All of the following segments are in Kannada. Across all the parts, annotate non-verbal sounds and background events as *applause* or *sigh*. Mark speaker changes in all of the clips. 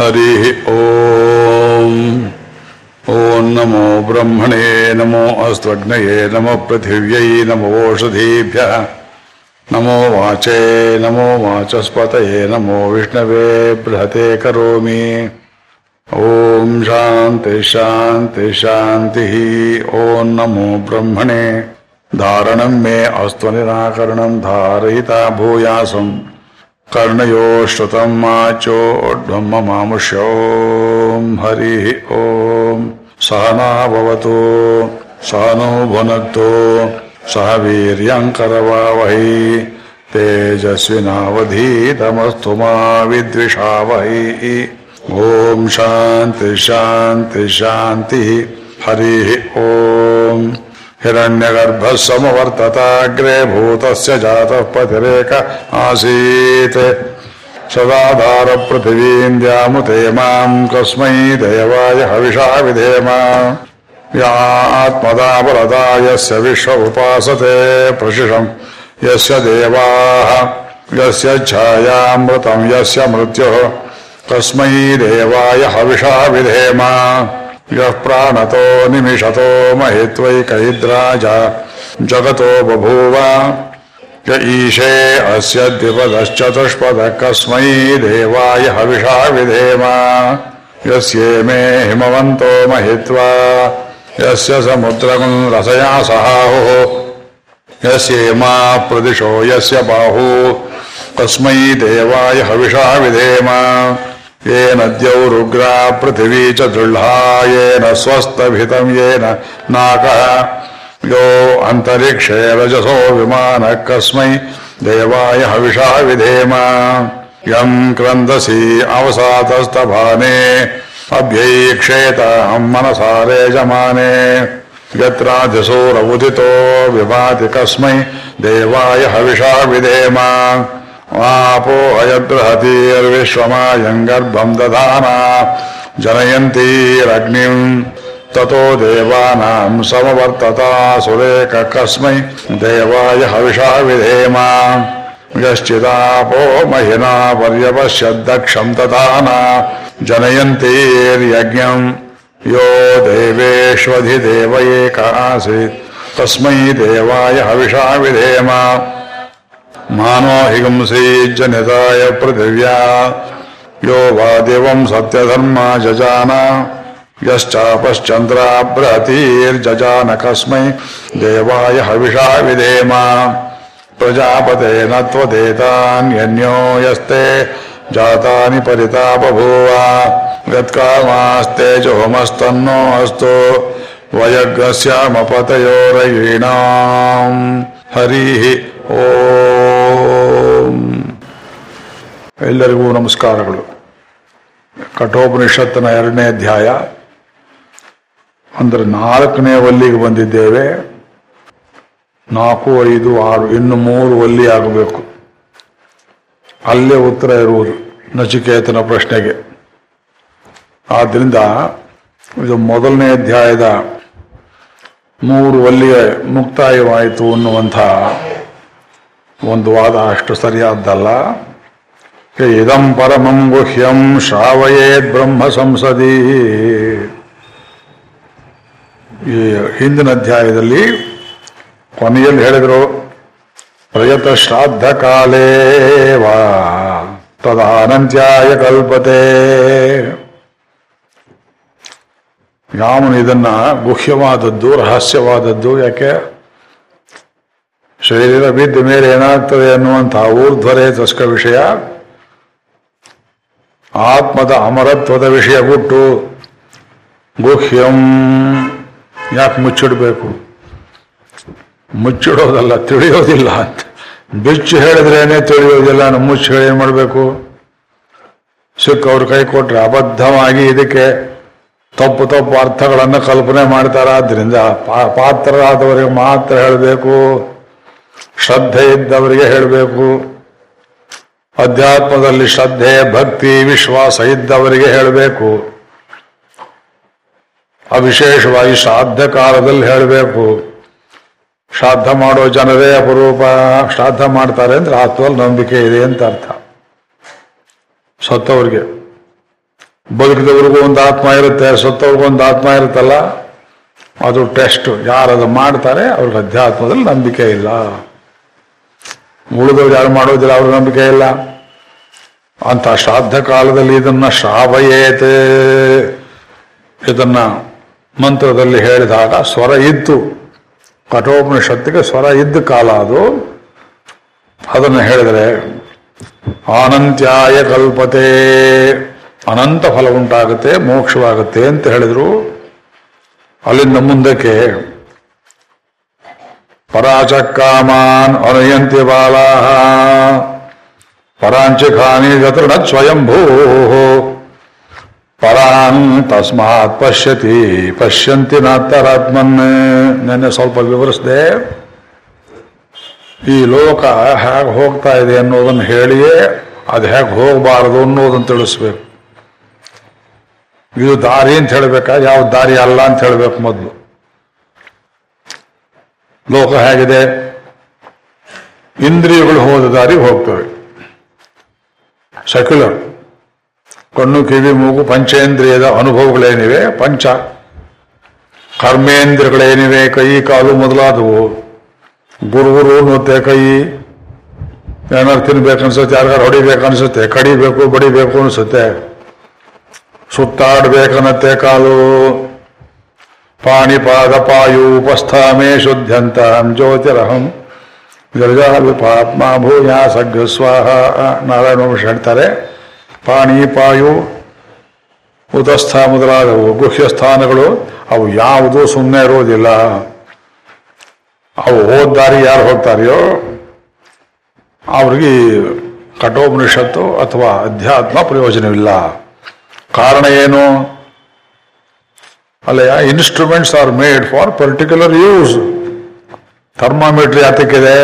Speaker 1: हरि ॐ ॐ नमो ब्रह्मणे, नमो अस्त्वग्नये नमो पृथिव्यै, नमो नमो वाचे, नमो वाचस्पतये, नमो विष्णवे, बृहते करोमि। ॐ शान्ति शान्ति, शान्तिः। ॐ नमो ब्रह्मणे, धारणं मे अस्तु निराकरणं, धारयिता भूयासम्। कर्णयो श्रुतं माचोड्वं ममामुष्यो हरिः ॐ सहना भवतु सहनो भुनक्तु। सह वीर्यङ्करवावहै तेजस्विनावधीतमस्तु मा विद्विषावहै। ॐ शान्ति शान्ति, शान्तिः। हरिः ॐ हिरण्यगर्भः समवर्तताग्रे भूतस्य जातः पतिरेक आसीत्। सदाधारपृथिवीम् द्यामुते माम् कस्मै देवाय हविषा विधेम। या आत्मदा वरदा यस्य विश्व उपासते प्रशिषम्। यस्य देवाः, यस्य छायामृतम्, यस्य मृत्युः। कस्मै देवाय हविषा विधेम। यः प्राणतो निमिषतो महित्वैकैद्राज। जगतो बभूव। य ईशे अस्य द्विपदश्चतुष्पदः कस्मै देवाय हविषा विधेम। यस्येमे हिमवन्तो महित्वा। यस्य समुद्रम् रसया सहाहुः। यस्येमा प्रदिशो यस्य बाहू। कस्मै देवाय हविषा विधेम। येन द्यौरुग्रा पृथिवी च दृढा येन स्वस्तभितं येन नाकः। यो अन्तरिक्षे रजसो विमानः कस्मै देवाय हविषा विधेम। यम् क्रन्दसि अवसातस्तभाने अभ्यैक्षेत मनसा रेजमाने। यत्राधिसूरमुदितो विभाति कस्मै देवाय हविषा विधेम। वापो अयद्बृहतीर्विश्वमायम् गर्भम् दधाना जनयन्तीरग्निम् ततो देवानाम् समवर्तता सुरेक कस्मै देवाय हविषा विधेम। यश्चिदापो महिना पर्यपश्यद्दक्षम् दधाना जनयन्तीर्यज्ञम् यो देवेष्वधिदेव एक आसीत्। तस्मै देवाय हविषा विधेम। मानो जनताय जनिताय पृथिव्या। यो वा देवं सत्यधर्मा जजान। यश्चापश्चन्द्रा बृहतीर्जजान कस्मै देवाय हविषा विधेम। प्रजापते न त्वदेतान्यन्यो यस्ते जातानि परिता बभूव। यत्कामास्ते च होमस्तन्नो अस्तु। वयज्ञस्यामपतयोरयीणाम् हरिः ओ ಎಲ್ಲರಿಗೂ ನಮಸ್ಕಾರಗಳು. ಕಠೋಪನಿಷತ್ತಿನ ಎರಡನೇ ಅಧ್ಯಾಯ, ಅಂದ್ರೆ ನಾಲ್ಕನೇ ಒಲ್ಲಿಗೆ ಬಂದಿದ್ದೇವೆ. ನಾಲ್ಕು, ಐದು, ಆರು, ಇನ್ನು ಮೂರು ಒಲ್ಲಿ ಆಗಬೇಕು. ಅಲ್ಲೇ ಉತ್ತರ ಇರುವುದು, ನಚಿಕೇತನ ಪ್ರಶ್ನೆಗೆ. ಆದ್ದರಿಂದ ಇದು ಮೊದಲನೇ ಅಧ್ಯಾಯದ ಮೂರು ಒಲ್ಲಿಗೆ ಮುಕ್ತಾಯವಾಯಿತು ಅನ್ನುವಂಥ ಒಂದು ವಾದ ಅಷ್ಟು ಸರಿಯಾದ್ದಲ್ಲ. ಇದಂ ಪರಮಂ ಗುಹ್ಯಂ ಶ್ರಾವಯೇತ್ ಬ್ರಹ್ಮ ಸಂಸದಿ. ಈ ಹಿಂದಿನ ಅಧ್ಯಾಯದಲ್ಲಿ ಕೊನೆಯಲ್ಲಿ ಹೇಳಿದರು, ಪ್ರಯತ ಶ್ರಾದ್ದ ಕಾಲೇವಾ ತದಾನಂತ್ಯಾಯ ಕಲ್ಪತೆ. ಯಾವನು ಇದನ್ನ ಗುಹ್ಯವಾದದ್ದು, ರಹಸ್ಯವಾದದ್ದು, ಯಾಕೆ? ಶರೀರ ಬಿದ್ದ ಮೇಲೆ ಏನಾಗ್ತದೆ ಅನ್ನುವಂತಹ ಊರ್ಧ್ವರೇ ತಸ್ಕ ವಿಷಯ. ಆತ್ಮದ ಅಮರತ್ವದ ವಿಷಯ ಬಿಟ್ಟು ಗುಹ್ಯಂ. ಯಾಕೆ ಮುಚ್ಚಿಡಬೇಕು? ಮುಚ್ಚಿಡೋದಲ್ಲ, ತಿಳಿಯೋದಿಲ್ಲ ಅಂತ. ಬಿಚ್ಚು ಹೇಳಿದ್ರೇನೆ ತಿಳಿಯೋದಿಲ್ಲ ನಮ್ಮ ಮುಚ್ಚಿ ಹೇಳಿ ಏನು ಮಾಡಬೇಕು? ಸಿಕ್ಕವ್ರ ಕೈ ಕೊಟ್ಟರೆ ಅಬದ್ಧವಾಗಿ ಇದಕ್ಕೆ ತಪ್ಪು ತಪ್ಪು ಅರ್ಥಗಳನ್ನು ಕಲ್ಪನೆ ಮಾಡ್ತಾರಾದ್ರಿಂದ ಪಾತ್ರರಾದವರಿಗೆ ಮಾತ್ರ ಹೇಳಬೇಕು. ಶ್ರದ್ಧೆ ಇದ್ದವರಿಗೆ ಹೇಳಬೇಕು. ಅಧ್ಯಾತ್ಮದಲ್ಲಿ ಶ್ರದ್ಧೆ, ಭಕ್ತಿ, ವಿಶ್ವಾಸ ಇದ್ದವರಿಗೆ ಹೇಳಬೇಕು. ಅವಿಶೇಷವಾಗಿ ಶ್ರಾದ್ದ ಕಾಲದಲ್ಲಿ ಹೇಳಬೇಕು. ಶ್ರಾದ್ದ ಮಾಡೋ ಜನರೇ ಅಪರೂಪ. ಶ್ರಾದ್ದ ಮಾಡ್ತಾರೆ ಅಂದ್ರೆ ಆತ್ಮಲ್ಲಿ ನಂಬಿಕೆ ಇದೆ ಅಂತ ಅರ್ಥ. ಸತ್ತವ್ರಿಗೆ. ಬದುಕಿದವ್ರಿಗೂ ಒಂದು ಆತ್ಮ ಇರುತ್ತೆ, ಸತ್ತವ್ರಿಗೂ ಒಂದು ಆತ್ಮ ಇರುತ್ತಲ್ಲ? ಅದು ಟೆಸ್ಟ್. ಯಾರದು ಮಾಡ್ತಾರೆ, ಅವ್ರಿಗೆ ಅಧ್ಯಾತ್ಮದಲ್ಲಿ ನಂಬಿಕೆ ಇಲ್ಲ. ಉಳಿದವ್ರು ಯಾರು ಮಾಡೋದಿಲ್ಲ ಅವ್ರ ನಂಬಿಕೆ ಇಲ್ಲ. ಅಂತ ಶ್ರಾದ್ದ ಕಾಲದಲ್ಲಿ ಇದನ್ನ ಶ್ರಾವಯೇತೆ. ಇದನ್ನ ಮಂತ್ರದಲ್ಲಿ ಹೇಳಿದಾಗ ಸ್ವರ ಇತ್ತು ಕಠೋಪನಿಷತ್ತಿಗೆ ಸ್ವರ ಇದ್ದ ಕಾಲ ಅದು. ಅದನ್ನು ಹೇಳಿದರೆ, ಆನಂತ್ಯಾಯ ಕಲ್ಪತೆ. ಅನಂತ ಫಲ ಉಂಟಾಗುತ್ತೆ, ಮೋಕ್ಷವಾಗುತ್ತೆ ಅಂತ ಹೇಳಿದ್ರು. ಅಲ್ಲಿಂದ ಮುಂದಕ್ಕೆ ಪರಾಚಕ್ಕಾಮಾನ್ ಅನಯಂತಿ ಬಾಲಾ ಪರಾಂಚಿಖಾನಿ ಗತೃಣ ಸ್ವಯಂಭೂ ಪರಾನ್ ತಸ್ಮಾತ್ ಪಶ್ಯತಿ ಪಶ್ಯಂತಿ ನಾತ್ತರಾತ್ಮನ್ ನೆನ್ನೆ ಸ್ವಲ್ಪ ವಿವರಿಸಿದೆ। ಈ ಲೋಕ ಹೇಗೆ ಹೋಗ್ತಾ ಇದೆ ಅನ್ನೋದನ್ನು ಹೇಳಿಯೇ, ಅದು ಹೇಗೆ ಹೋಗಬಾರದು ಅನ್ನೋದನ್ನು ತಿಳಿಸ್ಬೇಕು. ಇದು ದಾರಿ ಅಂತ ಹೇಳ್ಬೇಕಾ ಯಾವ ದಾರಿ ಅಲ್ಲ ಅಂತ ಹೇಳ್ಬೇಕು ಮೊದಲು. ಲೋಕ ಹೇಗಿದೆ? ಇಂದ್ರಿಯಗಳು ಹೋದ ದಾರಿ ಹೋಗ್ತವೆ. ಸೆಕ್ಯುಲರ್ ಕಣ್ಣು, ಕಿವಿ, ಮೂಗು, ಪಂಚೇಂದ್ರಿಯದ ಅನುಭವಗಳೇನಿವೆ? ಪಂಚ. ಕರ್ಮೇಂದ್ರಿಯಗಳೇನಿವೆ? ಕೈ, ಕಾಲು ಮೊದಲಾದವು. ಗುರುಗುರು ಅನ್ನುತ್ತೆ ಕೈ. ಏನಾರು ತಿನ್ಬೇಕು ಅನ್ಸುತ್ತೆ ಯಾರಿಗಾರು ಹೊಡಿಬೇಕು ಅನ್ಸುತ್ತೆ ಕಡಿಬೇಕು, ಬಡಿಬೇಕು ಅನ್ಸುತ್ತೆ ಸುತ್ತಾಡ್ಬೇಕನ್ನತ್ತೆ ಕಾಲು. ಉಪಸ್ಥಾಮೇ ಶುದ್ಧಂತಂ ಜ್ಯೋತಿರಹಂ ಪಾತ್ಮ ಭೂಯ ಸಗ್ಗ ಸ್ವಾಹ ನಾರಾಯಣ ವಂಶ ಹೇಳ್ತಾರೆ, ಪಾಣಿಪಾಯು ಉತಸ್ಥ ಮೊದಲಾದವು ಗುಹ್ಯ ಸ್ಥಾನಗಳು, ಅವು ಯಾವುದೂ ಸುಮ್ಮನೆ ಇರೋದಿಲ್ಲ. ಅವು ಹೋದ ದಾರಿ ಯಾರು ಹೋಗ್ತಾರೆಯೋ, ಅವ್ರಿಗೆ ಕಠೋಪನಿಷತ್ತು ಅಥವಾ ಅಧ್ಯಾತ್ಮ ಪ್ರಯೋಜನವಿಲ್ಲ. ಕಾರಣ ಏನು? ಅಲ್ಲಯ್ಯ instruments are made for particular use thermometer ಯಾತಕ್ಕಿದೆ?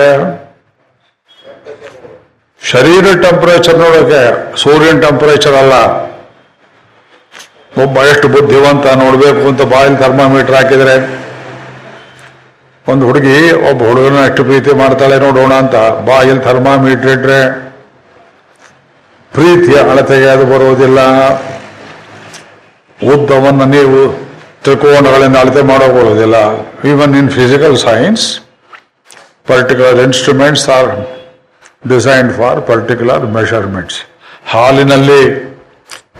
Speaker 1: ಶರೀರ ಟೆಂಪರೇಚರ್ ನೋಡೋಕೆ ಸೂರ್ಯನ ಟೆಂಪರೇಚರ್ ಅಲ್ಲ. ಒಬ್ಬ ಎಷ್ಟು ಬುದ್ಧಿವಂತ ನೋಡಬೇಕು ಅಂತ ಬಾಯಲ್ಲಿ ಥರ್ಮಾಮೀಟರ್ ಹಾಕಿದ್ರೆ. ಒಂದು ಹುಡುಗಿ ಒಬ್ಬ ಹುಡುಗನ ಎಷ್ಟು ಪ್ರೀತಿ ಮಾಡ್ತಾಳೆ ನೋಡೋಣ ಅಂತ ಬಾಯಲ್ಲಿ ಥರ್ಮಾಮೀಟರ್ ಇಟ್ರೆ ಪ್ರೀತಿಯ ಅಳತೆಗೆ ಅದು ಬರೋದಿಲ್ಲ. ಉದ್ದವನ್ನು ನೀವು ತ್ರಿಕೋನಗಳಿಂದ ಅಳತೆ ಮಾಡೋಕೊಳ್ಳೋದಿಲ್ಲ even in physical science particular instruments are designed for particular measurements ಹಾಲಿನಲ್ಲಿ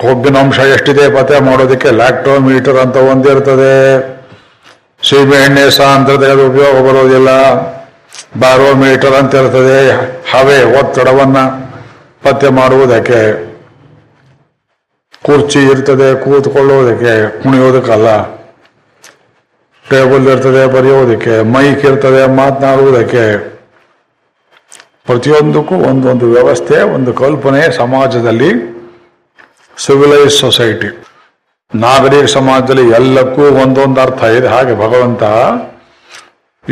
Speaker 1: ಕೊಬ್ಬಿನ ಅಂಶ ಎಷ್ಟಿದೆ ಪತ್ತೆ ಮಾಡೋದಕ್ಕೆ ಲ್ಯಾಕ್ಟೋಮೀಟರ್ ಅಂತ ಒಂದಿರ್ತದೆ. ಸೀಬೆ ಎಣ್ಣೆ ಸಾಂದ್ರತೆ ಅದು ಉಪಯೋಗ ಬರೋದಿಲ್ಲ. ಬ್ಯಾರೋಮೀಟರ್ ಅಂತ ಇರ್ತದೆ ಹವೆ ಒತ್ತಡವನ್ನು ಪತ್ತೆ ಮಾಡುವುದಕ್ಕೆ, ಕುರ್ಚಿ ಇರ್ತದೆ ಕೂತ್ಕೊಳ್ಳೋದಕ್ಕೆ ಕುಣಿಯೋದಕ್ಕಲ್ಲ. ಟೇಬಲ್ ಇರ್ತದೆ, ಬರೆಯೋದಕ್ಕೆ, ಮೈಕ್ ಇರ್ತದೆ, ಮಾತನಾಡುವುದಕ್ಕೆ. ಪ್ರತಿಯೊಂದಕ್ಕೂ ಒಂದೊಂದು ವ್ಯವಸ್ಥೆ, ಒಂದು ಕಲ್ಪನೆ ಸಮಾಜದಲ್ಲಿ ಸಿವಿಲೈಸ್ ಸೊಸೈಟಿ ನಾಗರಿಕ ಸಮಾಜದಲ್ಲಿ ಎಲ್ಲಕ್ಕೂ ಒಂದೊಂದು ಅರ್ಥ ಇದೆ. ಹಾಗೆ ಭಗವಂತ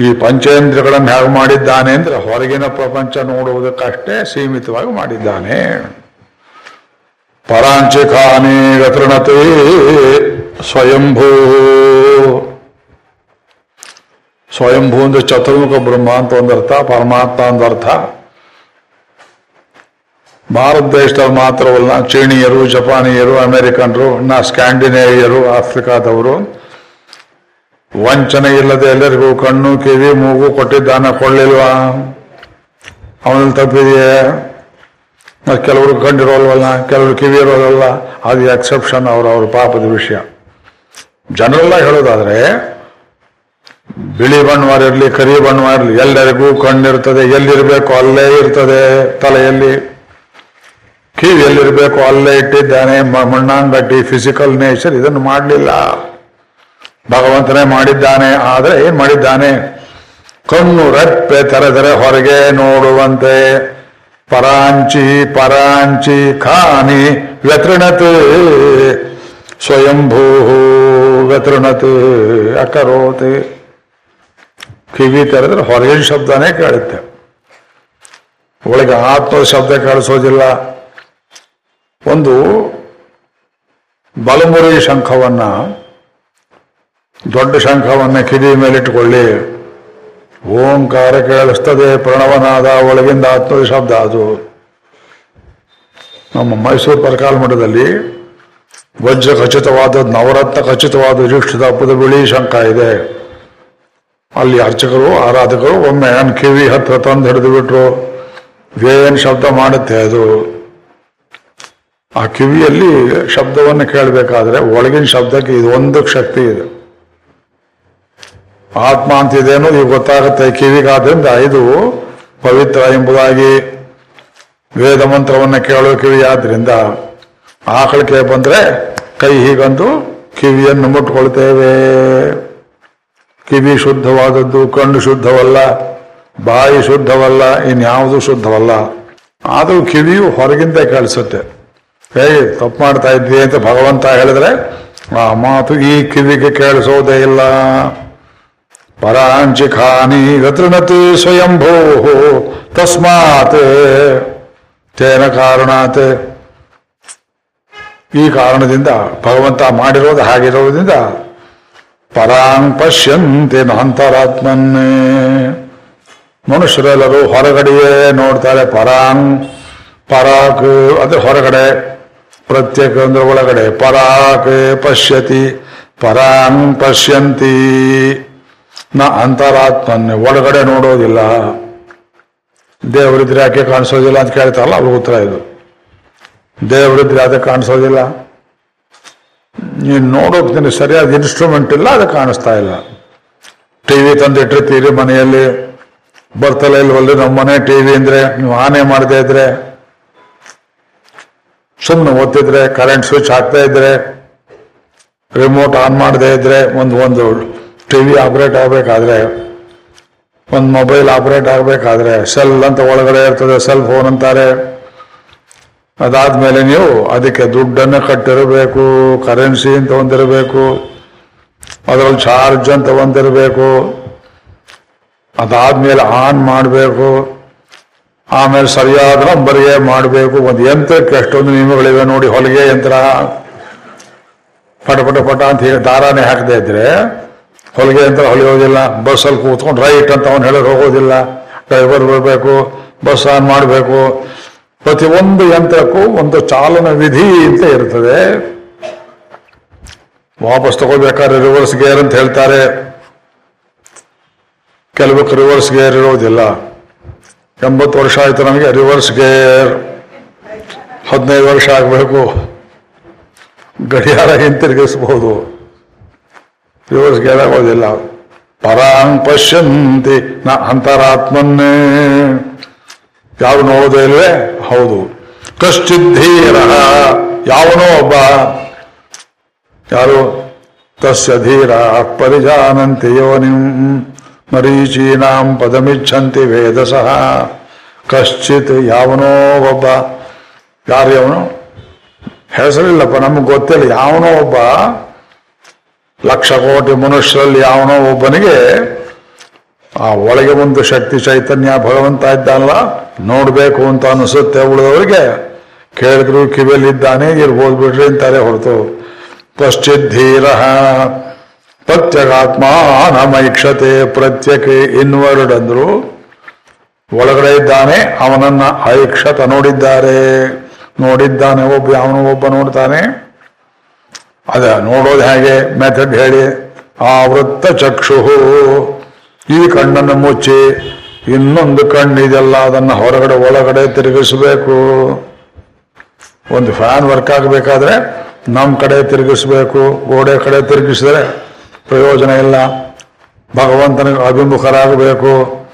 Speaker 1: ಈ ಪಂಚೇಂದ್ರಗಳನ್ನು ಹೇಗೆ ಮಾಡಿದ್ದಾನೆ ಅಂದ್ರೆ ಹೊರಗಿನ ಪ್ರಪಂಚ ನೋಡುವುದಕ್ಕಷ್ಟೇ ಸೀಮಿತವಾಗಿ ಮಾಡಿದ್ದಾನೆ. ಪರಾಂಚಿಕಾನೇ ಗತೃಣತೆ ಸ್ವಯಂಭೂ. ಸ್ವಯಂಭೂ ಅಂದ್ರೆ ಚತುರ್ಮುಖ ಬ್ರಹ್ಮ ಅಂತ ಒಂದರ್ಥ, ಪರಮಾತ್ಮ ಅಂದರ್ಥ ಭಾರತ ದೇಶದಲ್ಲಿ ಮಾತ್ರವಲ್ಲ, ಚೀನಿಯರು, ಜಪಾನಿಯರು, ಅಮೆರಿಕನ್ರು, ಇನ್ನ ಸ್ಕ್ಯಾಂಡಿನೇವಿಯರು ಆಫ್ರಿಕಾದವರು. ವಂಚನೆ ಇಲ್ಲದೆ ಎಲ್ಲರಿಗೂ ಕಣ್ಣು, ಕಿವಿ, ಮೂಗು ಕೊಟ್ಟಿದ್ದಾನ, ಕೊಳ್ಳಿಲ್ವಾ? ಅವನಲ್ಲಿ ತಪ್ಪಿದೆಯೇ? ಕೆಲವರು ಕಂಡಿರೋಲ್ವಲ್ಲ ಕೆಲವರು ಕಿವಿ ಇರೋಲ್ಲ ಅದು ಎಕ್ಸೆಪ್ಷನ್ ಅವರು, ಅವ್ರ ಪಾಪದ ವಿಷಯ. ಜನರೆಲ್ಲ ಹೇಳೋದಾದ್ರೆ ಬಿಳಿ ಬಣ್ಣವಾಗಿರಲಿ ಕರಿ ಬಣ್ಣವಾಗಿರಲಿ ಎಲ್ಲರಿಗೂ ಕಣ್ಣಿರ್ತದೆ, ಎಲ್ಲಿರಬೇಕು ಅಲ್ಲೇ ಇರ್ತದೆ ತಲೆಯಲ್ಲಿ. ಕಿವಿ ಎಲ್ಲಿರಬೇಕು ಅಲ್ಲೇ ಇಟ್ಟಿದ್ದಾನೆ ಮಣ್ಣಾಂಗಟ್ಟಿ ಫಿಸಿಕಲ್ ನೇಚರ್ ಇದನ್ನು ಮಾಡಲಿಲ್ಲ. ಭಗವಂತನೇ ಮಾಡಿದ್ದಾನೆ, ಆದರೆ ಏನ್ ಮಾಡಿದ್ದಾನೆ? ಕಣ್ಣು ರೆಪ್ಪೆ ತೆರೆದರೆ ಹೊರಗೆ ನೋಡುವಂತೆ. ಪರಾಂಚಿ ಪರಾಂಚಿ, ಖಾನಿ, ವ್ಯತೃಣತ್. ಸ್ವಯಂಭೂ ವ್ಯತೃಣತ್, ಅಕರೋತ್. ಕಿವಿ ತೆರೆದ್ರೆ ಹೊರಗಿನ ಶಬ್ದನೇ ಕೇಳುತ್ತೆ. ಒಳಗೆ ಆತ್ಮದ ಶಬ್ದ ಕೇಳಿಸೋದಿಲ್ಲ. ಒಂದು ಬಲಮುರಿ ಶಂಖವನ್ನ, ದೊಡ್ಡ ಶಂಖವನ್ನ ಕಿವಿ ಮೇಲಿಟ್ಟುಕೊಳ್ಳಿ ಓಂಕಾರ ಕೇಳಿಸ್ತದೆ ಪ್ರಣವನಾದ ಒಳಗಿಂದ ಆತ್ಮದ ಶಬ್ದ ಅದು. ನಮ್ಮ ಮೈಸೂರು ಪರಕಾಲ ಮಠದಲ್ಲಿ ವಜ್ರ ಖಚಿತವಾದ ನವರತ್ನ ಖಚಿತವಾದ ವೃಕ್ಷದ ಹಬ್ಬದ ಬಿಳಿ ಶಂಕ ಇದೆ. ಅಲ್ಲಿ ಅರ್ಚಕರು, ಆರಾಧಕರು, ಒಮ್ಮೆ ನನ್ನ ಕಿವಿ ಹತ್ರ ತಂದು ಹಿಡಿದು ಬಿಟ್ರು ಏನ್ ಶಬ್ದ ಮಾಡುತ್ತೆ ಅದು. ಆ ಕಿವಿಯಲ್ಲಿ ಶಬ್ದವನ್ನು ಕೇಳಬೇಕಾದ್ರೆ ಒಳಗಿನ ಶಬ್ದಕ್ಕೆ ಇದು ಒಂದು ಶಕ್ತಿ ಇದೆ. ಆತ್ಮ ಅಂತ ಅನ್ನೋದು ಈಗ ಗೊತ್ತಾಗುತ್ತೆ, ಕಿವಿಗಾದ್ರಿಂದ ಇದು ಪವಿತ್ರ ಎಂಬುದಾಗಿ ವೇದ ಮಂತ್ರವನ್ನು ಕೇಳೋ ಕಿವಿ ಆದ್ರಿಂದ ಆಕಳಿಕೆ ಬಂದ್ರೆ ಕೈ ಹೀಗಂದು ಕಿವಿಯನ್ನು ಮುಟ್ಕೊಳ್ತೇವೆ ಕಿವಿ ಶುದ್ಧವಾದದ್ದು, ಕಣ್ಣು ಶುದ್ಧವಲ್ಲ, ಬಾಯಿ ಶುದ್ಧವಲ್ಲ, ಇನ್ಯಾವುದು ಶುದ್ಧವಲ್ಲ. ಆದರೂ ಕಿವಿಯು ಹೊರಗಿಂದ ಕೇಳಿಸುತ್ತೆ. ಹೇಗೆ ತಪ್ಪು ಮಾಡ್ತಾ ಇದ್ವಿ ಅಂತ ಭಗವಂತ ಹೇಳಿದ್ರೆ, ಆ ಮಾತು ಈ ಕಿವಿಗೆ ಕೇಳಿಸೋದೇ ಇಲ್ಲ. ಪರಾಂಚಿಖಾನಿ ಗತೃಣತಿ ಸ್ವಯಂಭೂ ತಸ್ಮಾತ್ ತೇನ ಕಾರಣಾತ್. ಈ ಕಾರಣದಿಂದ ಭಗವಂತ ಮಾಡಿರೋದು ಹಾಗಿರೋದ್ರಿಂದ ಪರಾಂಗ್ ಪಶ್ಯಂತೆ ಅಂತರಾತ್ಮನ್ನೇ ಮನುಷ್ಯರೆಲ್ಲರೂ ಹೊರಗಡೆಯೇ ನೋಡ್ತಾರೆ ಪರಾಂಗ್ ಪರಾಕ್ ಅಂದ್ರೆ ಹೊರಗಡೆ, ಪ್ರತ್ಯೇಕ ಅಂದ್ರೆ ಒಳಗಡೆ. ಪರಾಕ್ ಪಶ್ಯತಿ ಪರಾಂಗ್ ಪಶ್ಯಂತಿ. ನ ಅಂತರಾತ್ಮನ್ನೇ ಒಳಗಡೆ ನೋಡೋದಿಲ್ಲ. ದೇವರಿದ್ರೆ ಯಾಕೆ ಕಾಣಿಸೋದಿಲ್ಲ ಅಂತ ಕೇಳ್ತಾರಲ್ಲ, ಅವ್ರಿಗೆ ಉತ್ತರ ಇದು. ದೇವರಿದ್ರೆ ಅದಕ್ಕೆ ಕಾಣಿಸೋದಿಲ್ಲ? ನೀನು ನೋಡೋಕೆ ಸರಿಯಾದ ಇನ್ಸ್ಟ್ರೂಮೆಂಟ್ ಇಲ್ಲ, ಅದು ಕಾಣಿಸ್ತಾ ಇಲ್ಲ. ಟಿ ವಿ ತಂದಿಟ್ಟಿರ್ತೀರಿ ಮನೆಯಲ್ಲಿ. ಬರ್ತಲ್ಲ ಇಲ್ವಲ್ಲಿ ನಮ್ಮ ಮನೆ ಟಿ ವಿ ಅಂದ್ರೆ? ನೀವು ಆನೆ ಮಾಡದೇ ಇದ್ರೆ? ಸುಮ್ಮನೆ ಓದ್ತಿದ್ರೆ ಕರೆಂಟ್ ಸ್ವಿಚ್ ಹಾಕ್ತಾ ಇದ್ರೆ? ರಿಮೋಟ್ ಆನ್ ಮಾಡದೇ ಇದ್ರೆ? ಒಂದು ಒಂದು ಟಿವಿ ಆಪ್ರೇಟ್ ಆಗಬೇಕಾದ್ರೆ, ಒಂದು ಮೊಬೈಲ್ ಆಪರೇಟ್ ಆಗಬೇಕಾದ್ರೆ ಸೆಲ್ ಅಂತ ಒಳಗಡೆ ಇರ್ತದೆ ಸೆಲ್ ಫೋನ್ ಅಂತಾರೆ. ಅದಾದ್ಮೇಲೆ ನೀವು ಅದಕ್ಕೆ ದುಡ್ಡನ್ನು ಕಟ್ಟಿರಬೇಕು ಕರೆನ್ಸಿ ಅಂತ ಒಂದಿರಬೇಕು, ಅದರಲ್ಲಿ ಚಾರ್ಜ್ ಅಂತ ಒಂದಿರಬೇಕು, ಅದಾದ್ಮೇಲೆ ಆನ್ ಮಾಡಬೇಕು, ಆಮೇಲೆ ಸರಿಯಾದ ನಂಬರ್ಗೆ ಮಾಡಬೇಕು, ಒಂದು ಯಂತ್ರಕ್ಕೆ ಎಷ್ಟೊಂದು ನಿಯಮಗಳಿವೆ ನೋಡಿ, ಹೊಲಿಗೆ ಯಂತ್ರ, ಪಟ ಪಟ ಪಟ ಅಂತ ಹೇಳಿ ದಾರಾನೇ ಹಾಕದೇ ಇದ್ರೆ, ಹೊಲಿಗೆ ಯಂತ್ರ ಹೊಲಿಯೋದಿಲ್ಲ ಬಸ್ಸಲ್ಲಿ ಕೂತ್ಕೊಂಡು ರೈಟ್ ಅಂತ ಅವನು ಹೇಳೋಕೆ ಹೋಗೋದಿಲ್ಲ ಡ್ರೈವರ್ ಬರಬೇಕು ಬಸ್ ಆನ್ ಮಾಡಬೇಕು ಪ್ರತಿಯೊಂದು ಯಂತ್ರಕ್ಕೂ ಒಂದು ಚಾಲನ ವಿಧಿ ಅಂತ ಇರ್ತದೆ. ವಾಪಸ್ ತಗೋಬೇಕಾದ್ರೆ ರಿವರ್ಸ್ ಗೇರ್ ಅಂತ ಹೇಳ್ತಾರೆ. ಕೆಲವಕ್ಕೆ ರಿವರ್ಸ್ ಗೇರ್ ಇರೋದಿಲ್ಲ. ಎಂಬತ್ತು ವರ್ಷ ಆಯ್ತು ನಮಗೆ ರಿವರ್ಸ್ ಗೇರ್ ಹದಿನೈದು ವರ್ಷ ಆಗಬೇಕು. ಗಡಿಯಾರ ಹಿಂತಿರುಗಿಸಬಹುದು ರಿವರ್ಸ್ ಗೇರ್ ಆಗೋದಿಲ್ಲ. ಪರಾಂಗ್ ಪಶ್ಯಂತಿ ನ ಅಂತರಾತ್ಮನ್ನೇ. ಯಾರು ನೋಡೋದೇ ಇಲ್ವೇ? ಹೌದು. ಕಶ್ಚಿದ್ಧೀರ ಯಾವನೋ ಒಬ್ಬ, ಯಾರು? ತಸ್ಯ ಧೀರ ಪರಿಜಾನಂತಿ ಯೋನಿಂ ಮರೀಚೀನಾಂ ಪದಮಿಚ್ಛಂತಿ ವೇದಸಃ. ಕಶ್ಚಿತ್ ಯಾವನೋ ಒಬ್ಬ, ಯಾರು ಯಾವನು? ಹೆಸರಿಲ್ಲಪ್ಪ, ನಮ್ಗೆ ಗೊತ್ತಿಲ್ಲ. ಯಾವನೋ ಒಬ್ಬ, ಲಕ್ಷ ಕೋಟಿ ಮನುಷ್ಯರಲ್ಲಿ ಯಾವನೋ ಒಬ್ಬನಿಗೆ ಆ ಒಳಗೆ ಒಂದು ಶಕ್ತಿ ಚೈತನ್ಯ ಭಗವಂತ ಇದ್ದಾನಲ್ಲ, ನೋಡ್ಬೇಕು ಅಂತ ಅನಿಸುತ್ತೆ ಉಳಿದವರಿಗೆ. ಕೇಳಿದ್ರು ಕಿವಿಯಲ್ಲಿದ್ದಾನೆ, ಇರ್ಬೋದು ಬಿಡ್ರಿ ಅಂತಾರೆ ಹೊರತು. ಪಶ್ಚಿದ್ಧೀರ ಪ್ರತ್ಯಗಾತ್ಮಾನಮೈಕ್ಷತೆ ಪ್ರತ್ಯಕ್ಕೆ ಇನ್ವರ್ಡ್ ಅಂದ್ರು ಒಳಗಡೆ ಇದ್ದಾನೆ, ಅವನನ್ನ ಐಕ್ಷತ ನೋಡಿದ್ದಾರೆ. ನೋಡಿದ್ದಾನೆ ಒಬ್ಬ ಅವನು ಒಬ್ಬ ನೋಡ್ತಾನೆ. ಅದ ನೋಡೋದು ಹೇಗೆ? ಮೆಥಡ್ ಹೇಳಿ. ಆ ವೃತ್ತ ಚಕ್ಷು ಈ ಕಣ್ಣನ್ನು ಮುಚ್ಚಿ, ಇನ್ನೊಂದು ಕಣ್ಣಿದೆಲ್ಲ ಅದನ್ನ ಹೊರಗಡೆ, ಒಳಗಡೆ ತಿರುಗಿಸಬೇಕು. ಒಂದು ಫ್ಯಾನ್ ವರ್ಕ್ ಆಗಬೇಕಾದ್ರೆ ನಮ್ಮ ಕಡೆ ತಿರುಗಿಸಬೇಕು, ಗೋಡೆ ಕಡೆ ತಿರುಗಿಸಿದ್ರೆ ಪ್ರಯೋಜನ ಇಲ್ಲ. ಭಗವಂತನಿಗೆ ಅಭಿಮುಖರಾಗಬೇಕು.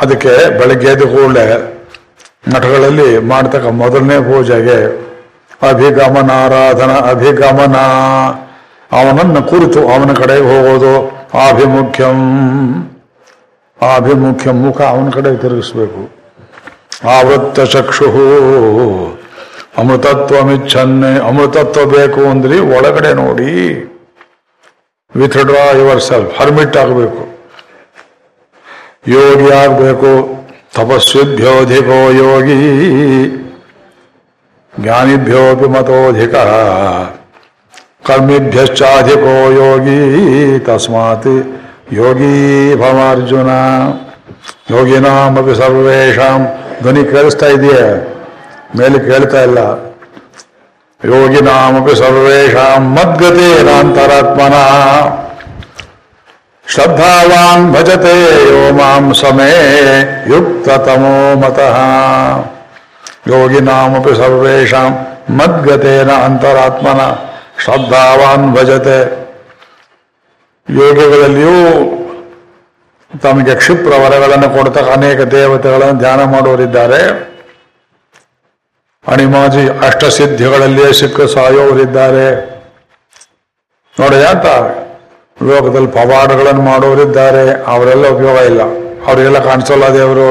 Speaker 1: ಅದಕ್ಕೆ ಬೆಳಗ್ಗೆ ಎದ್ದು ಕೂಡಲೇ ಮಠಗಳಲ್ಲಿ ಮಾಡ್ತಕ್ಕ ಮೊದಲನೇ ಪೂಜೆಗೆ ಅಭಿಗಮನಾರಾಧನ, ಅಭಿಗಮನ. ಅವನನ್ನು ಕುರಿತು ಅವನ ಕಡೆಗೆ ಹೋಗೋದು. ಆಭಿಮುಖ್ಯಂ ಆಭಿಮುಖ್ಯ ಮುಖ ಅವನ ಕಡೆ ತಿರುಗಿಸ್ಬೇಕು ಆವೃತ್ತ ಚಕ್ಷು ಅಮೃತತ್ವಮಿಚ್ಛನ್ನೆ ಅಮೃತತ್ವ ಬೇಕು ಅಂದ್ರಿ ಒಳಗಡೆ ನೋಡಿ ವಿಥ್ಡ್ರಾ ಯುವರ್ ಸೆಲ್ಫ್ ಹರ್ಮಿಟ್ ಆಗಬೇಕು ಯೋಗಿ ಆಗಬೇಕು ತಪಸ್ವಿಭ್ಯೋಧಿಕೋ ಯೋಗಿ ಜ್ಞಾನಿಭ್ಯೋಪಿ ಮತೋಧಿಕ ಕರ್ಮಿಭ್ಯಶ್ಚಾಧಿಕೋ ಯೋಗಿ ತಸ್ಮಾತ್ ಯೋಗಿ ಭವಾರ್ಜುನ ಯೋಗಿನಾಮಪಿ ಸರ್ವೇಷಾಂ ಧ್ವನಿ ಕೇಳಿಸ್ತಾ ಇದೆಯೇ? ಮೇಲೆ ಕೇಳ್ತಾ ಇಲ್ಲ. ಯೋಗಿನಾಮಪಿ ಸರ್ವೇಷಾಂ ಮದ್ಗತೇನಾಂತರಾತ್ಮನ ಶ್ರದ್ಧಾವಾನ್ ಭಜತೆ ಯೋ ಮಾಂ ಸಮೇ ಯುಕ್ತತಮೋ ಮತಃ। ಯೋಗಿನಾಮಪಿ ಸರ್ವೇಷಾಂ ಮದ್ಗತೇನ ಅಂತರಾತ್ಮನ ಶ್ರದ್ಧಾವಾನ್ ಭಜತೆ. ಯೋಗಿಗಳಲ್ಲಿಯೂ ತಮಗೆ ಕ್ಷಿಪ್ರ ವರಗಳನ್ನು ಕೊಡ್ತಕ್ಕ ಅನೇಕ ದೇವತೆಗಳನ್ನು ಧ್ಯಾನ ಮಾಡುವರಿದ್ದಾರೆ ಅಣಿಮಾಜಿ ಅಷ್ಟಸಿದ್ಧಿಗಳಲ್ಲಿಯೇ ಸಿಕ್ಕ ಸಾಯೋರಿದ್ದಾರೆ ನೋಡಿ ಅಂತ? ಲೋಕದಲ್ಲಿ ಪವಾಡಗಳನ್ನು ಮಾಡೋರಿದ್ದಾರೆ ಅವರೆಲ್ಲ ಉಪಯೋಗ ಇಲ್ಲ. ಅವರಿಗೆಲ್ಲ ಕಾಣಿಸಲ್ಲ ದೇವರು.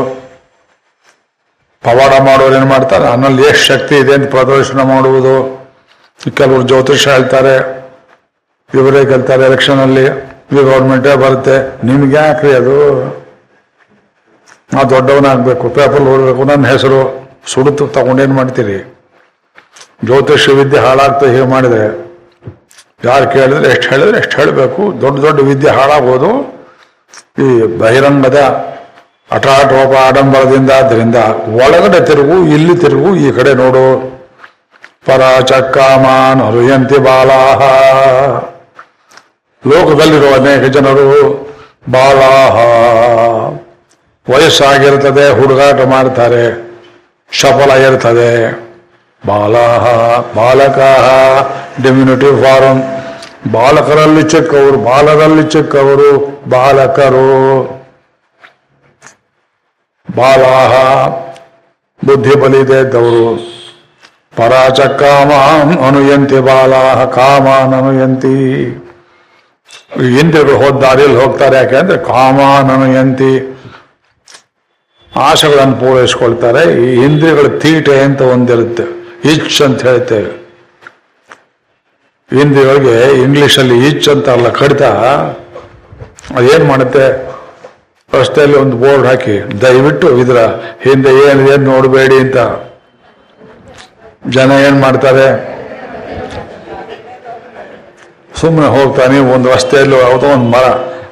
Speaker 1: ಪವಾಡ ಮಾಡೋರು ಏನು ಮಾಡ್ತಾರೆ? ನನ್ನಲ್ಲಿ ಎಷ್ಟು ಶಕ್ತಿ ಇದೆ ಅಂತ ಪ್ರದರ್ಶನ ಮಾಡುವುದು. ಕೆಲವರು ಜ್ಯೋತಿಷ ಹೇಳ್ತಾರೆ ಇವರೇ ಗೆಲ್ತಾರೆ ಎಲೆಕ್ಷನ್ ಅಲ್ಲಿ ಈ ಗೌರ್ಮೆಂಟೇ ಬರುತ್ತೆ. ನಿಮ್ಗೆ ಯಾಕ್ರಿ ಅದು? ನಾ ದೊಡ್ಡವನಾಗಬೇಕು. ಪೇಪರ್ ಓದಬೇಕು. ನನ್ನ ಹೆಸರು ಸುಡುತ್ತು ತಗೊಂಡೇನು ಮಾಡ್ತೀರಿ? ಜ್ಯೋತಿಷ್ಯ ವಿದ್ಯೆ ಹಾಳಾಗ್ತಾ ಹೀಗೆ ಮಾಡಿದರೆ ಯಾರು ಕೇಳಿದ್ರೆ ಎಷ್ಟು ಹೇಳಿದ್ರೆ ಎಷ್ಟು ಹೇಳಬೇಕು. ದೊಡ್ಡ ದೊಡ್ಡ ವಿದ್ಯೆ ಹಾಳಾಗೋದು ಈ ಬಹಿರಂಗದ ಅಟಾಟೋಪ ಆಡಂಬರದಿಂದ ಅದರಿಂದ ಒಳಗಡೆ ತಿರುಗು, ಇಲ್ಲಿ ತಿರುಗು, ಈ ಕಡೆ ನೋಡು. ಪರ ಚಕ್ಕಾಮಾನ್ ಹರುಯಂತಿ ಬಾಲಾಹ. ಲೋಕದಲ್ಲಿರುವ ಅನೇಕ ಜನರು ಬಾಲಾಹ. ವಯಸ್ಸಾಗಿರ್ತದೆ, ಹುಡುಗಾಟ ಮಾಡ್ತಾರೆ ಸಫಲ ಇರ್ತದೆ. ಬಾಲಾಹ, ಬಾಲಕಾಹ ಡಿಮ್ಯುನಿಟಿ ಫಾರಂ ಬಾಲಕರಲ್ಲಿ ಚಿಕ್ಕವರು, ಬಾಲರಲ್ಲಿ ಚಿಕ್ಕವರು ಬಾಲಕರು. ಬಾಲಾಹ ಬುದ್ಧಿ ಬಲಿದೆ ಇದ್ದವರು. ಪರಾಚ ಕಾಮಾನ್ ಅನುಯಂತಿ, ಬಾಲಾಹ ಕಾಮಾನ್ ಅನುಯಂತಿ. ಇಂದ್ರಿಯಗಳು ಹೋದ ದಾರಿಯಲ್ಲಿ ಹೋಗ್ತಾರೆ, ಯಾಕೆ ಅಂದ್ರೆ ಕಾಮಾನ್ ಅನುಯಂತಿ. ಆಶೆಗಳನ್ನು ಪೂರೈಸ್ಕೊಳ್ತಾರೆ, ಈ ಇಂದ್ರಿಯಗಳ ತೀಟೆ ಅಂತ ಒಂದಿರುತ್ತೆ ಇಚ್ ಅಂತ ಹೇಳ್ತೇವೆ. ಇಂದ್ರಿಯಗಳಿಗೆ ಇಂಗ್ಲಿಷಲ್ಲಿ ಇಚ್ ಅಂತ ಅಲ್ಲ ಕಡಿತ. ಅದೇನ್ ಮಾಡುತ್ತೆ? ರಸ್ತೆಯಲ್ಲಿ ಒಂದು ಬೋರ್ಡ್ ಹಾಕಿ, ದಯವಿಟ್ಟು ಇದರ ಹಿಂದೆ ಏನಿದೆ ಏನು ನೋಡಬೇಡಿ ಅಂತ. ಜನ ಏನ್ ಮಾಡ್ತಾರೆ? ಸುಮ್ಮನೆ ಹೋಗ್ತಾನೆ, ಒಂದು ರಸ್ತೆಯಲ್ಲಿ ಯಾವುದೋ ಒಂದು ಮರ,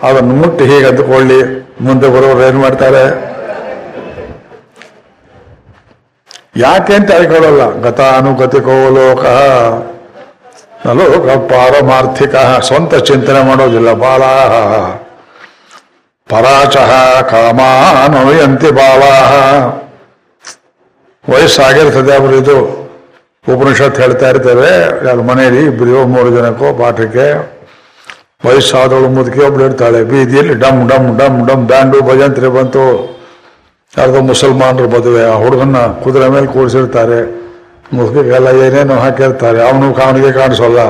Speaker 1: ಅದನ್ನು ಮುಟ್ಟಿ ಹೀಗೆ ಅಂದುಕೊಳ್ಳಿ ಮುಂದೆ ಬರೋರು ಏನ್ ಮಾಡ್ತಾರೆ? ಯಾಕೆ ಅಂತ ಹೇಳ್ಕೊಳ್ಳಲ್ಲ. ಗತಾನುಗತಿಕೋ ಲೋಕ ಲೋಕ ಪಾರಮಾರ್ಥಿಕ, ಸ್ವಂತ ಚಿಂತನೆ ಮಾಡೋದಿಲ್ಲ ಬಾಲ ಪರಾಚಹ ಕಾಮಾನುಯಂತಿ ಬಾಲ ವಯಸ್ಸಾಗಿರ್ತದೆ ಅವರು ಇದು ಉಪನಿಷತ್ ಹೇಳ್ತಾ ಇರ್ತೇವೆ ಯಾರು ಮನೆಯಲ್ಲಿ ಇಬ್ಬರಿಗೋ ಮೂರು ಜನಕ್ಕೋ ಪಾಠಕ್ಕೆ ವಯಸ್ಸಾದವಳು ಮುದುಕಿ ಒಬ್ಳು ಇರ್ತಾಳೆ, ಬೀದಿಯಲ್ಲಿ ಡಮ್ ಡಮ್ ಡಮ್ ಡಮ್ ಬ್ಯಾಂಡು ಭಜಂತ್ರಿ ಬಂತು. ಯಾರ್ದೋ ಮುಸಲ್ಮಾನರು ಮದುವೆ ಆ ಹುಡುಗನ್ನ ಕುದುರೆ ಮೇಲೆ ಕೂರಿಸಿರ್ತಾರೆ. ಮುದುಕಿಗೆಲ್ಲ ಏನೇನು ಹಾಕಿರ್ತಾರೆ, ಅವನು ಕಾವನಿಗೆ ಕಾಣಿಸೋಲ್ಲ.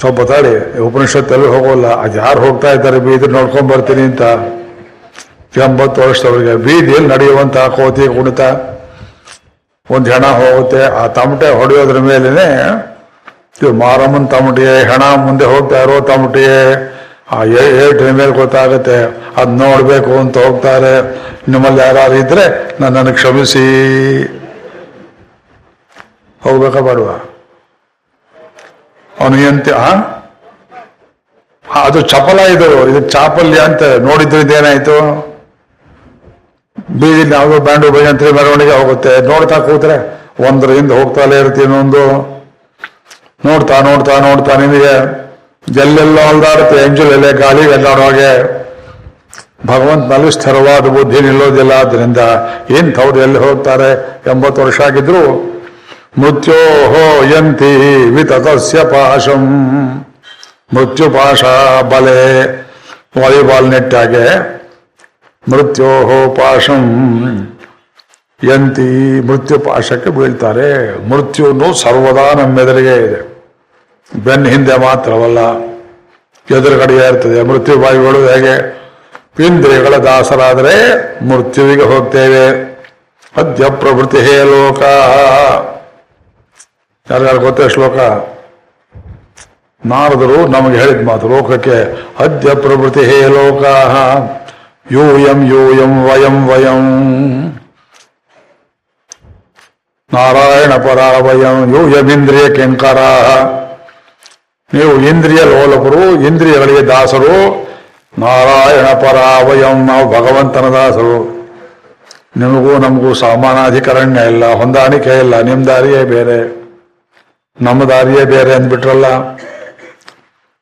Speaker 1: ಸ್ವಲ್ಪ ತಾಳಿ ಉಪನಿಷತ್ತಲ್ಲಿ ಹೋಗೋಲ್ಲ, ಅದು ಯಾರು ಹೋಗ್ತಾ ಇದ್ದಾರೆ ಬೀದಿ ನೋಡ್ಕೊಂಡ್ ಬರ್ತೀನಿ ಅಂತ. ಎಂಬತ್ತು ವರ್ಷದವರಿಗೆ ಬೀದಿಯಲ್ಲಿ ನಡೆಯುವಂತ ಕೋತಿ ಕುಣಿತ. ಒಂದು ಹೆಣ ಹೋಗುತ್ತೆ ಆ ತಮಟೆ ಹೊಡೆಯೋದ್ರ ಮೇಲೇನೆ ಇದು ಮಾರಮ್ಮನ ತಮಟಿಗೆ ಹೆಣ ಮುಂದೆ ಹೋಗ್ತಾ ಇರೋ ತಮಟಿಗೆ ಆ ಏಟಿನ ಮೇಲೆ ಗೊತ್ತಾಗುತ್ತೆ ಅದ್ ನೋಡ್ಬೇಕು ಅಂತ ಹೋಗ್ತಾರೆ. ನಿಮ್ಮಲ್ಲಿ ಯಾರು ಇದ್ರೆ ನನ್ನನ್ನು ಕ್ಷಮಿಸಿ. ಹೋಗ್ಬೇಕಾ ಬರುವ? ಅವನು ಎಂತ ಆ? ಆ, ಅದು ಚಪಲ ಇದು ಇದು ಚಾಪಲ್ಯ ಅಂತ ನೋಡಿದ್ರಿಂದ ಏನಾಯ್ತು ಬೀದಿ ಯಾವುದೋ ಬ್ಯಾಂಡು ಭಜಂತ್ರಿ ಮೆರವಣಿಗೆ ಹೋಗುತ್ತೆ. ನೋಡ್ತಾ ಕೂತ್ರೆ ಒಂದರಿಂದ ಹೋಗ್ತಾಲೇ ಇರ್ತೀನಿ ಒಂದು ನೋಡ್ತಾ ನೋಡ್ತಾ ನೋಡ್ತಾ ನಿಮಗೆ ಎಲ್ಲೆಲ್ಲ ಅಲ್ದಾಡುತ್ತೆ ಎಂಜಲ್ ಎಲೆ ಗಾಳಿ ಹಾಗೆ. ಭಗವಂತನಲ್ಲಿ ಸ್ಥಿರವಾದ ಬುದ್ಧಿ ನಿಲ್ಲೋದಿಲ್ಲ. ಆದ್ರಿಂದ ಇಂಥವ್ರು ಎಲ್ಲಿ ಹೋಗ್ತಾರೆ ಎಂಬತ್ತು ವರ್ಷ ಆಗಿದ್ರು? ಮೃತ್ಯೋ ಯಂತಿ ವಿತತಸ್ಯ ಪಾಶಂ. ಮೃತ್ಯು ಪಾಶ ಬಲೆ. ವಾಲಿಬಾಲ್ ನೆಟ್ಟಾಗೆ ಮೃತ್ಯೋ ಪಾಶಂ ಯಂತಿ ಮೃತ್ಯು ಪಾಶಕ್ಕೆ ಬೀಳ್ತಾರೆ. ಮೃತ್ಯುನು ಸರ್ವದಾ ನಮ್ಮೆದುರಿಗೆ ಇದೆ. ಬೆನ್ನ ಹಿಂದೆ ಮಾತ್ರವಲ್ಲ ಎದುರುಗಡೆ ಇರ್ತದೆ. ಮೃತ್ಯು ಬಾಯಿಗಳು ಹೇಗೆ? ಇಂದ್ರಿಯಗಳ ದಾಸರಾದರೆ ಮೃತ್ಯುವಿಗೆ ಹೋಗ್ತೇವೆ. ಅದ್ಯ ಪ್ರಭೃತಿ ಹೇ ಲೋಕ. ಯಾರ್ಯಾರು ಗೊತ್ತೇ ಶ್ಲೋಕ? ನಾರದರು ನಮಗೆ ಹೇಳಿದ ಮಾತು ಲೋಕಕ್ಕೆ ಅದ್ಯ ಪ್ರಭೃತಿ ಹೇ ಲೋಕ. ಯೂಯಂ ಯೋಯಂ ವಯಂ ವಯಂ ನಾರಾಯಣ ಪರಾವಯಂ ಯೋಯಮಿಂದ್ರಿಯ ಕೆಂಕರ ನೀವು ಇಂದ್ರಿಯ ಲೋಲಕರು, ಇಂದ್ರಿಯಗಳಿಗೆ ದಾಸರು ನಾರಾಯಣ ಪರಾವಯಂ ನಾವು ಭಗವಂತನ ದಾಸರು. ನಿಮಗೂ ನಮಗೂ ಸಮಾನಾಧಿಕರಣ್ಯ ಇಲ್ಲ, ಹೊಂದಾಣಿಕೆ ಇಲ್ಲ ನಿಮ್ಮ ದಾರಿಯೇ ಬೇರೆ. ನಮ್ಮ ದಾರಿಯೇ ಬೇರೆ ಅಂದ್ಬಿಟ್ರಲ್ಲ.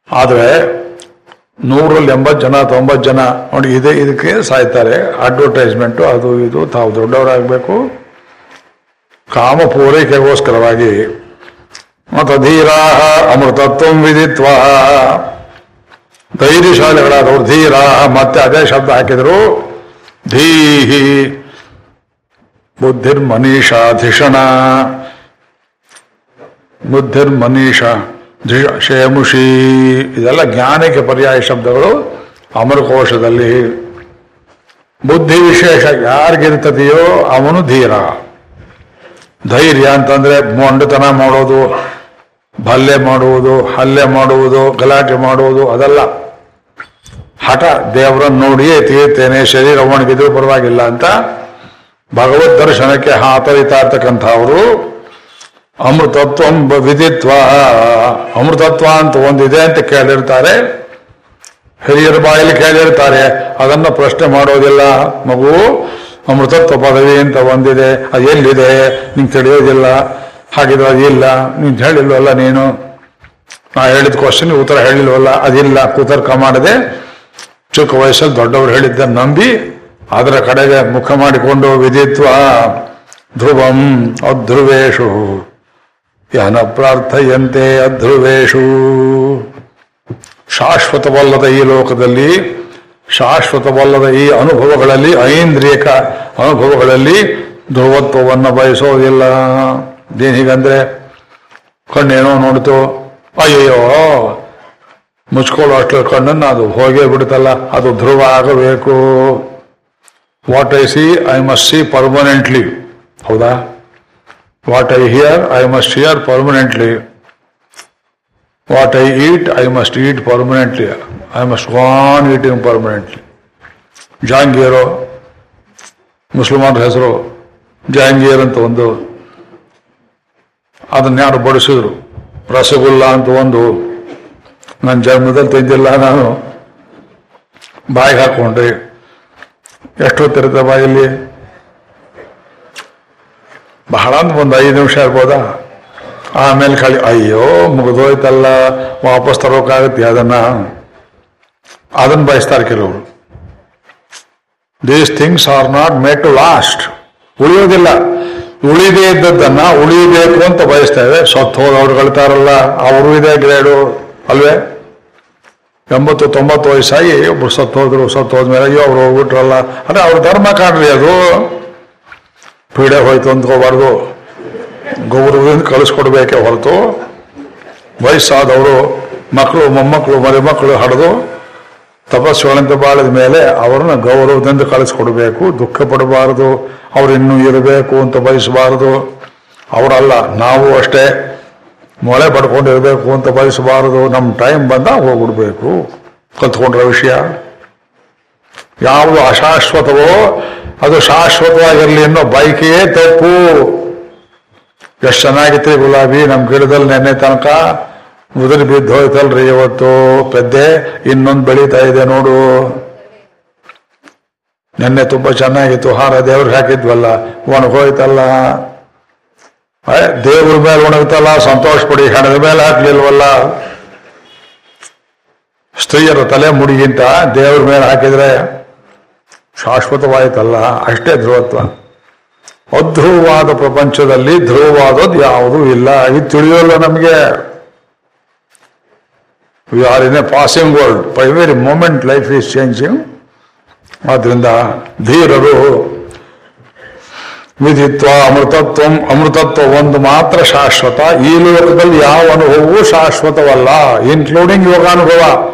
Speaker 1: ಆದರೆ ನೂರಲ್ಲಿ ಎಂಬತ್ತು ಜನ ತೊಂಬತ್ತು ಜನ. ನೋಡಿ, ಇದೇ, ಇದಕ್ಕೆ ಸಾಯ್ತಾರೆ. ಅಡ್ವರ್ಟೈಸ್ಮೆಂಟು ಅದು ಇದು, ತಾವು ದೊಡ್ಡವರಾಗಬೇಕು. ಕಾಮ ಪೂರೈಕೆಗೋಸ್ಕರವಾಗಿ. ಮತ್ತು ಧೀರಾ ಅಮೃತತ್ವ ವಿಧಿತ್ವ. ಧೈರ್ಯಶಾಲಿಗಳಾದವರು ಧೀರ ಮತ್ತೆ ಅದೇ ಶಬ್ದ ಹಾಕಿದರು. ಧೀಹಿ ಬುದ್ಧಿರ್ಮನೀಷ ಧಿಷಣ ಬುದ್ಧಿರ್ಮನೀಷ ಧಿಷ ಶೇಮುಷಿ ಇದೆಲ್ಲ ಜ್ಞಾನಕ್ಕೆ ಪರ್ಯಾಯ ಶಬ್ದಗಳು ಅಮರಕೋಶದಲ್ಲಿ ಬುದ್ಧಿ ವಿಶೇಷ ಯಾರಿಗಿರ್ತದೆಯೋ ಅವನು ಧೀರ. ಧೈರ್ಯ ಅಂತಂದ್ರೆ ಮೊಂಡತನ ಮಾಡೋದು ಭಲ್ಲೆ ಮಾಡುವುದು, ಹಲ್ಲೆ ಮಾಡುವುದು, ಗಲಾಟೆ ಮಾಡುವುದು, ಅದಲ್ಲ. ಹಠ ದೇವರನ್ನು ನೋಡಿಯೇ ತೀರ್ತೇನೆ ಶರೀರ ಒಣಗಿದ್ರು ಪರವಾಗಿಲ್ಲ ಅಂತ ಭಗವದ್ ದರ್ಶನಕ್ಕೆ ಹಾತರಿತಾ ಇರ್ತಕ್ಕಂಥವರು ಅಮೃತತ್ವ ವಿಧಿತ್ವ ಅಮೃತತ್ವ ಅಂತ ಒಂದಿದೆ ಅಂತ ಕೇಳಿರ್ತಾರೆ. ಹಿರಿಯರ ಬಾಯಲ್ಲಿ ಕೇಳಿರ್ತಾರೆ, ಅದನ್ನ ಪ್ರಶ್ನೆ ಮಾಡೋದಿಲ್ಲ. ಮಗು, ಅಮೃತತ್ವ ಪದವಿ ಅಂತ ಒಂದಿದೆ, ಅದು ಎಲ್ಲಿದೆ? ನಿಂಗೆ ತಿಳಿಯೋದಿಲ್ಲ. ಹಾಗಿದ್ರೆ ಅದಿಲ್ಲ. ನೀನು ಹೇಳಿಲ್ವಲ್ಲ ನೀನು? ನಾ ಹೇಳಿದ ಕ್ವಶನ್ ಉತ್ತರ ಹೇಳಿಲ್ವಲ್ಲ? ಅದಿಲ್ಲ. ಕುತರ್ಕ ಮಾಡದೆ. ಚಿಕ್ಕ ವಯಸ್ಸಲ್ಲಿ ದೊಡ್ಡವರು ಹೇಳಿದ್ದ ನಂಬಿ, ಅದರ ಕಡೆಗೆ ಮುಖ ಮಾಡಿಕೊಂಡು ವಿಧಿತ್ವ. ಧ್ರುವಂ ಅಧ್ರುವೇಶು. ಯನ ಪ್ರಾರ್ಥಯಂತೆ ಅಧ್ರುವೇಶು. ಶಾಶ್ವತವಲ್ಲದ ಈ ಲೋಕದಲ್ಲಿ, ಶಾಶ್ವತವಲ್ಲದ ಈ ಅನುಭವಗಳಲ್ಲಿ, ಐಂದ್ರಿಯಕ ಅನುಭವಗಳಲ್ಲಿ ಧ್ರುವತ್ವವನ್ನು ಬಯಸೋದಿಲ್ಲ. ಹೀಗಂದ್ರೆ ಕಣ್ಣೇನೋ ನೋಡ್ತು, ಅಯ್ಯಯ್ಯೋ ಮುಚ್ಕೊಳ್ಳೋ ಅಷ್ಟು ಕಣ್ಣನ್ನು ಅದು ಹೋಗೇ ಬಿಡುತ್ತಲ್ಲ, ಅದು ಧ್ರುವ ಆಗಬೇಕು. What I see I must see permanently ಹೌದಾ? What I hear I must hear permanently what I eat I must eat permanently I must want eating permanently Jangir ಮುಸಲ್ಮಾನರ ಹೆಸರು ಜಹಾಂಗೀರ್ ಅಂತ ಒಂದು. ಅದನ್ನ ಯಾರು ಬಡಿಸಿದ್ರು? ರಸಗುಲ್ಲ ಅಂತ ಒಂದು. ನನ್ನ ಜನ್ಮದಲ್ಲಿ ತಿಂದಿಲ್ಲ ನಾನು. ಬಾಯಿಗೆ ಹಾಕೊಂಡ್ರಿ ಎಷ್ಟೊತ್ತಿರುತ್ತೆ ಬಾಯಲ್ಲಿ? ಬಹಳ ಅಂತ ಒಂದು ಐದು ನಿಮಿಷ ಇರ್ಬೋದಾ ಆಮೇಲೆ ಖಾಲಿ ಅಯ್ಯೋ ಮುಗಿದೋಯ್ತಲ್ಲ, ವಾಪಸ್ ತರೋಕಾಗತ್ತೆ ಅದನ್ನ. ಅದನ್ನು ಬಯಸ್ತಾರೆ ಕೆಲವರು. These things are not made to last ಉಳಿಯೋದಿಲ್ಲ. ಉಳಿದೇ ಇದ್ದದ್ದನ್ನ ಉಳಿಬೇಕು ಅಂತ ಬಯಸ್ತೇವೆ ಸತ್ತು ಹೋದವ್ರು ಕಳ್ತಾರಲ್ಲ, ಅವರು ಇದೆ ಗ್ರೇಡು ಅಲ್ವೇ? ಎಂಬತ್ತು, ತೊಂಬತ್ತು ವಯಸ್ಸಾಗಿ ಒಬ್ರು ಸತ್ತು ಹೋದ್ರು, ಸತ್ತು ಹೋದ್ಮೇಲೆ ಅಯ್ಯೋ ಅವ್ರು ಹೋಗ್ಬಿಟ್ರಲ್ಲ. ಅಂದ್ರೆ ಅವ್ರ ಧರ್ಮ ಕಾಣ್ರಿ ಅದು. ಪೀಡೆ ಹೋಯ್ತು ಅಂದ್ಕೋಬಾರ್ದು ಗೌರವದಿಂದ ಕಳಿಸ್ಕೊಡ್ಬೇಕೆ ಹೊರತು ವಯಸ್ಸಾದವರು ಮಕ್ಕಳು, ಮೊಮ್ಮಕ್ಕಳು, ಮರಿಮಕ್ಕಳು ಹಡಿದು ತಪಸ್ವಳಂತ ಬಾಳಿದ ಮೇಲೆ ಅವರನ್ನು ಗೌರವದಿಂದ ಕಳಿಸ್ಕೊಡ್ಬೇಕು. ದುಃಖ ಪಡಬಾರದು. ಅವ್ರು ಇನ್ನೂ ಇರಬೇಕು ಅಂತ ಬಯಸಬಾರದು. ಅವರಲ್ಲ, ನಾವು ಅಷ್ಟೇ ಮೊಳೆ ಪಡ್ಕೊಂಡಿರ್ಬೇಕು ಅಂತ ಬಯಸಬಾರದು. ನಮ್ಮ ಟೈಮ್ ಬಂದಾಗ ಹೋಗ್ಬಿಡ್ಬೇಕು. ಕಲ್ತ್ಕೊಂಡ್ರ ವಿಷಯ. ಯಾವುದು ಅಶಾಶ್ವತವೋ ಅದು ಶಾಶ್ವತವಾಗಿರಲಿ ಅನ್ನೋ ಬೈಕೆಯೇ ತಪ್ಪು. ಎಷ್ಟು ಚೆನ್ನಾಗಿತ್ತು ಗುಲಾಬಿ ನಮ್ಮ ಗಿಡದಲ್ಲಿ ನೆನ್ನೆ ತನಕ ಮುದುರಿ ಬಿದ್ದು ಹೋಯ್ತಲ್ರಿ ಇವತ್ತು. ಪೆದ್ದೆ ಇನ್ನೊಂದು ಬೆಳೀತಾ ಇದೆ ನೋಡು. ನೆನ್ನೆ ತುಂಬಾ ಚೆನ್ನಾಗಿತ್ತು. ಹಾರ ದೇವ್ರಿಗೆ ಹಾಕಿದ್ವಲ್ಲ ಒಣಗೋಯ್ತಲ್ಲ ದೇವ್ರ ಮೇಲೆ ಒಣಗುತ್ತಲ್ಲ ಸಂತೋಷ ಪಡಿ, ಹಣದ ಮೇಲೆ ಹಾಕ್ಲಿಲ್ವಲ್ಲ. ಸ್ತ್ರೀಯರ ತಲೆ ಮುಡಿಗಿಂತ ದೇವ್ರ ಮೇಲೆ ಹಾಕಿದ್ರೆ ಶಾಶ್ವತವಾಯ್ತಲ್ಲ, ಅಷ್ಟೇ ಧ್ರುವತ್ವ. ಅಧ್ರುವವಾದ ಪ್ರಪಂಚದಲ್ಲಿ ಧ್ರುವವಾದದ್ದು ಯಾವುದೂ ಇಲ್ಲ. ಇದು ತಿಳಿಯೋಲ್ಲ ನಮಗೆ. We are in a passing world by very moment life is changing ಆದ್ರಿಂದ ಧೀರರು ವಿಧಿತ್ವ ಅಮೃತತ್ವ ಅಮೃತತ್ವ ಒಂದು ಮಾತ್ರ ಶಾಶ್ವತ. ಈ ಲೋಕದಲ್ಲಿ ಯಾವ ಅನುಭವವೂ ಶಾಶ್ವತವಲ್ಲ ಇನ್ಕ್ಲೂಡಿಂಗ್ ಯೋಗಾನುಭವ.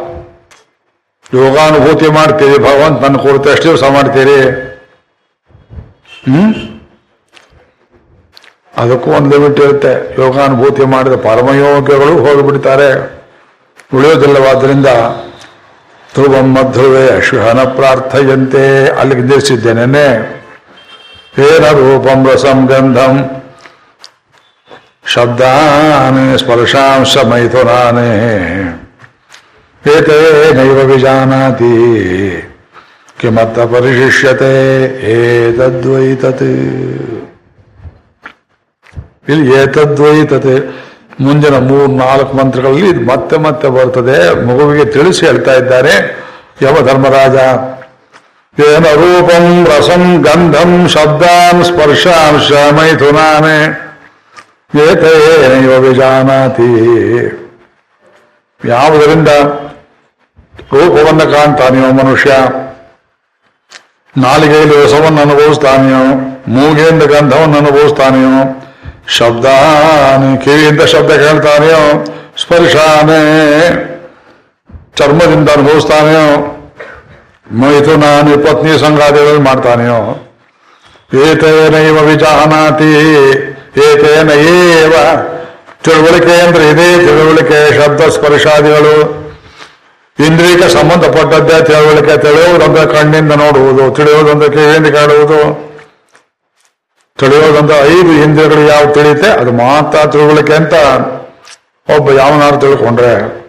Speaker 1: ಯೋಗಾನುಭೂತಿ ಮಾಡ್ತೀರಿ, ಭಗವಂತ ನನ್ನ ಕುರಿತು ಎಷ್ಟು ದಿವಸ ಮಾಡ್ತೀರಿ? ಹ್ಮ್? ಅದಕ್ಕೂ ಒಂದು ಲಿಮಿಟ್ ಇರುತ್ತೆ. ಯೋಗಾನುಭೂತಿ ಮಾಡಿದ ಪರಮಯೋಗ್ಯಗಳು ಹೋಗಿಬಿಡ್ತಾರೆ. ಉಳಿಯೋದಿಲ್ಲವಾದ್ರಿಂದ ಧ್ರುವಂ ಮಧ್ರುವೆ ಶುಹನ ಪ್ರಾರ್ಥಯಂತೆ ಅಲ್ಲಿಗೆ ನಿಲ್ಲಿಸಿದ್ದೇನೆ ಏನ ರೂಪಂ ರಸಂ ಗಂಧಂ. ಶಬ್ದಾನೆ ಸ್ಪರ್ಶಾಂಶ ಮೈಥುನಾನೇ. ಏತೇನೈವ ವಿಜಾನಾತಿ? ಕಿಮತ್ತ ಪರಿಶಿಷ್ಯತೆ? ಏತದ್ವೈತತ್ ಇಲ್ಲಿ ಏತದ್ವೈತತೆ ಮುಂದಿನ ಮೂರು, ನಾಲ್ಕು ಮಂತ್ರಗಳಲ್ಲಿ ಇದು ಮತ್ತೆ ಮತ್ತೆ ಬರ್ತದೆ. ಮಗುವಿಗೆ ತಿಳಿಸಿ ಹೇಳ್ತಾ ಇದ್ದಾರೆ. ಯಮಧರ್ಮರಾಜ ಏನ ರೂಪಂ ರಸಂ ಗಂಧಂ ಶಬ್ದಾನ್ ಸ್ಪರ್ಶಾಂಶ ಮೈಥುನಾನೆ ಏತೇನೈವ ವಿಜಾನಾತಿ? ಯಾವುದರಿಂದ? ರೂಪವನ್ನು ಕಾಣ್ತಾನೆಯೋ ಮನುಷ್ಯ? ನಾಲಿಗೆಯಲ್ಲಿ ರಸವನ್ನು ಅನುಭವಿಸ್ತಾನೆಯೋ ಮೂಗಿಯಿಂದ ಗಂಧವನ್ನು ಅನುಭವಿಸ್ತಾನೆಯೋ ಶಬ್ದ ಕಿವಿಯಿಂದ ಶಬ್ದ ಕೇಳ್ತಾನೆಯೋ? ಸ್ಪರ್ಶಾನೇ, ಚರ್ಮದಿಂದ ಅನುಭವಿಸ್ತಾನೆಯೋ? ಮೈತು ನಾನು ಪತ್ನಿ ಸಂಗಾತಿಗಳಲ್ಲಿ ಮಾಡ್ತಾನೆಯೋ? ಏತೇನೈವ ವಿಜಾನಾತಿ ಏತೇನ ಏವ ತಿಳುವಳಿಕೆ ಅಂದ್ರೆ ಇದೇ ತಿಳುವಳಿಕೆ, ಶಬ್ದ ಸ್ಪರ್ಶಾದಿಗಳು. ಇಂದ್ರಿಯಕ್ಕೆ ಸಂಬಂಧಪಟ್ಟದ್ದೇ ತಿಳುವಳಿಕೆ ತಿಳಿಯುವುದಂದ್ರೆ ಕಣ್ಣಿಂದ ನೋಡುವುದು ತಿಳಿಯುವುದಂದ್ರೆ ಕಿವಿಯಿಂದ ಕೇಳುವುದು ತಿಳಿಯೋದಂದ್ರೆ ಐದು ಇಂದ್ರಿಯಗಳು ಯಾವ ತಿಳಿಯುತ್ತೆ, ಅದು ಮಾತ್ರ ತಿಳುವಳಿಕೆ ಅಂತ ಒಬ್ಬ ಯಾವನಾರು ತಿಳ್ಕೊಂಡ್ರೆ.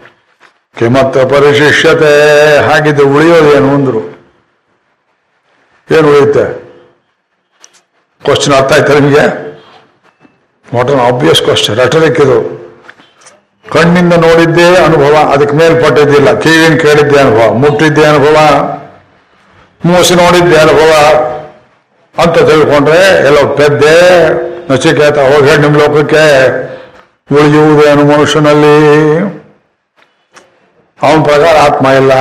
Speaker 1: ಕಿಮತ್ತ ಪರಿಶಿಷ್ಯತೆ ಹಾಗಿದ್ರೆ ಉಳಿಯೋದೇನು ಅಂದ್ರು. ಏನು ಉಳಿಯುತ್ತೆ? ಕ್ವಶನ್ ಅರ್ಥ ಆಯ್ತಾ ನಿಮಗೆ? What an obvious question rhetoric ಇದು. ಕಣ್ಣಿಂದ ನೋಡಿದ್ದೇ ಅನುಭವ, ಅದಕ್ಕೆ ಮೇಲ್ಪಟ್ಟಿದ್ದಿಲ್ಲ ಕಿವಿನ ಕೇಳಿದ್ದೆ ಅನುಭವ, ಮುಟ್ಟಿದ್ದೆ ಅನುಭವ, ಮೂಸಿ ನೋಡಿದ್ದೆ ಅನುಭವ. ಅಂತ ತಿಳ್ಕೊಂಡ್ರೆ, ಎಲ್ಲೋ ಪೆದ್ದೆ, ನಚಿಕೇತ, ಹೋಗಿ ನಿಮ್ಮ ಲೋಕಕ್ಕೆ ಉಳಿಯುವುದೇನು ಮನುಷ್ಯನಲ್ಲಿ? ಅವನ ಪ್ರಕಾರ ಆತ್ಮ ಇಲ್ಲ.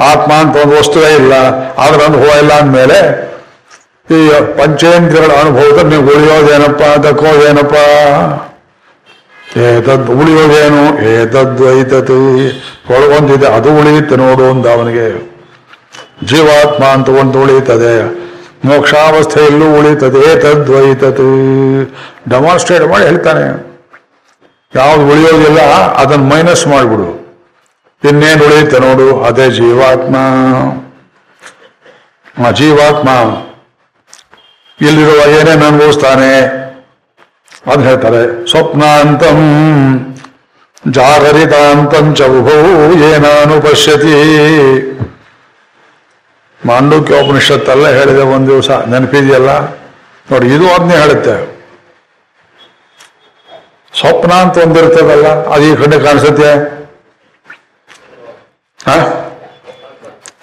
Speaker 1: ಆತ್ಮ ಅಂತ ಒಂದು ವಸ್ತುವೇ ಇಲ್ಲ. ಆದ್ರೆ ಅನುಭವ ಇಲ್ಲ ಅಂದಮೇಲೆ, ಈ ಪಂಚೇಂದ್ರಿಯಗಳ ಅನುಭವದಲ್ಲಿ ನೀವು ಉಳಿಯೋದೇನಪ್ಪ, ದಕ್ಕೋದೇನಪ್ಪ? ಏತದ್ ಉಳಿಯೋದೇನು ಏತದ್ವೈತತಿ ಒಳಗೊಂದಿದೆ, ಅದು ಉಳಿಯುತ್ತೆ ನೋಡು ಅಂದ ಅವನಿಗೆ. ಜೀವಾತ್ಮ ಅಂತ ಒಂದು ಉಳಿಯುತ್ತದೆ. ಮೋಕ್ಷಾವಸ್ಥೆಯಲ್ಲೂ ಉಳಿಯುತ್ತದೆ. ಏತದ್ವೈತತಿ ಡೆಮಾನ್ಸ್ಟ್ರೇಟ್ ಮಾಡಿ ಹೇಳ್ತಾನೆ. ಯಾವ್ದು ಉಳಿಯೋದಿಲ್ಲ, ಅದನ್ನು ಮೈನಸ್ ಮಾಡಿಬಿಡು. ಇನ್ನೇನು ಉಳಿಯುತ್ತೆ ನೋಡು, ಅದೇ ಜೀವಾತ್ಮ. ಆ ಜೀವಾತ್ಮ ಇಲ್ಲಿರುವ ಏನೇನು ಅನುಭವಿಸ್ತಾನೆ? ಅದು ಹೇಳ್ತಾರೆ, ಸ್ವಪ್ನಾಂತಂ, ಜಾಗರಿತಾಂತಂ ಚ ಉಭೌ ಏನಾನು ಪಶ್ಯತಿ ಮಾಂಡೂಕ್ಯ ಉಪನಿಷತ್ತಲ್ಲ ಹೇಳಿದೆ ಒಂದು ದಿವಸ, ನೆನಪಿದೆಯಲ್ಲ? ನೋಡಿ, ಇದು ಅದನ್ನೇ ಹೇಳುತ್ತೆ. ಸ್ವಪ್ನ ಅಂತ ಒಂದಿರ್ತದಲ್ಲ, ಅದು ಈ ಕಡೆ ಕಾಣಿಸುತ್ತೆ?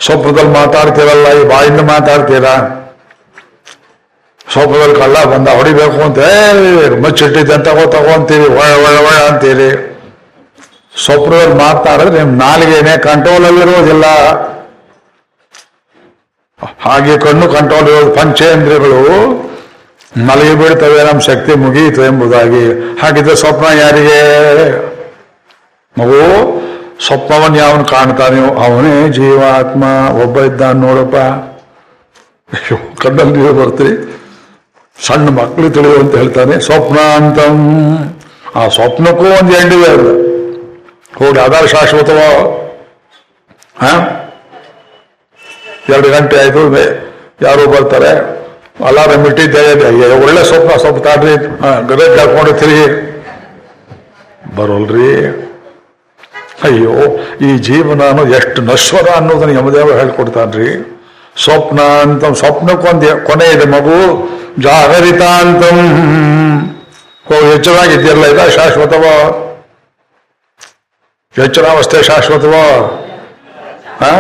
Speaker 1: ಸ್ವಪ್ನದಲ್ಲಿ ಮಾತಾಡ್ತೀರಲ್ಲ, ಈ ಬಾಯಿಂದ ಮಾತಾಡ್ತೀರಾ? ಸ್ವಪ್ನದಲ್ಲಿ ಕಳ್ಳ ಬಂದ, ಹೊಡಿಬೇಕು ಅಂತ ಮಚ್ಚಿಟ್ಟಿದ್ದೆ, ತಗೋ ತಗೊಂತೀರಿ ಒಳ ಒಳ ಒಳ ಅಂತೀರಿ. ಸೊಪ್ರದಲ್ಲಿ ಮಾತನಾಡಿದ್ರೆ ನಿಮ್ ನಾಲಿಗೆನೆ ಕಂಟ್ರೋಲ್ ಅಲ್ಲಿರೋದಿಲ್ಲ ಹಾಗೆ ಕಣ್ಣು ಕಂಟ್ರೋಲ್ ಇರೋದು ಪಂಚೇಂದ್ರಿಯಗಳು. ಮಲಗಿ ಬಿಡ್ತವೆ ನಮ್ಮ ಶಕ್ತಿ ಮುಗಿಯಿತು ಎಂಬುದಾಗಿ. ಹಾಗಿದ್ರೆ ಸ್ವಪ್ನ ಯಾರಿಗೆ? ಮಗು ಸ್ವಪ್ನವನ್ನು ಯಾವನು ಕಾಣ್ತಾನೆ? ಅವನೇ ಜೀವಾತ್ಮ, ಒಬ್ಬ ಇದ್ದಾನೆ ನೋಡಪ್ಪ. ಕಣ್ಣಲ್ಲಿ ನೀರು ಬರ್ತೀರಿ. ಸಣ್ಣ ಮಕ್ಕಳು ತಿಳಿದು ಅಂತ ಹೇಳ್ತಾನೆ ಸ್ವಪ್ನ ಅಂತ ಆ ಸ್ವಪ್ನಕ್ಕೂ ಒಂದು ಎಂಡಿದೆ ಅದು. ಹೋಗಿ ಆಧಾರ ಶಾಶ್ವತವ ಎರಡು ಗಂಟೆ ಆಯ್ತು ಯಾರು ಬರ್ತಾರೆ ಅಲಾರಂ ಇಟ್ಟಿದ್ದೆ ಅಯ್ಯೋ, ಒಳ್ಳೆ ಸ್ವಪ್ನ ಸ್ವಲ್ಪ ತಾಡ್ರಿ ಗದೆ ತಿರುಗಿ. ಬರೋಲ್ರಿ. ಅಯ್ಯೋ ಈ ಜೀವನ ಅನ್ನೋದು ಎಷ್ಟು ನಶ್ವರ ಅನ್ನೋದನ್ನ ಯಮದೇವ ಹೇಳ್ಕೊಡ್ತಾನ್ರಿ. ಸ್ವಪ್ನ ಅಂತ ಸ್ವಪ್ನಕ್ಕೊಂದು ಕೊನೆ ಇದೆ ಮಗು. ಜಾಗರಿತ ಅಂತ ಹೋಗಿ ಎಚ್ಚರಾಗಿದ್ದಿರಲ್ಲ ಇದ ಶಾಶ್ವತವೋ? ಎಚ್ಚರಾವಸ್ಥೆ ಶಾಶ್ವತವೋ? ಹಾ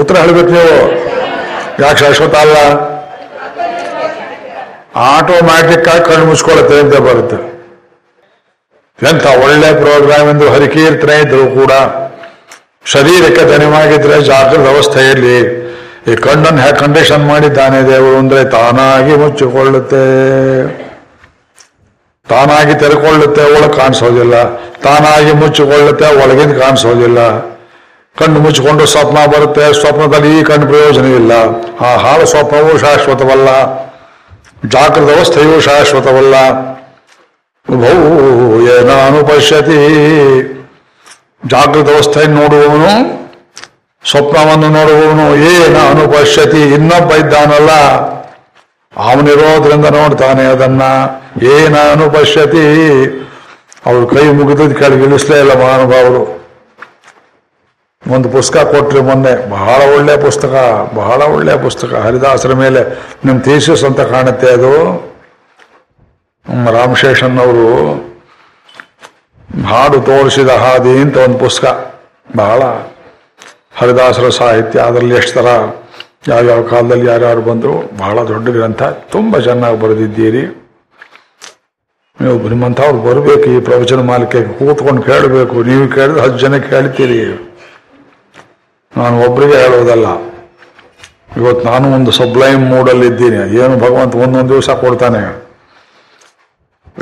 Speaker 1: ಉತ್ತರ ಹೇಳ್ಬೇಕು ನೀವು. ಯಾಕೆ ಶಾಶ್ವತ ಅಲ್ಲ? ಆಟೋಮ್ಯಾಟಿಕ್ ಆಗಿ ಕಣ್ಣು ಮುಚ್ಕೊಳ್ಳುತ್ತೆ ಅಂತ ಬರುತ್ತೆ. ಎಂಥ ಒಳ್ಳೆ ಪ್ರೋಗ್ರಾಮ್ ಎಂದು ಹರಿಕೀರ್ತನೆ ಇದ್ರು ಕೂಡ, ಶರೀರಕ್ಕೆ ಧನಿಮಾಗಿದ್ರೆ ಜಾಗೃತ ಅವಸ್ಥೆಯಲ್ಲಿ ಈ ಕಣ್ಣನ್ನು ಹೇಗೆ ಕಂಡೀಷನ್ ಮಾಡಿದ್ದಾನೆ ದೇವರು ಅಂದ್ರೆ ತಾನಾಗಿ ಮುಚ್ಚಿಕೊಳ್ಳುತ್ತೆ. ತಾನಾಗಿ ತೆರೆಕೊಳ್ಳುತ್ತೆ ಒಳಗೆ ಕಾಣಿಸೋದಿಲ್ಲ. ತಾನಾಗಿ ಮುಚ್ಚಿಕೊಳ್ಳುತ್ತೆ ಒಳಗಿಂದ ಕಾಣಿಸೋದಿಲ್ಲ. ಕಣ್ಣು ಮುಚ್ಚಿಕೊಂಡು ಸ್ವಪ್ನ ಬರುತ್ತೆ, ಸ್ವಪ್ನದಲ್ಲಿ ಈ ಕಣ್ಣು ಪ್ರಯೋಜನ ಇಲ್ಲ. ಆ ಹಾಳು ಸ್ವಪ್ನವೂ ಶಾಶ್ವತವಲ್ಲ. ಜಾಗೃತ ಅವಸ್ಥೆಯೂ ಶಾಶ್ವತವಲ್ಲ. ಉಭೌ ಏನಾನು ಪಶ್ಯತಿ ಜಾಗೃತ ವ್ಯವಸ್ಥೆಯನ್ನು ನೋಡುವವನು ಸ್ವಪ್ನವನ್ನು ನೋಡುವವನು ಏನ ಅನುಪಶ್ಯತಿ ಇನ್ನೊಬ್ಬ ಇದ್ದಾನಲ್ಲ. ಅವನಿರೋದ್ರಿಂದ ನೋಡ್ತಾನೆ ಅದನ್ನ ಏನ ಅನುಪಶ್ಯತಿ ಅವ್ರು ಕೈ ಮುಗಿದ ಕೆಳಗೆ ಇಳಿಸ್ಲೇ ಇಲ್ಲ ಮಹಾನುಭಾವರು. ಒಂದು ಪುಸ್ತಕ ಕೊಟ್ರಿ ಮೊನ್ನೆ, ಬಹಳ ಒಳ್ಳೆ ಪುಸ್ತಕ, ಬಹಳ ಒಳ್ಳೆ ಪುಸ್ತಕ. ಹರಿದಾಸರ ಮೇಲೆ ನಿಮ್ಮ ಥೀಸಿಸ್ ಅಂತ ಕಾಣುತ್ತೆ ಅದು. ರಾಮಶೇಷನ್ ಅವರು ಹಾಡು ತೋರಿಸಿದ ಹಾದಿ ಅಂತ ಒಂದು ಪುಸ್ತಕ, ಬಹಳ. ಹರಿದಾಸರ ಸಾಹಿತ್ಯ, ಅದರಲ್ಲಿ ಎಷ್ಟು ಥರ ಯಾವ್ಯಾವ ಕಾಲದಲ್ಲಿ ಯಾರ್ಯಾರು ಬಂದರು, ಬಹಳ ದೊಡ್ಡ ಗ್ರಂಥ. ತುಂಬ ಚೆನ್ನಾಗಿ ಬರೆದಿದ್ದೀರಿ. ನೀವು ನಿಮ್ಮಂಥವ್ರು ಬರಬೇಕು ಈ ಪ್ರವಚನ ಮಾಲಿಕೆ, ಕೂತ್ಕೊಂಡು ಕೇಳಬೇಕು. ನೀವು ಕೇಳಿದ್ರೆ ಹತ್ತು ಜನ ಕೇಳ್ತೀರಿ. ನಾನು ಒಬ್ಬರಿಗೆ ಹೇಳೋದಲ್ಲ. ಇವತ್ತು ನಾನು ಒಂದು ಸಬ್ಲೈಮ್ ಮೂಡಲ್ಲಿದ್ದೀನಿ ಏನು ಭಗವಂತ ಒಂದೊಂದು ದಿವಸ ಕೊಡ್ತಾನೆ.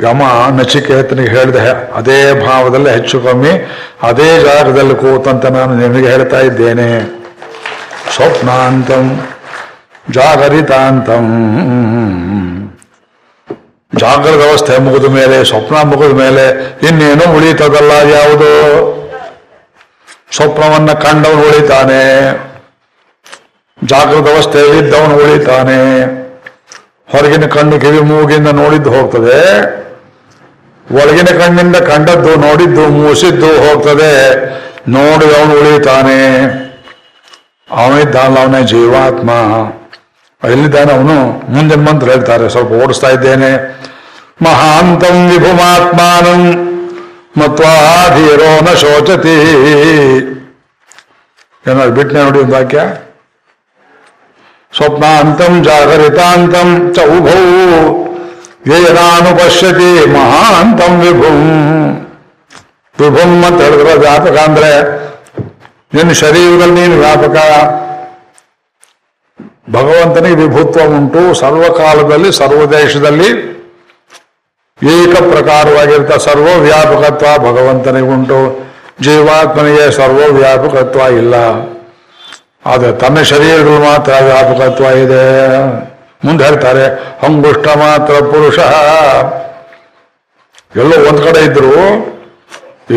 Speaker 1: ಯಮ ನಚಿಕೇತನಿಗೆ ಹೇಳಿದೆ, ಅದೇ ಭಾವದಲ್ಲಿ ಹೆಚ್ಚು ಕಮ್ಮಿ, ಅದೇ ಜಾಗದಲ್ಲಿ ಕೂತಂತ ನಾನು ನಿಮಗೆ ಹೇಳ್ತಾ ಇದ್ದೇನೆ. ಸ್ವಪ್ನಾಂತಂ ಜಾಗರಿತಾಂತಂ. ಜಾಗರ ವ್ಯವಸ್ಥೆ ಮುಗಿದ ಮೇಲೆ, ಸ್ವಪ್ನ ಮುಗಿದ ಮೇಲೆ ಇನ್ನೇನು ಉಳಿತದಲ್ಲ ಯಾವುದು? ಸ್ವಪ್ನವನ್ನ ಕಂಡವನು ಉಳಿತಾನೆ. ಜಾಗೃತ ಅವಸ್ಥೆಯಲ್ಲಿ ಇದ್ದವನು ಉಳಿತಾನೆ. ಹೊರಗಿನ ಕಣ್ಣು ಕಿವಿ ಮೂಗಿಂದ ನೋಡಿದ್ದು ಹೋಗ್ತದೆ. ಒಳಗಿನ ಕಣ್ಣಿಂದ ಕಂಡದ್ದು, ನೋಡಿದ್ದು, ಮೂಸಿದ್ದು ಹೋಗ್ತದೆ. ನೋಡಿ ಅವನು ಉಳಿತಾನೆ ಅವನಿದ್ದಾನಲ್ಲ ಅವನೇ ಜೀವಾತ್ಮ. ಎಲ್ಲಿದ್ದಾನೆ ಅವನು? ಮುಂದಿನ ಮಂತ್ರ ಹೇಳ್ತಾರೆ, ಸ್ವಲ್ಪ ಓಡಿಸ್ತಾ ಇದ್ದೇನೆ. ಮಹಾಂತಂ ವಿಭುಮಾತ್ಮಾನಂ ಮತ್ವಾಧೀರೋ ನ ಶೋಚತಿ. ಏನಾದ್ರು ಬಿಟ್ಟನೆ ನೋಡಿ ಒಂದು ವಾಕ್ಯ. ಸ್ವಪ್ನಾಂತಂ ಜಾಗರಿತಾಂತಂ ಚ ಉಭೌ ಯೇನಾನು ಪಶ್ಯತಿ ಮಹಾಂತಂ ವಿಭುಂ. ವಿಭುಂ ಅಂತ ಹೇಳಿದ್ರೆ ವ್ಯಾಪಕ ಅಂದ್ರೆ ನಿನ್ನ ಶರೀರದಲ್ಲಿ ನೀನು ವ್ಯಾಪಕ. ಭಗವಂತನಿಗೆ ವಿಭುತ್ವ ಉಂಟು ಸರ್ವಕಾಲದಲ್ಲಿ ಸರ್ವ ದೇಶದಲ್ಲಿ ಏಕ ಪ್ರಕಾರವಾಗಿರ್ತ ಸರ್ವ ವ್ಯಾಪಕತ್ವ ಭಗವಂತನಿಗೆ ಉಂಟು ಜೀವಾತ್ಮನಿಗೆ ಸರ್ವ ವ್ಯಾಪಕತ್ವ ಇಲ್ಲ. ಆದರೆ ತನ್ನ ಶರೀರಗಳು ಮಾತ್ರ ವ್ಯಾಪಕತ್ವ ಇದೆ. ಮುಂದೆ ಹೇಳ್ತಾರೆ ಅಂಗುಷ್ಟ ಮಾತ್ರ ಪುರುಷ. ಎಲ್ಲೋ ಒಂದ್ ಕಡೆ ಇದ್ರು,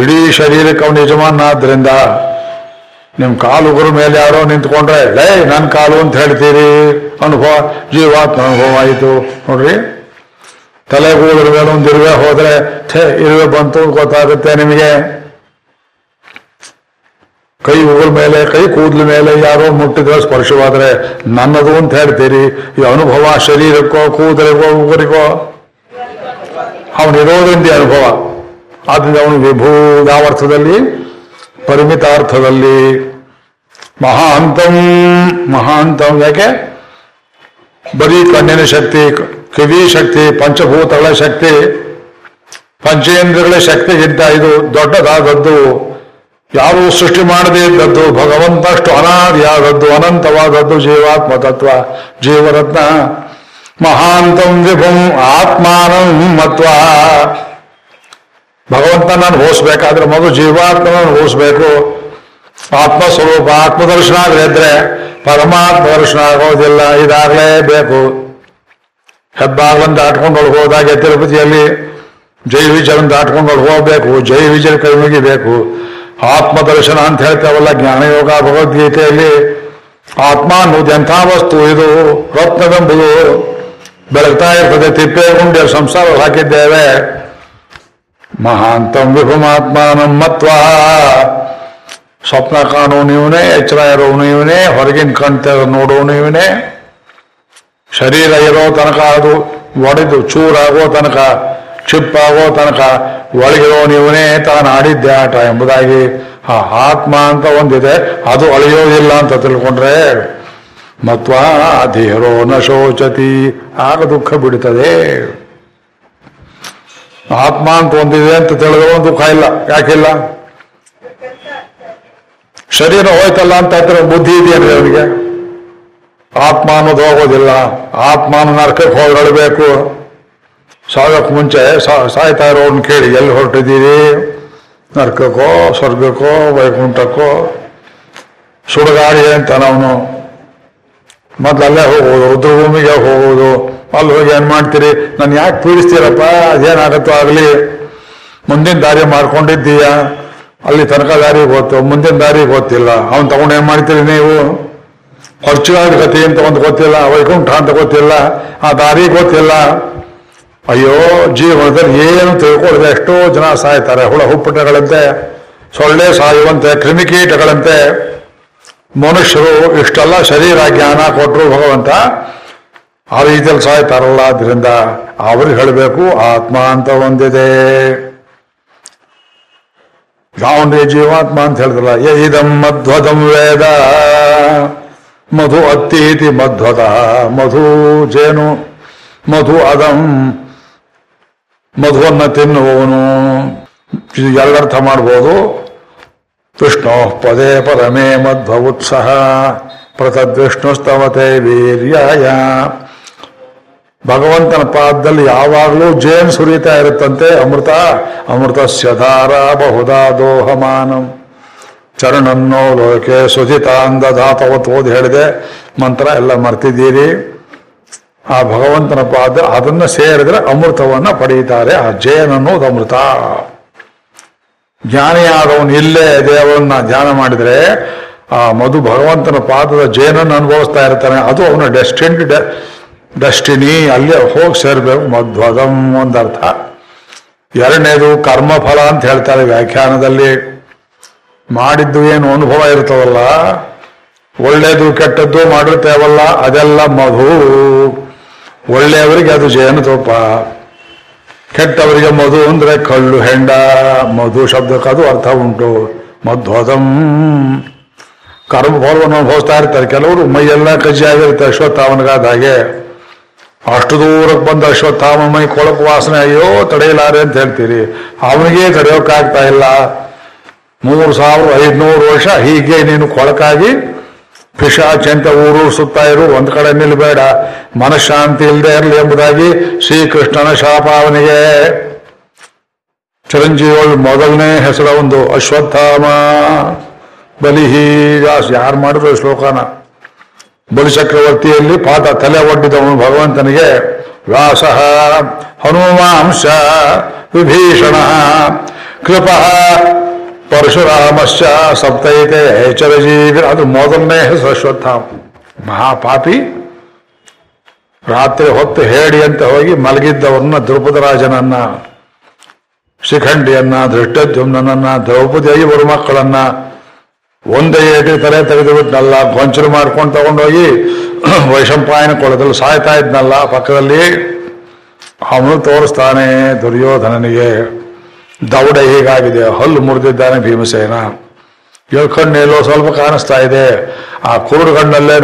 Speaker 1: ಇಡೀ ಶರೀರಕ್ಕೆ ಅವನ ಯಜಮಾನಾದ್ರಿಂದ ನಿಮ್ ಉಗುರು ಮೇಲೆ ಯಾರೋ ನಿಂತ್ಕೊಂಡ್ರೆ, ಲೈ ನನ್ನ ಕಾಲು ಅಂತ ಹೇಳ್ತೀರಿ? ಅನುಭವ, ಜೀವಾತ್ಮ ಅನುಭವ ಆಯಿತು. ನೋಡ್ರಿ ತಲೆಗೂದ್ರ ಮೇಲೆ ಒಂದು ಇರುವೆ ಹೋದ್ರೆ ಛೇ ಇರುವೆ ಬಂತು ಗೊತ್ತಾಗುತ್ತೆ ನಿಮಗೆ. ಕೈ ಉಗುರ ಮೇಲೆ, ಕೈ ಕೂದಲ ಮೇಲೆ ಯಾರೋ ಮುಟ್ಟಿದ್ರೆ ಸ್ಪರ್ಶವಾದ್ರೆ ನನ್ನದು ಅಂತ ಹೇಳ್ತೀರಿ. ಈ ಅನುಭವ ಶರೀರಕ್ಕೋ, ಕೂದಲಿಗೋ, ಉಗುರಿಗೋ ಅವನಿರೋದ್ರಿಂದ ಅನುಭವ. ಆದ್ರಿಂದ ಅವನು ವಿಭೂ ಪರಿಮಿತಾರ್ಥದಲ್ಲಿ. ಮಹಾಂತಂ ಮಹಾಂತಂ ಯಾಕೆ? ಬರೀ ಕಣ್ಣಿನ ಶಕ್ತಿ, ಕಿವಿ ಶಕ್ತಿ, ಪಂಚಭೂತಗಳ ಶಕ್ತಿ, ಪಂಚೇಂದ್ರಗಳ ಶಕ್ತಿಗಿಂತ ಇದು ದೊಡ್ಡದಾದದ್ದು. ಯಾರೂ ಸೃಷ್ಟಿ ಮಾಡದೇ ಇದ್ದದ್ದು, ಭಗವಂತಷ್ಟು ಅನಾದಿಯಾದದ್ದು, ಅನಂತವಾದದ್ದು ಜೀವಾತ್ಮ ತತ್ವ ಜೀವರತ್ನ. ಮಹಾಂತಂ ವಿಭುಂ ಆತ್ಮಾನಂ ಮತ್ವ. ಭಗವಂತ ನಾನು ಮೊದಲು ಜೀವಾತ್ಮನನ್ನು ಹೋಸ್ಬೇಕು. ಆತ್ಮ ಸ್ವರೂಪ ಆತ್ಮದರ್ಶನ ಆಗದಿದ್ರೆ ಪರಮಾತ್ಮ ದರ್ಶನ ಆಗೋದಿಲ್ಲ, ಇದಾಗಲೇಬೇಕು. ಹೆಬ್ಬಾಗ್ಲನ್ನು ದಾಟ್ಕೊಂಡು ಹೋದಾಗೆ ತಿರುಪತಿಯಲ್ಲಿ ಜೈ ವಿಜಯನ ದಾಟ್ಕೊಂಡು ಹೋಗ್ಬೇಕು, ಜೈ ವಿಜಯ ಕೈ ಮುಗಿಬೇಕು. ಆತ್ಮದರ್ಶನ ಅಂತ ಹೇಳ್ತೇವಲ್ಲ, ಜ್ಞಾನಯೋಗ, ಭಗವದ್ಗೀತೆಯಲ್ಲಿ ಆತ್ಮ ಅನ್ನೋದು ಎಂಥ ವಸ್ತು ಇದು? ರತ್ನವೆಂಬುದು ಬೆಳಗ್ತಾ ಇರ್ತದೆ, ತಿಪ್ಪೆ ಉಂಡೆ ಸಂಸಾರ ಹಾಕಿದ್ದೇವೆ. ಮಹಾಂತಂ ವಿಭುಮಾತ್ಮಾನಂ ಮತ್ವ. ಸ್ವಪ್ನ ಕಾಣೋನು ಇವನೇ, ಎಚ್ಚರ ಇರೋನು ಇವನೇ, ಹೊರಗಿನ ಕಣ್ತ ನೋಡೋನು ಇವನೇ. ಶರೀರ ಇರೋ ತನಕ ಅದು ಒಡೆದು, ಚೂರಾಗೋ ತನಕ, ಚಿಪ್ಪಾಗೋ ತನಕ ಒಳಗಿರೋನು ನೀವನೇ ತಾನು ಆಡಿದ್ದೆ ಆಟ ಎಂಬುದಾಗಿ ಆ ಆತ್ಮ ಅಂತ ಒಂದಿದೆ ಅದು ಅಳಿಯೋದಿಲ್ಲ ಅಂತ ತಿಳ್ಕೊಂಡ್ರೆ ಮತ್ವ ಧೀರೋ ನ ಶೋಚತಿ, ಆಗ ದುಃಖ ಬಿಡುತ್ತದೆ. ಆತ್ಮ ಅಂತ ಒಂದಿದೆ ಅಂತ ತಿಳಿದ್ರೆ ಒಂದು ದುಃಖ ಇಲ್ಲ. ಯಾಕಿಲ್ಲ ಶರೀರ ಹೋಯ್ತಲ್ಲ ಅಂತ ಹತ್ರ ಬುದ್ಧಿ ಇದೆಯನ್ರಿ ಅವನಿಗೆ ಆತ್ಮ ಅನ್ನೋದು ಹೋಗೋದಿಲ್ಲ. ಆತ್ಮನ ನರ್ಕಕ್ಕೆ ಹೋಗಿರಬೇಕು ಸಾಗಕ್ಕೆ ಮುಂಚೆ ಸಾಯ್ತಾ ಇರೋನ್ ಕೇಳಿ, ಎಲ್ಲಿ ಹೊರಟಿದ್ದೀರಿ? ನರ್ಕಕ್ಕೋ, ಸ್ವರ್ಗಕ್ಕೋ, ವೈಕುಂಠಕ್ಕೋ? ಸುಡಗಾಡಿ ಅಂತ ನಾವು ಮೊದ್ಲು ಅಲ್ಲೇ ಹೋಗೋದು ರುದ್ರಭೂಮಿಗೆ ಹೋಗೋದು ಅಲ್ಲಿ ಹೋಗಿ ಏನ್ ಮಾಡ್ತೀರಿ? ನಾನು ಯಾಕೆ ಪೀಡಿಸ್ತೀರಪ್ಪ? ಅದೇನಾಗತ್ತೋ ಆಗಲಿ. ಮುಂದಿನ ದಾರಿ ಮಾಡ್ಕೊಂಡಿದ್ದೀಯ. ಅಲ್ಲಿ ತನಕ ದಾರಿ ಗೊತ್ತು, ಮುಂದಿನ ದಾರಿ ಗೊತ್ತಿಲ್ಲ. ಅವನ್ ತಗೊಂಡು ಏನ್ ಮಾಡ್ತೀರಿ ನೀವು? ಹೊರ್ಚುಗಾದ ಗತಿ ಅಂತ ಒಂದು ಗೊತ್ತಿಲ್ಲ, ವೈಕುಂಠ ಅಂತ ಗೊತ್ತಿಲ್ಲ. ಆ ದಾರಿ ಗೊತ್ತಿಲ್ಲ. ಅಯ್ಯೋ, ಜೀವನದಲ್ಲಿ ಏನು ತಿಳ್ಕೊಳ್ಳದೆ ಎಷ್ಟೋ ಜನ ಸಾಯ್ತಾರೆ, ಹುಳ ಹುಪ್ಪಟಗಳಂತೆ, ಸೊಳ್ಳೆ ಸಾಯುವಂತೆ, ಕ್ರಿಮಿಕೀಟಗಳಂತೆ. ಮನುಷ್ಯರು ಇಷ್ಟೆಲ್ಲ ಶರೀರ ಜ್ಞಾನ ಕೊಟ್ಟರು ಭಗವಂತ, ಆ ರೀತಿಯಲ್ಲಿ ಸಾಯ್ತಾರಲ್ಲ ಅದರಿಂದ ಅವ್ರಿಗೆ ಹೇಳಬೇಕು, ಆತ್ಮ ಅಂತ ಒಂದಿದೆ. ಯಾವನೇ ಜೀವಾತ್ಮ ಅಂತ ಹೇಳಿದ್ರಲ್ಲ ಇದಂ ಮಧ್ವದಂ ವೇದ, ಮಧು ಅತ್ತೀತಿ ಮಧ್ವದ, ಮಧು ಜೇನು, ಮಧು ಅದಂ ಮಧುವನ್ನ ತಿನ್ನುವವನು ಇದು ಎರಡರ್ಥ ಮಾಡ್ಬೋದು. ವಿಷ್ಣು ಪದೇ ಪರಮೇ ಮಧ್ವ ಉತ್ಸಹ ಪ್ರತದ್ವಿಷ್ಣುಸ್ತವತೆ ವೀರ್ಯಾಯ. ಭಗವಂತನ ಪಾದದಲ್ಲಿ ಯಾವಾಗಲೂ ಜೇನು ಸುರಿತಾ ಇರುತ್ತಂತೆ ಅಮೃತ. ಅಮೃತ ಸ್ಯಧಾರ ಬಹುದಾ ದೋಹಮಾನಂ. ಚರಣನ್ನೋ ಲೋಕೆ ಸುಜಿತಾಂದಧಾತವತ್ ಓದಿ ಹೇಳಿದೆ. ಮಂತ್ರ ಎಲ್ಲ ಮರ್ತಿದ್ದೀರಿ. ಆ ಭಗವಂತನ ಪಾದ ಅದನ್ನ ಸೇರಿದ್ರೆ ಅಮೃತವನ್ನ ಪಡೆಯುತ್ತಾರೆ. ಆ ಜಯನ್ ಅನ್ನೋದು ಅಮೃತ. ಜ್ಞಾನಿಯಾದವನು ಇಲ್ಲೇ ದೇವರನ್ನ ಧ್ಯಾನ ಮಾಡಿದರೆ ಆ ಮಧು ಭಗವಂತನ ಪಾದದ ಜೇನನ್ನು ಅನುಭವಿಸ್ತಾ ಇರ್ತಾನೆ. ಅದು ಅವನ ಡೆಸ್ಟಿನ್ ಡೆಸ್ಟಿನಿ, ಅಲ್ಲೇ ಹೋಗಿ ಸೇರ್ಬೇಕು. ಮಧ್ವದಂ ಒಂದರ್ಥ. ಎರಡನೇದು ಕರ್ಮಫಲ ಅಂತ ಹೇಳ್ತಾರೆ ವ್ಯಾಖ್ಯಾನದಲ್ಲಿ. ಮಾಡಿದ್ದು ಏನು ಅನುಭವ ಇರ್ತವಲ್ಲ ಒಳ್ಳೇದು ಕೆಟ್ಟದ್ದು ಮಾಡಿರ್ತೇವಲ್ಲ, ಅದೆಲ್ಲ ಮಧು. ಒಳ್ಳೆಯವರಿಗೆ ಅದು ಜೇನುತುಪ್ಪ ಕೆಟ್ಟವರಿಗೆ ಮಧು ಅಂದ್ರೆ ಕಳ್ಳು ಹೆಂಡ, ಮಧು ಶಬ್ದಕ್ಕದು ಅರ್ಥ ಉಂಟು. ಮಧ್ವದಂ. ಕರ್ಮಫಲವನ್ನು ಅನುಭವಿಸ್ತಾ ಇರ್ತಾರೆ. ಕೆಲವರು ಮೈಯೆಲ್ಲ ಕಜ್ಜಿಯಾಗಿರುತ್ತೆ ಅಶ್ವತ್ಥಾಮನಿಗಾದ ಹಾಗೆ. ಅಷ್ಟು ದೂರಕ್ಕೆ ಬಂದ ಅಶ್ವತ್ಥಾಮ ಮೈ ಕೊಳಕು ವಾಸನೆ, ಅಯ್ಯೋ, ತಡೆಯಲಾರೆ ಅಂತ ಹೇಳ್ತೀರಿ. ಅವನಿಗೆ ತಡೆಯೋಕ್ಕಾಗ್ತಾ ಇಲ್ಲ. ಮೂರು ಸಾವಿರ ಐದುನೂರು ವರ್ಷ ಹೀಗೆ ನೀನು ಕೊಳಕಾಗಿ ಪಿಶಾಚಂತ ಊರು ಸುತ್ತ ಇರು, ಒಂದ್ ಕಡೆ ನಿಲ್ಬೇಡ. ಮನಃಶಾಂತಿ ಇಲ್ಲದೆ ಇರಲಿ ಎಂಬುದಾಗಿ ಶ್ರೀಕೃಷ್ಣನ ಶಾಪ ಅವನಿಗೆ ಚಿರಂಜೀವಿ ಮೊದಲನೇ ಹೆಸರ ಒಂದು ಅಶ್ವತ್ಥಾಮ. ಬಲಿಹಿ ಯಾರು ಮಾಡಿದ್ರು ಶ್ಲೋಕನ? ಬಲಿ ಚಕ್ರವರ್ತಿಯಲ್ಲಿ ಪಾಠ ತಲೆ ಒಡ್ಡಿದವನು ಭಗವಂತನಿಗೆ, ವ್ಯಾಸ ಹನುಮಾಂಶ ವಿಭೀಷಣ ಕೃಪ ಪರಶುರಾಮಶ್ಚ ಸಪ್ತೈತೆ ಚರಜೀವಿ, ಅದು ಮೊದಲನೇ ಅಶ್ವತ್ಥಾಮ ಮಹಾಪಾಪಿ. ರಾತ್ರಿ ಹೊತ್ತು ಹೇಳಿ ಅಂತ ಹೋಗಿ ಮಲಗಿದ್ದವನ್ನ ದ್ರೌಪದರಾಜನನ್ನ ಶಿಖಂಡಿಯನ್ನ ಧೃಷ್ಟದ್ಯುಮ್ನನ್ನ ದ್ರೌಪದಿ ಐವರು ಮಕ್ಕಳನ್ನ ಒಂದೇ ಏಟಿ ತಲೆ ತೆಗೆದು ಬಿಟ್ಟನಲ್ಲ ಗೊಂಚಲು ಮಾಡ್ಕೊಂಡು ತಗೊಂಡೋಗಿ *clears throat* ವೈಶಂಪಾಯನ ಕೊಳದಲ್ಲಿ ಸಾಯ್ತಾ ಇದ್ನಲ್ಲ ಪಕ್ಕದಲ್ಲಿ ಅವನು ತೋರಿಸ್ತಾನೆ ದುರ್ಯೋಧನನಿಗೆ. ದೌಡ ಹೇಗಾಗಿದೆ? ಹಲ್ಲು ಮುರಿದಿದ್ದಾನೆ ಭೀಮಸೇನ. ಎಳ್ಕಣ್ಣೆಲ್ಲೋ ಸ್ವಲ್ಪ ಕಾಣಿಸ್ತಾ ಇದೆ. ಆ ಕುರುಡು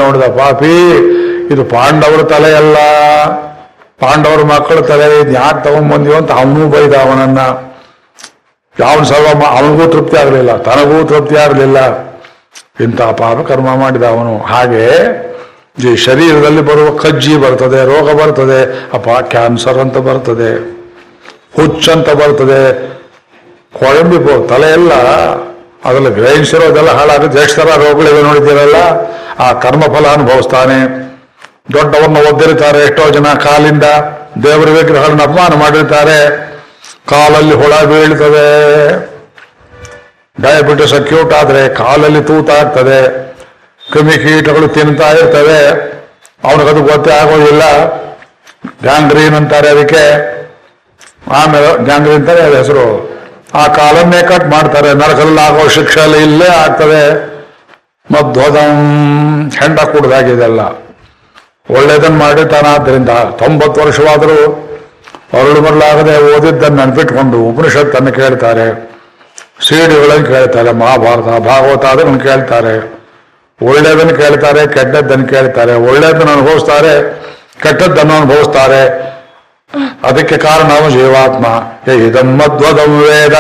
Speaker 1: ನೋಡಿದ ಪಾಪಿ, ಇದು ಪಾಂಡವರ ತಲೆಯಲ್ಲ. ಪಾಂಡವರ ಮಕ್ಕಳ ತಲೆ ಇದು ಯಾಕೆ ತಗೊಂಡ್ಬಂದಿವ ಅಂತ ಅವನೂ ಬೈದ ಅವನನ್ನ. ಯಾವನು ಸರ್ವ ಅವನಿಗೂ ತೃಪ್ತಿ ಆಗಲಿಲ್ಲ, ತನಗೂ ತೃಪ್ತಿ ಆಗಲಿಲ್ಲ. ಇಂಥ ಪಾಪ ಕರ್ಮ ಮಾಡಿದ ಅವನು. ಹಾಗೆ ಈ ಶರೀರದಲ್ಲಿ ಬರುವ ಕಜ್ಜಿ ಬರ್ತದೆ, ರೋಗ ಬರ್ತದೆ ಅಪ್ಪ ಕ್ಯಾನ್ಸರ್ ಅಂತ ಬರ್ತದೆ, ಹುಚ್ಚಂತ ಬರ್ತದೆ. ಕೊಳಂಬಿಪೋ ತಲೆ ಎಲ್ಲ ಅದರಲ್ಲಿ ಗ್ರಹಿಸಿರೋದೆಲ್ಲ ಹಾಳಾಗುತ್ತೆ. ಎಷ್ಟು ಥರ ರೋಗಗಳಿವೆ ನೋಡಿದ್ದೀರಲ್ಲ, ಆ ಕರ್ಮಫಲ ಅನುಭವಿಸ್ತಾನೆ. ದೊಡ್ಡವನ್ನ ಒದ್ದಿರ್ತಾರೆ, ಎಷ್ಟೋ ಜನ ಕಾಲಿಂದ ದೇವರ ವಿಗ್ರಹಗಳನ್ನ ಅಪಮಾನ ಮಾಡಿರ್ತಾರೆ. ಕಾಲಲ್ಲಿ ಹುಳ ಬೀಳ್ತದೆ. ಡಯಾಬಿಟಿಸ್ ಅಕ್ಯೂಟ್ ಆದ್ರೆ ಕಾಲಲ್ಲಿ ತೂತ ಆಗ್ತದೆ. ಕ್ರಿಮಿ ಕೀಟಗಳು ತಿಂತಾ ಇರ್ತವೆ. ಅವನಿಗದು ಗೊತ್ತೇ ಆಗೋದಿಲ್ಲ. ಗ್ಯಾಂಗ್ರೀನ್ ಅಂತಾರೆ ಅದಕ್ಕೆ. ಆಮೇಲೆ ಗ್ಯಾಂಗ್ರೀನ್ ಅಂತಾರೆ, ಅದು ಹೆಸರು ಕಾಲನ್ನೇ ಕಟ್ ಮಾಡ್ತಾರೆ. ನರಕಲ್ಲಾಗೋ ಶಿಕ್ಷೆ ಎಲ್ಲ ಇಲ್ಲೇ ಆಗ್ತದೆ. ಮಧ್ವದಂ ಹೆಂಡ ಕುಡ್ದಾಗಿದೆಲ್ಲ. ಒಳ್ಳೇದನ್ನು ಮಾಡಿರ್ತಾನ ಆದ್ರಿಂದ ತೊಂಬತ್ತು ವರ್ಷವಾದರೂ ಅರಳು ಮರಳಾಗದೆ ಓದಿದ್ದನ್ನು ನೆನಪಿಟ್ಕೊಂಡು ಉಪನಿಷತ್ತನ್ನು ಕೇಳ್ತಾರೆ. ಸೀಡಿಗಳನ್ನು ಕೇಳ್ತಾರೆ. ಮಹಾಭಾರತ, ಭಾಗವತ ಅದನ್ನು ಕೇಳ್ತಾರೆ. ಒಳ್ಳೇದನ್ನು ಕೇಳ್ತಾರೆ, ಕೆಟ್ಟದ್ದನ್ನು ಕೇಳ್ತಾರೆ. ಒಳ್ಳೇದನ್ನು ಅನುಭವಿಸ್ತಾರೆ, ಕೆಟ್ಟದ್ದನ್ನು ಅನುಭವಿಸ್ತಾರೆ. ಅದಕ್ಕೆ ಕಾರಣ ಅವನು ಜೀವಾತ್ಮ. ಏ ಇದಂ ವೇದ.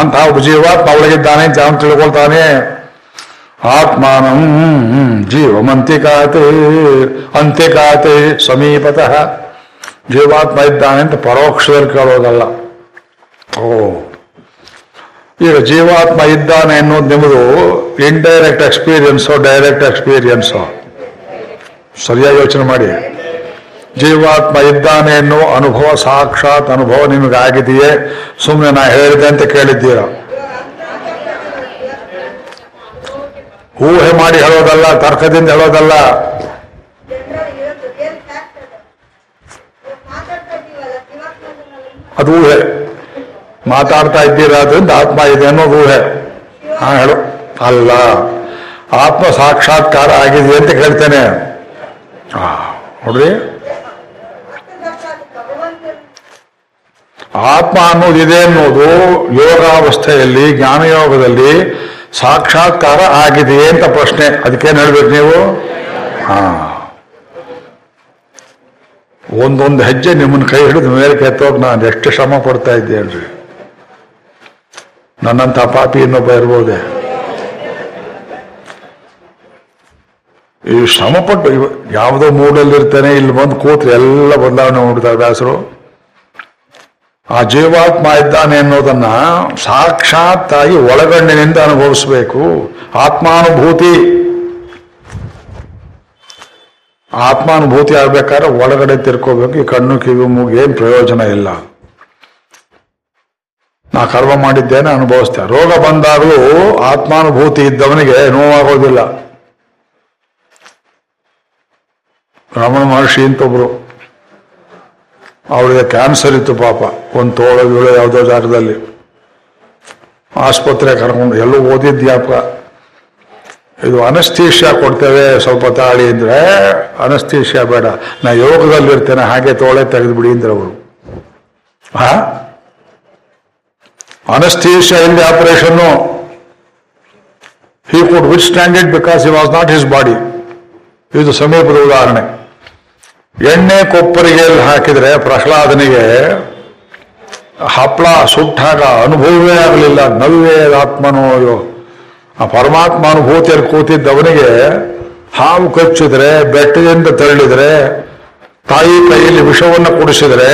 Speaker 1: ಅಂತ ಒಬ್ಬ ಜೀವಾತ್ಮ ಒಳಗಿದ್ದಾನೆ ಅಂತ ಅವನು ತಿಳ್ಕೊಳ್ತಾನೆ? ಆತ್ಮಾನಂ ಜೀವಮಂತಿಕಾತೆ ಅಂತ್ಯಕಾತೆ ಸಮೀಪತಃ. ಜೀವಾತ್ಮ ಇದ್ದಾನೆ ಅಂತ ಪರೋಕ್ಷದಲ್ಲಿ ಕೇಳೋದಲ್ಲ. ಓ. ಈಗ ಜೀವಾತ್ಮ ಇದ್ದಾನೆ ಅನ್ನೋದು ನಿಮ್ಮದು ಇಂಡೈರೆಕ್ಟ್ ಎಕ್ಸ್ಪೀರಿಯನ್ಸೋ ಡೈರೆಕ್ಟ್ ಎಕ್ಸ್ಪೀರಿಯನ್ಸೋ ಸರಿಯಾಗಿ ಯೋಚನೆ ಮಾಡಿ. ಜೀವಾತ್ಮ ಇದ್ದಾನೆ ಅನ್ನೋ ಅನುಭವ ಸಾಕ್ಷಾತ್ ಅನುಭವ ನಿಮಗೆ ಆಗಿದೆಯೇ ಸುಮ್ಮನೆ ನಾ ಹೇಳಿದೆ ಅಂತ ಕೇಳಿದ್ದೀರ? ಊಹೆ ಮಾಡಿ ಹೇಳೋದಲ್ಲ, ತರ್ಕದಿಂದ ಹೇಳೋದಲ್ಲ.
Speaker 2: ಅದು
Speaker 1: ಊಹೆ. ಮಾತಾಡ್ತಾ ಇದ್ದೀರಾದ್ರಿಂದ ಆತ್ಮ ಇದೆ ಅನ್ನೋದು ಊಹೆ. ಹಾ, ಹೇಳು. ಅಲ್ಲ. ಆತ್ಮ ಸಾಕ್ಷಾತ್ಕಾರ ಆಗಿದೆ ಅಂತ ಕೇಳ್ತೇನೆ. ಹಾ ನೋಡ್ರಿ. ಆತ್ಮ ಅನ್ನೋದಿದೆ ಅನ್ನೋದು ಯೋಗಾವಸ್ಥೆಯಲ್ಲಿ, ಜ್ಞಾನಯೋಗದಲ್ಲಿ ಸಾಕ್ಷಾತ್ಕಾರ ಆಗಿದೆಯೇ ಅಂತ ಪ್ರಶ್ನೆ. ಅದಕ್ಕೇನು ಹೇಳ್ಬೇಕು ನೀವು? ಹಾ. ಒಂದೊಂದು ಹೆಜ್ಜೆ ನಿಮ್ಮನ್ನು ಕೈ ಹಿಡಿದು ಮೇಲೆ ಕೆತ್ತೋಗಿ ನಾನು ಎಷ್ಟು ಶ್ರಮ ಪಡ್ತಾ ಇದ್ದೆ ಅಲ್ರಿ ನನ್ನಂಥ ಪಾಪಿ ಇನ್ನೊಬ್ಬ ಇರ್ಬೋದೆ? ಈ ಶ್ರಮಪಟ್ಟು ಯಾವುದೋ ಮೂಡಲ್ಲಿರ್ತಾನೆ ಇಲ್ಲಿ ಬಂದು ಕೂತ್ರೆ ಎಲ್ಲ ಬದಲಾವಣೆ ನೋಡ್ತಾರೆ ವ್ಯಾಸರು ಆ ಜೀವಾತ್ಮ ಇದ್ದಾನೆ ಅನ್ನೋದನ್ನ ಸಾಕ್ಷಾತ್ತಾಗಿ ಒಳಗಣ್ಣಿನಿಂದ ಅನುಭವಿಸಬೇಕು. ಆತ್ಮಾನುಭೂತಿ. ಆತ್ಮಾನುಭೂತಿ ಆಗ್ಬೇಕಾದ್ರೆ ಒಳಗಡೆ ತಿರ್ಕೋಬೇಕು. ಈ ಕಣ್ಣು, ಕಿವಿ, ಮೂಗು ಏನ್ ಪ್ರಯೋಜನ ಇಲ್ಲ. ನಾ ಕರ್ಮ ಮಾಡಿದ್ದೇನೆ ಅನುಭವಿಸ್ತೇನೆ ರೋಗ ಬಂದಾಗಲೂ ಆತ್ಮಾನುಭೂತಿ ಇದ್ದವನಿಗೆ ನೋವಾಗೋದಿಲ್ಲ. ರಮಣ ಮಹರ್ಷಿ ಅಂತೊಬ್ರು ಅವಳಿಗೆ ಕ್ಯಾನ್ಸರ್ ಇತ್ತು ಪಾಪ. ಒಂದು ತೋಳ ಗೀಳ ಯಾವುದೋ ಜಾಗದಲ್ಲಿ. ಆಸ್ಪತ್ರೆ ಕರ್ಕೊಂಡು ಎಲ್ಲೂ ಓದಿದ್ಯಾಪ ಇದು ಅನಸ್ಥೀಷ್ಯಾ ಕೊಡ್ತೇವೆ ಸ್ವಲ್ಪ ತಾಳಿ ಅಂದ್ರೆ ಅನಸ್ಥೀಷ್ಯಾ ಬೇಡ. ನಾ ಯೋಗದಲ್ಲಿ ಇರ್ತೇನೆ, ಹಾಗೆ ತೋಳೆ ತೆಗೆದುಬಿಡಿ ಅಂದ್ರೆ ಅವರು. ಹಾ ಅನಸ್ಥೀಷ್ಯಾ ಇಲ್ಲದೆ operation he could withstand it because he was not his body ಇದು ಸಮೀಪದ ಉದಾಹರಣೆ. ಎಣ್ಣೆ ಕೊಪ್ಪರಿಗೆಯಲ್ಲಿ ಹಾಕಿದ್ರೆ ಪ್ರಹ್ಲಾದನಿಗೆ ಹಪ್ಪಳ ಸುಟ್ಟಾಗ ಅನುಭವವೇ ಆಗಲಿಲ್ಲ. ನವ್ವೇ ಆತ್ಮನೋ ಆ ಪರಮಾತ್ಮ ಅನುಭೂತಿಯಲ್ಲಿ ಕೂತಿದ್ದವನಿಗೆ ಹಾವು ಕಚ್ಚಿದ್ರೆ, ಬೆಟ್ಟದಿಂದ ತೆರಳಿದ್ರೆ, ತಾಯಿ ಕೈಯಲ್ಲಿ ವಿಷವನ್ನು ಕುಡಿಸಿದ್ರೆ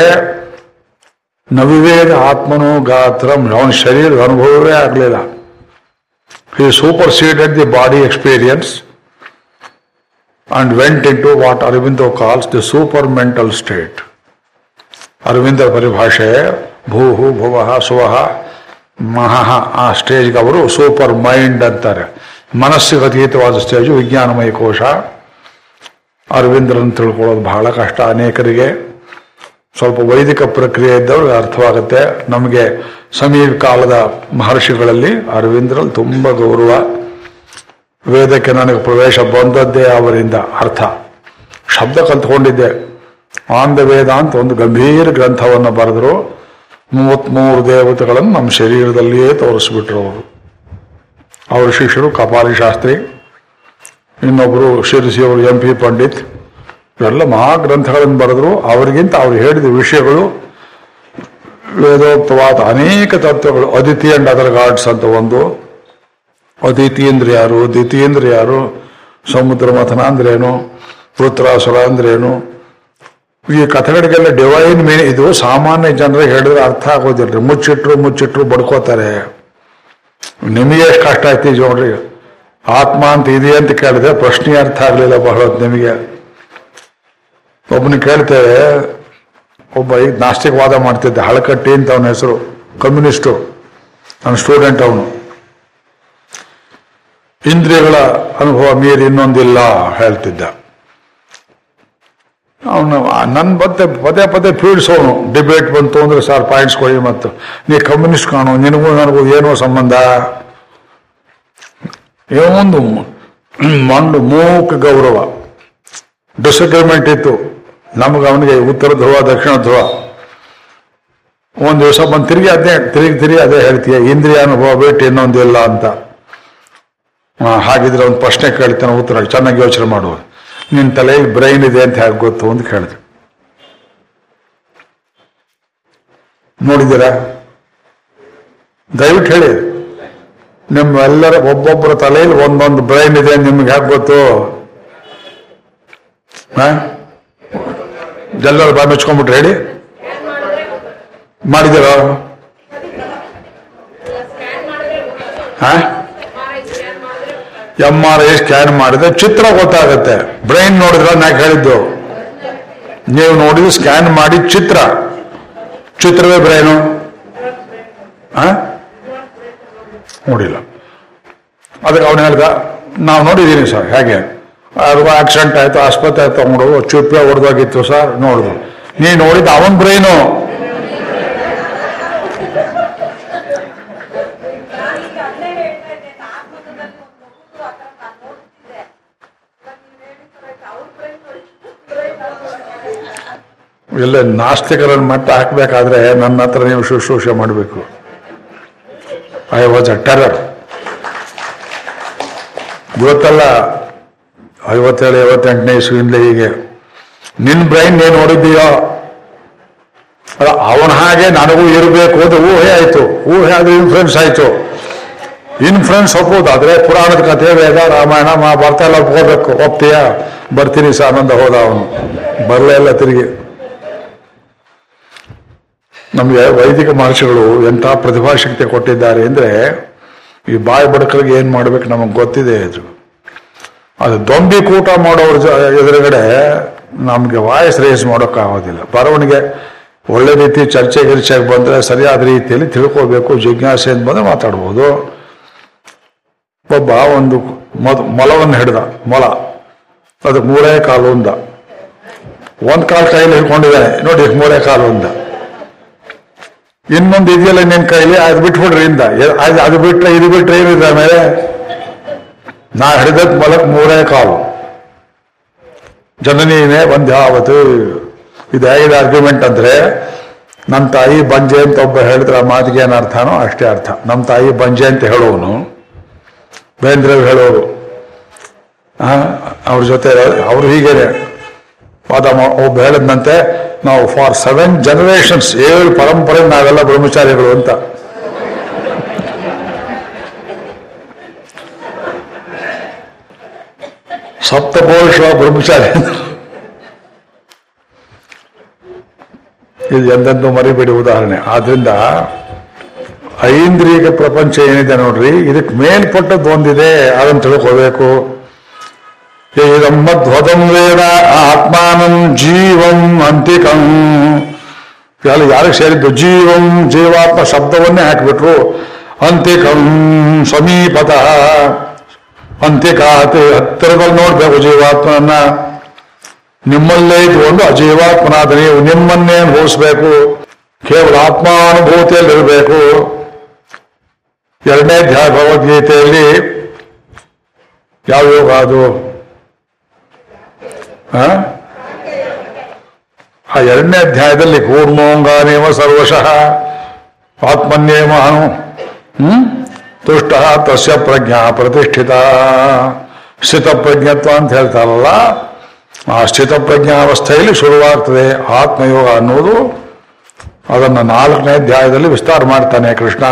Speaker 1: ನವಿವೇದ ಆತ್ಮನೋ ಗಾತ್ರ. ಅವನ ಶರೀರದ ಅನುಭವವೇ ಆಗಲಿಲ್ಲ. ಈ superseded the body experience and went into what Aurobindo calls the supermental state. Aurobindo ಪರಿಭಾಷೆ ಭೂಹು Bhuvaha, Suvaha, ಮಹಃ ಆ ಸ್ಟೇಜ್ಗೆ ಅವರು ಸೂಪರ್ ಮೈಂಡ್ ಅಂತಾರೆ. ಮನಸ್ಸಿಗೆ ಅತೀತವಾದ ಸ್ಟೇಜು ವಿಜ್ಞಾನಮಯ ಕೋಶ. ಅರವಿಂದ್ರನ್ ತಿಳ್ಕೊಳ್ಳೋದು ಬಹಳ ಕಷ್ಟ ಅನೇಕರಿಗೆ. ಸ್ವಲ್ಪ ವೈದಿಕ ಪ್ರಕ್ರಿಯೆ ಇದ್ದವ್ರಿಗೆ ಅರ್ಥವಾಗುತ್ತೆ. ನಮಗೆ ಸಮೀಪ ಕಾಲದ ಮಹರ್ಷಿಗಳಲ್ಲಿ ಅರವಿಂದ್ರಲ್ಲಿ ತುಂಬ ಗೌರವ. ವೇದಕ್ಕೆ ನನಗೆ ಪ್ರವೇಶ ಬಂದದ್ದೇ ಅವರಿಂದ ಅರ್ಥ. ಶಬ್ದ ಕಲ್ತ್ಕೊಂಡಿದ್ದೆ ಆನ್ ವೇದ ಅಂತ ಒಂದು ಗಂಭೀರ ಗ್ರಂಥವನ್ನು ಬರೆದರು. ಮೂವತ್ಮೂರು ದೇವತೆಗಳನ್ನು ನಮ್ಮ ಶರೀರದಲ್ಲಿಯೇ ತೋರಿಸ್ಬಿಟ್ರು ಅವರು. ಅವರ ಶಿಷ್ಯರು, ಕಪಾಲಿ ಶಾಸ್ತ್ರಿ ಇನ್ನೊಬ್ಬರು ಶಿರಸಿಯವರು, ಎಂ ಪಿ ಪಂಡಿತ್, ಇವೆಲ್ಲ ಮಹಾಗ್ರಂಥಗಳನ್ನು ಬರೆದ್ರು. ಅವರಿಗಿಂತ ಅವ್ರು ಹೇಳಿದ ವಿಷಯಗಳು, ವೇದೋಕ್ತವಾದ ಅನೇಕ ತತ್ವಗಳು ಅದಿತಿ ಅಂಡ್ ಅದರ್ ಗಾಡ್ಸ್ ಅಂತ ಒಂದು ಅದಿತಿ ಅಂದ್ರೆ ಯಾರು ದಿತಿ ಅಂದ್ರೆ ಯಾರು, ಸಮುದ್ರ ಮಥನ ಅಂದ್ರೇನು ವೃತ್ರಾಸುರ ಅಂದ್ರೇನು, ಈ ಕಥೆಗಳಿಗೆಲ್ಲ ಡಿವೈನ್ ಮೇ ಇದು ಸಾಮಾನ್ಯ ಜನರಿಗೆ ಹೇಳಿದ್ರೆ ಅರ್ಥ ಆಗೋದಿಲ್ರಿ. ಮುಚ್ಚಿಟ್ರು ಮುಚ್ಚಿಟ್ರು ಬಡ್ಕೋತಾರೆ. ನಿಮಗೆ ಎಷ್ಟು ಕಷ್ಟ ಆಯ್ತು ನೋಡ್ರಿ. ಆತ್ಮ ಅಂತ ಇದೆ ಅಂತ ಕೇಳಿದ್ರೆ ಪ್ರಶ್ನೆ ಅರ್ಥ ಆಗಲಿಲ್ಲ ಬಹಳ ನಿಮಗೆ. ಒಬ್ಬನ ಕೇಳ್ತೇವೆ, ಒಬ್ಬ ಈಗ ನಾಸ್ತಿಕವಾದ ಮಾಡ್ತಿದ್ದೆ, ಹಳಕಟ್ಟಿ ಅಂತ ಅವನ ಹೆಸರು, ಕಮ್ಯುನಿಸ್ಟು, ನನ್ನ ಸ್ಟೂಡೆಂಟ್ ಅವನು. ಇಂದ್ರಿಯಗಳ ಅನುಭವ ಮೀರಿ ಇನ್ನೊಂದಿಲ್ಲ ಹೇಳ್ತಿದ್ದ. ಅವನು ನನ್ನ ಮತ್ತೆ ಪದೇ ಪದೇ ಪೀಡಿಸೋನು. ಡಿಬೇಟ್ ಬಂತು ಅಂದ್ರೆ ಸರ್ ಪಾಯಿಂಟ್ಸ್ ಕೊಡಿ ಮತ್ತು, ನೀ ಕಮ್ಯುನಿಸ್ಟ್ ಕಾಣು, ನಿನಗೂ ನನಗೂ ಏನೋ ಸಂಬಂಧ? ಏನೊಂದು ಮಂಡು ಮೂಕ ಗೌರವ. ಡಿಸಗ್ರಿಮೆಂಟ್ ಇತ್ತು. ನಮಗೆ ಅವನಿಗೆ ಉತ್ತರ ಧ್ರುವ, ದಕ್ಷಿಣ ಧ್ರುವ. ಒಂದು ದಿವಸ ಬಂದು ತಿರುಗಿ ಅದೇ, ತಿರುಗಿ ತಿರುಗಿ ಅದೇ ಹೇಳ್ತೀಯ, ಇಂದ್ರಿಯ ಅನುಭವ ಬಿಟ್ಟು ಇನ್ನೊಂದಿಲ್ಲ ಅಂತ. ಹಾಗಿದ್ರೆ ಒಂದು ಪ್ರಶ್ನೆ ಕೇಳ್ತಾನೆ, ಉತ್ತರ ಚೆನ್ನಾಗಿ ಯೋಚನೆ ಮಾಡುವ. ನಿನ್ನ ತಲೆಯಲ್ಲಿ ಬ್ರೈನ್ ಇದೆ ಅಂತ ಹೇಗೆ ಗೊತ್ತು ಅಂತ ಕೇಳಿದ್ರು ನೋಡಿದ್ದೀರಾ? ದಯವಿಟ್ಟು ಹೇಳಿ. ನಿಮ್ಮೆಲ್ಲರ ಒಬ್ಬೊಬ್ಬರ ತಲೆಯಲ್ಲಿ ಒಂದೊಂದು ಬ್ರೈನ್ ಇದೆ ನಿಮ್ಗೆ ಹೇಗೆ ಗೊತ್ತು? ಎಲ್ಲರೂ ಬಾಯ್ ಮುಚ್ಕೊಂಡ್ಬಿಟ್ರೆ ಹೇಳಿ. ಮಾಡಿದಿರ ಹಾ ಎಂ ಆರ್ ಐ ಸ್ಕ್ಯಾನ್ ಮಾಡಿದ್ರೆ ಚಿತ್ರ ಗೊತ್ತಾಗುತ್ತೆ. ಬ್ರೈನ್ ನೋಡಿದ್ರೆ ನಾ ಹೇಳಿದ್ದು? ನೀವು ನೋಡಿದ್ರೆ ಸ್ಕ್ಯಾನ್ ಮಾಡಿ ಚಿತ್ರ. ಚಿತ್ರವೇ ಬ್ರೈನು? ನೋಡಿಲ್ಲ. ಅದಕ್ಕೆ ಅವನು ಹೇಳ್ದ, ನಾವು ನೋಡಿದ್ದೀನಿ ಸರ್, ಹೇಗೆ? ಅದು ಆಕ್ಸಿಡೆಂಟ್ ಆಯ್ತು, ಆಸ್ಪತ್ರೆ ತಗೊಂಡು ಚುಪ್ಪೆ ಹೊಡೆದೋಗಿತ್ತು ಸರ್, ನೋಡಿದ್ರು. ನೀ ನೋಡಿದ್ದು ಅವನ ಬ್ರೈನು
Speaker 2: ನಾನೀಗ ಅಲ್ಲೇ ಹೇಳ್ತಾ ಇದ್ದೆ ಆತ್ಮದಲ್ಲಿ ಒಂದು ಮಗುದು ಆ ಥರ ನಾನು ನೋಡ್ತಿದ್ದೆ ಇವಾಗ ನೀವ್ ಹೇಳಿದ್ correct. ಅವ್ರ brain ನೋಡಿ- brain ಅವ್ರು ನೋಡಿ.
Speaker 1: ಇಲ್ಲ ನಾಸ್ತಿಕರನ್ನು ಮಟ್ಟ ಹಾಕಬೇಕಾದ್ರೆ ನನ್ನ ಹತ್ರ ನೀವು ಶುಶ್ರೂಷೆ ಮಾಡಬೇಕು. ಐ ವಾಸ್ ಅ ಟೆರರ್ ಇವತ್ತಲ್ಲ ಐವತ್ತೇಳು, ಐವತ್ತೆಂಟನೇ ಇಸ್ವಿಯಿಂದ ಹೀಗೆ. ನಿನ್ನ ಬ್ರೈನ್ ಏನು ನೋಡಿದ್ದೀಯೋ? ಅಲ್ಲ, ಅವನ ಹಾಗೆ ನನಗೂ ಇರಬೇಕು ಅಂತ ಊಹೆ ಆಯಿತು. ಊಹೆ ಆದ್ರೆ ಇನ್ಫ್ಲುಯೆನ್ಸ್ ಆಯ್ತು. ಇನ್ಫ್ಲುಯೆನ್ಸ್ ಆದರೆ ಪುರಾಣದ ಕಥೆ, ವೇದ, ರಾಮಾಯಣ, ಮಹಾಭಾರತ ಎಲ್ಲ ಹೋಗ್ಬೇಕು ಒಪ್ತೀಯಾ ಬರ್ತೀನಿ ಸಾನಂದ ಹೋದ ಅವನು. ಬರಲೇ ಇಲ್ಲ ತಿರುಗಿ. ನಮಗೆ ವೈದಿಕ ಮಹರ್ಷಿಗಳು ಎಂಥ ಪ್ರತಿಭಾಶಕ್ತಿ ಕೊಟ್ಟಿದ್ದಾರೆ ಅಂದರೆ ಈ ಬಾಯಿ ಬಡಕರಿಗೆ ಏನು ಮಾಡಬೇಕು ನಮಗೆ ಗೊತ್ತಿದೆ ಇದು. ಅದು ದೊಂಬಿ ಕೂಟ ಮಾಡೋರ ಎದುರುಗಡೆ ನಮಗೆ ವಾಯ್ಸ್ ರೇಸ್ ಮಾಡೋಕ್ಕಾಗೋದಿಲ್ಲ. ಬರವಣಿಗೆ ಒಳ್ಳೆ ರೀತಿ ಚರ್ಚೆ ಗಿರ್ಚೆಗೆ ಬಂದರೆ ಸರಿಯಾದ ರೀತಿಯಲ್ಲಿ ತಿಳ್ಕೋಬೇಕು ಜಿಜ್ಞಾಸೆ ಅಂತ ಬಂದರೆ ಮಾತಾಡ್ಬೋದು. ಒಬ್ಬ ಒಂದು ಮೊದ ಮೊಲವನ್ನು ಹಿಡ್ದ, ಮೊಲ. ಅದಕ್ಕೆ ಮೂರೇ ಕಾಲು ಒಂದ. ಒಂದು ಕಾಲು ಕೈಯಲ್ಲಿ ಹಿಡ್ಕೊಂಡಿದ್ದಾನೆ. ನೋಡಿ, ಮೂರೇ ಕಾಲು ಇನ್ನೊಂದು ಇದೆಯಲ್ಲ ನಿನ್ ಕೈಲಿ? ಅದು ಬಿಟ್ಬಿಡ್ರಿ ಇಂದ. ಅದು ಅದು ಬಿಟ್ರೆ ಇದು ಬಿಟ್ರೆ ಏನಿದೆ ಆಮೇಲೆ? ನಾ ಹಿಡಿದದ್ ಮೊಲಕ್ ಮೂರೇ ಕಾಲು. ಜನನೀನೇ ಒಂದ್ ಯಾವತ್ತು ಇದು ಹೇಗಿದೆ ಆರ್ಗ್ಯುಮೆಂಟ್ ಅಂದ್ರೆ ನಮ್ಮ ತಾಯಿ ಬಂಜೆ ಅಂತ ಒಬ್ಬ ಹೇಳಿದ್ರೆ ಆ ಮಾತಿಗೆ ಏನು ಅರ್ಥನೋ ಅಷ್ಟೇ ಅರ್ಥ. ನಮ್ಮ ತಾಯಿ ಬಂಜೆ ಅಂತ ಹೇಳೋನು ಬೇಂದ್ರೆ ಹೇಳೋರು. ಅವ್ರ ಜೊತೆ ಅವರು ಹೀಗೇನೆ. ವಾದ ಒಬ್ಬ ಹೇಳಿದಂತೆ ನಾವು ಫಾರ್ ಸೆವೆನ್ ಜನರೇಷನ್ಸ್ ಏಳು ಪರಂಪರೆ ನಾವೆಲ್ಲ ಬ್ರಹ್ಮಚಾರಿಗಳು ಅಂತ. ಸಪ್ತಪೋಷ ಬ್ರಹ್ಮಚಾರಿ. ಇದು ಎಂದೆಂದು ಮರಿಬೇಡಿ ಉದಾಹರಣೆ. ಆದ್ರಿಂದ ಐಂದ್ರಿಯ ಪ್ರಪಂಚ ಏನಿದೆ ನೋಡ್ರಿ, ಇದಕ್ಕೆ ಮೇಲ್ಪಟ್ಟದ್ದು ಒಂದಿದೆ, ಅದನ್ನು ತಿಳ್ಕೋಬೇಕು ಇದಮ್ಮಧ್ವದಂ ವೇದ ಆತ್ಮಾನಂ ಜೀವಂ ಅಂತಿಕಂ. ಎಲ್ಲ ಯಾರಿಗೆ ಸೇರಿದ್ದು? ಜೀವಂ ಜೀವಾತ್ಮ ಶಬ್ದವನ್ನೇ ಹಾಕಿಬಿಟ್ರು. ಅಂತಿಕಂ ಸಮೀಪದ ಅಂತಿಕಾತೆ ಹತ್ತಿರದಲ್ಲಿ ನೋಡ್ಬೇಕು ಜೀವಾತ್ಮನನ್ನ. ನಿಮ್ಮಲ್ಲೇ ಇದ್ಕೊಂಡು ಆ ಜೀವಾತ್ಮನಾದ ನೀವು ನಿಮ್ಮನ್ನೇ ಅನುಭವಿಸ್ಬೇಕು. ಕೇವಲ ಆತ್ಮಾನುಭೂತಿಯಲ್ಲಿರಬೇಕು. ಎರಡನೇ ಅಧ್ಯಾಯ ಭಗವದ್ಗೀತೆಯಲ್ಲಿ ಯಾವ ಯೋಗ ಅದು? ಆ? ಎರಡನೇ ಅಧ್ಯಾಯದಲ್ಲಿ ಕೂರ್ಮೋಂಗಾನೇವ ಸರ್ವಶಃ ಆತ್ಮನ್ಯೇಮಹನು ಹ್ಮ್? ತುಷ್ಟ ತಸ್ಯ ಪ್ರಜ್ಞಾ ಪ್ರತಿಷ್ಠಿತ. ಸ್ಥಿತಪ್ರಜ್ಞತ್ವ ಅಂತ ಹೇಳ್ತಾರಲ್ಲ, ಆ ಸ್ಥಿತಪ್ರಜ್ಞಾವಸ್ಥೆಯಲ್ಲಿ ಶುರುವಾಗ್ತದೆ ಆತ್ಮಯೋಗ ಅನ್ನೋದು. ಅದನ್ನು ನಾಲ್ಕನೇ ಅಧ್ಯಾಯದಲ್ಲಿ ವಿಸ್ತಾರ ಮಾಡ್ತಾನೆ ಕೃಷ್ಣ.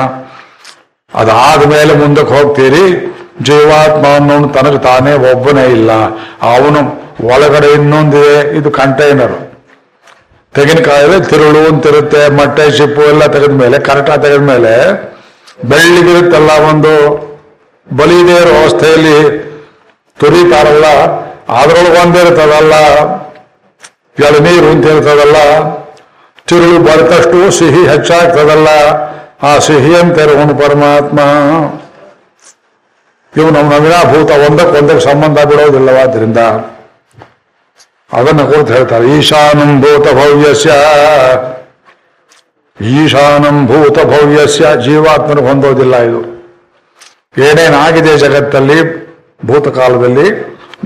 Speaker 1: ಅದಾದ ಮೇಲೆ ಮುಂದಕ್ಕೆ ಹೋಗ್ತೀರಿ, ಜೀವಾತ್ಮ ಅನ್ನೋನು ತನಗೆ ತಾನೇ ಒಬ್ಬನೇ ಇಲ್ಲ. ಅವನು ಒಳಗಡೆ ಇನ್ನೊಂದಿದೆ, ಇದು ಕಂಟೈನರ್ ತೆಂಗಿನಕಾಯಲ್ಲಿ ತಿರುಳು ಅಂತಿರುತ್ತೆ ಮೊಟ್ಟೆ, ಶಿಪ್ಪು ಎಲ್ಲ ತೆಗೆದ ಮೇಲೆ, ಕರಟ ತೆಗೆದ ಮೇಲೆ ಬೆಳ್ಳಿಗಿರುತ್ತಲ್ಲ ಒಂದು ಬಲಿದೇ ಇರೋ ಅವಸ್ಥೆಯಲ್ಲಿ ತುರಿತಾರಲ್ಲ ಅದ್ರೊಳಗೆ ಒಂದಿರ್ತದಲ್ಲ ಎಳನೀರು ಅಂತ ಇರ್ತದಲ್ಲ, ತಿರುಳು ಬರ್ತಷ್ಟು ಸಿಹಿ ಹೆಚ್ಚಾಗ್ತದಲ್ಲ, ಆ ಸಿಹಿ ಅಂತಿರುವನು ಪರಮಾತ್ಮ. ಇವನು ನವಿನಾಭೂತ ಒಂದಕ್ಕೊಂದಕ್ಕೆ ಸಂಬಂಧ ಬಿಡೋದಿಲ್ಲವಾದ್ರಿಂದ ಅದನ್ನು ಕುರಿತು ಹೇಳ್ತಾರೆ, ಈಶಾನಂ ಭೂತ ಭವ್ಯಸ್ಯ. ಈಶಾನಂ ಭೂತ ಭವ್ಯಸ್ಯ. ಜೀವಾತ್ಮನ ಹೊಂದೋದಿಲ್ಲ ಇದು. ಏನೇನಾಗಿದೆ ಜಗತ್ತಲ್ಲಿ, ಭೂತಕಾಲದಲ್ಲಿ,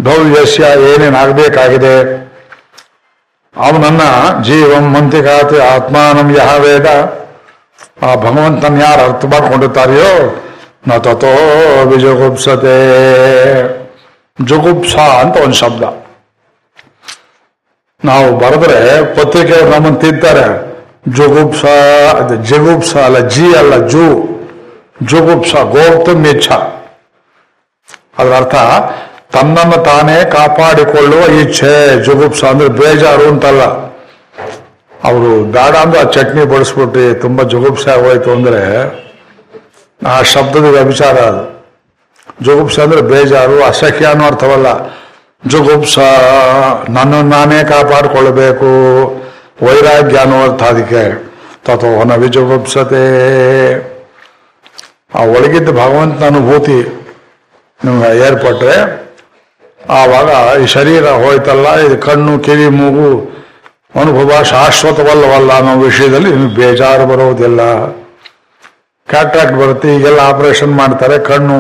Speaker 1: ಭವ್ಯಸ್ಯ ಏನೇನಾಗಬೇಕಾಗಿದೆ? ಅವನನ್ನ ಜೀವಂ ಮಂತಿಕಾತಿ ಆತ್ಮಾನಂ ಯಹ ವೇದ. ಆ ಭಗವಂತನ ಯಾರು ಅರ್ಥ ಮಾಡ್ಕೊಂಡಿರ್ತಾರೆಯೋ, ನ ತಥೋ ವಿಜುಗುಪ್ಸತೆ ಜುಗುಪ್ಸ ಅಂತ ಒಂದು ಶಬ್ದ. ನಾವು ಬರೆದ್ರೆ ಪತ್ರಿಕೆಯವರು ನಮ್ಮನ್ನು ತಿಂತಾರೆ. ಜುಗುಪ್ಸ, ಅದು ಜಗುಪ್ಸ ಅಲ್ಲ, ಜಿ ಅಲ್ಲ, ಜು. ಜುಗುಪ್ಸ, ಗೋಪ್ತ, ಮಿಚ್ಛ. ಅದರ ಅರ್ಥ, ತನ್ನನ್ನು ತಾನೇ ಕಾಪಾಡಿಕೊಳ್ಳುವ ಇಚ್ಛೆ, ಜುಗುಪ್ಸ ಅಂದ್ರೆ ಬೇಜಾರು ಅಂತಲ್ಲ. ಅವರು ಬೇಡ ಅಂದ್ರೆ ಆ ಚಟ್ನಿ ಬಡಿಸ್ಬಿಟ್ಟು ತುಂಬಾ ಜುಗುಪ್ಸ ಆಗೋಯ್ತು ಅಂದ್ರೆ ಆ ಶಬ್ದದ ವ್ಯಭಿಚಾರ ಅದು. ಜುಗುಪ್ಸ ಅಂದ್ರೆ ಬೇಜಾರು, ಅಸಹ್ಯ ಅನ್ನೋ ಅರ್ಥವಲ್ಲ. ಜುಗುಪ್ಸ, ನನ್ನನ್ನು ನಾನೇ ಕಾಪಾಡಿಕೊಳ್ಳಬೇಕು. ವೈರಾಗ್ಯ ಅನ್ನೋ ಅರ್ಥ ಅದಕ್ಕೆ ತಥೋ ವಿಜುಗುಪ್ಸತೆ ಆ ಒಳಗಿದ್ದ ಭಗವಂತನ ಅನುಭೂತಿ ನಿಮ್ಗೆ ಏರ್ಪಟ್ರೆ ಆವಾಗ ಈ ಶರೀರ ಹೋಯ್ತಲ್ಲ, ಇದು ಕಣ್ಣು, ಕಿವಿ, ಮೂಗು ಅನುಭವ ಶಾಶ್ವತವಲ್ಲವಲ್ಲ ಅನ್ನೋ ವಿಷಯದಲ್ಲಿ ನಿಮ್ಗೆ ಬೇಜಾರು ಬರೋದಿಲ್ಲ. ಕ್ಯಾಟ್ರಾಕ್ಟ್ ಬರುತ್ತೆ, ಈಗೆಲ್ಲ ಆಪರೇಷನ್ ಮಾಡ್ತಾರೆ, ಕಣ್ಣು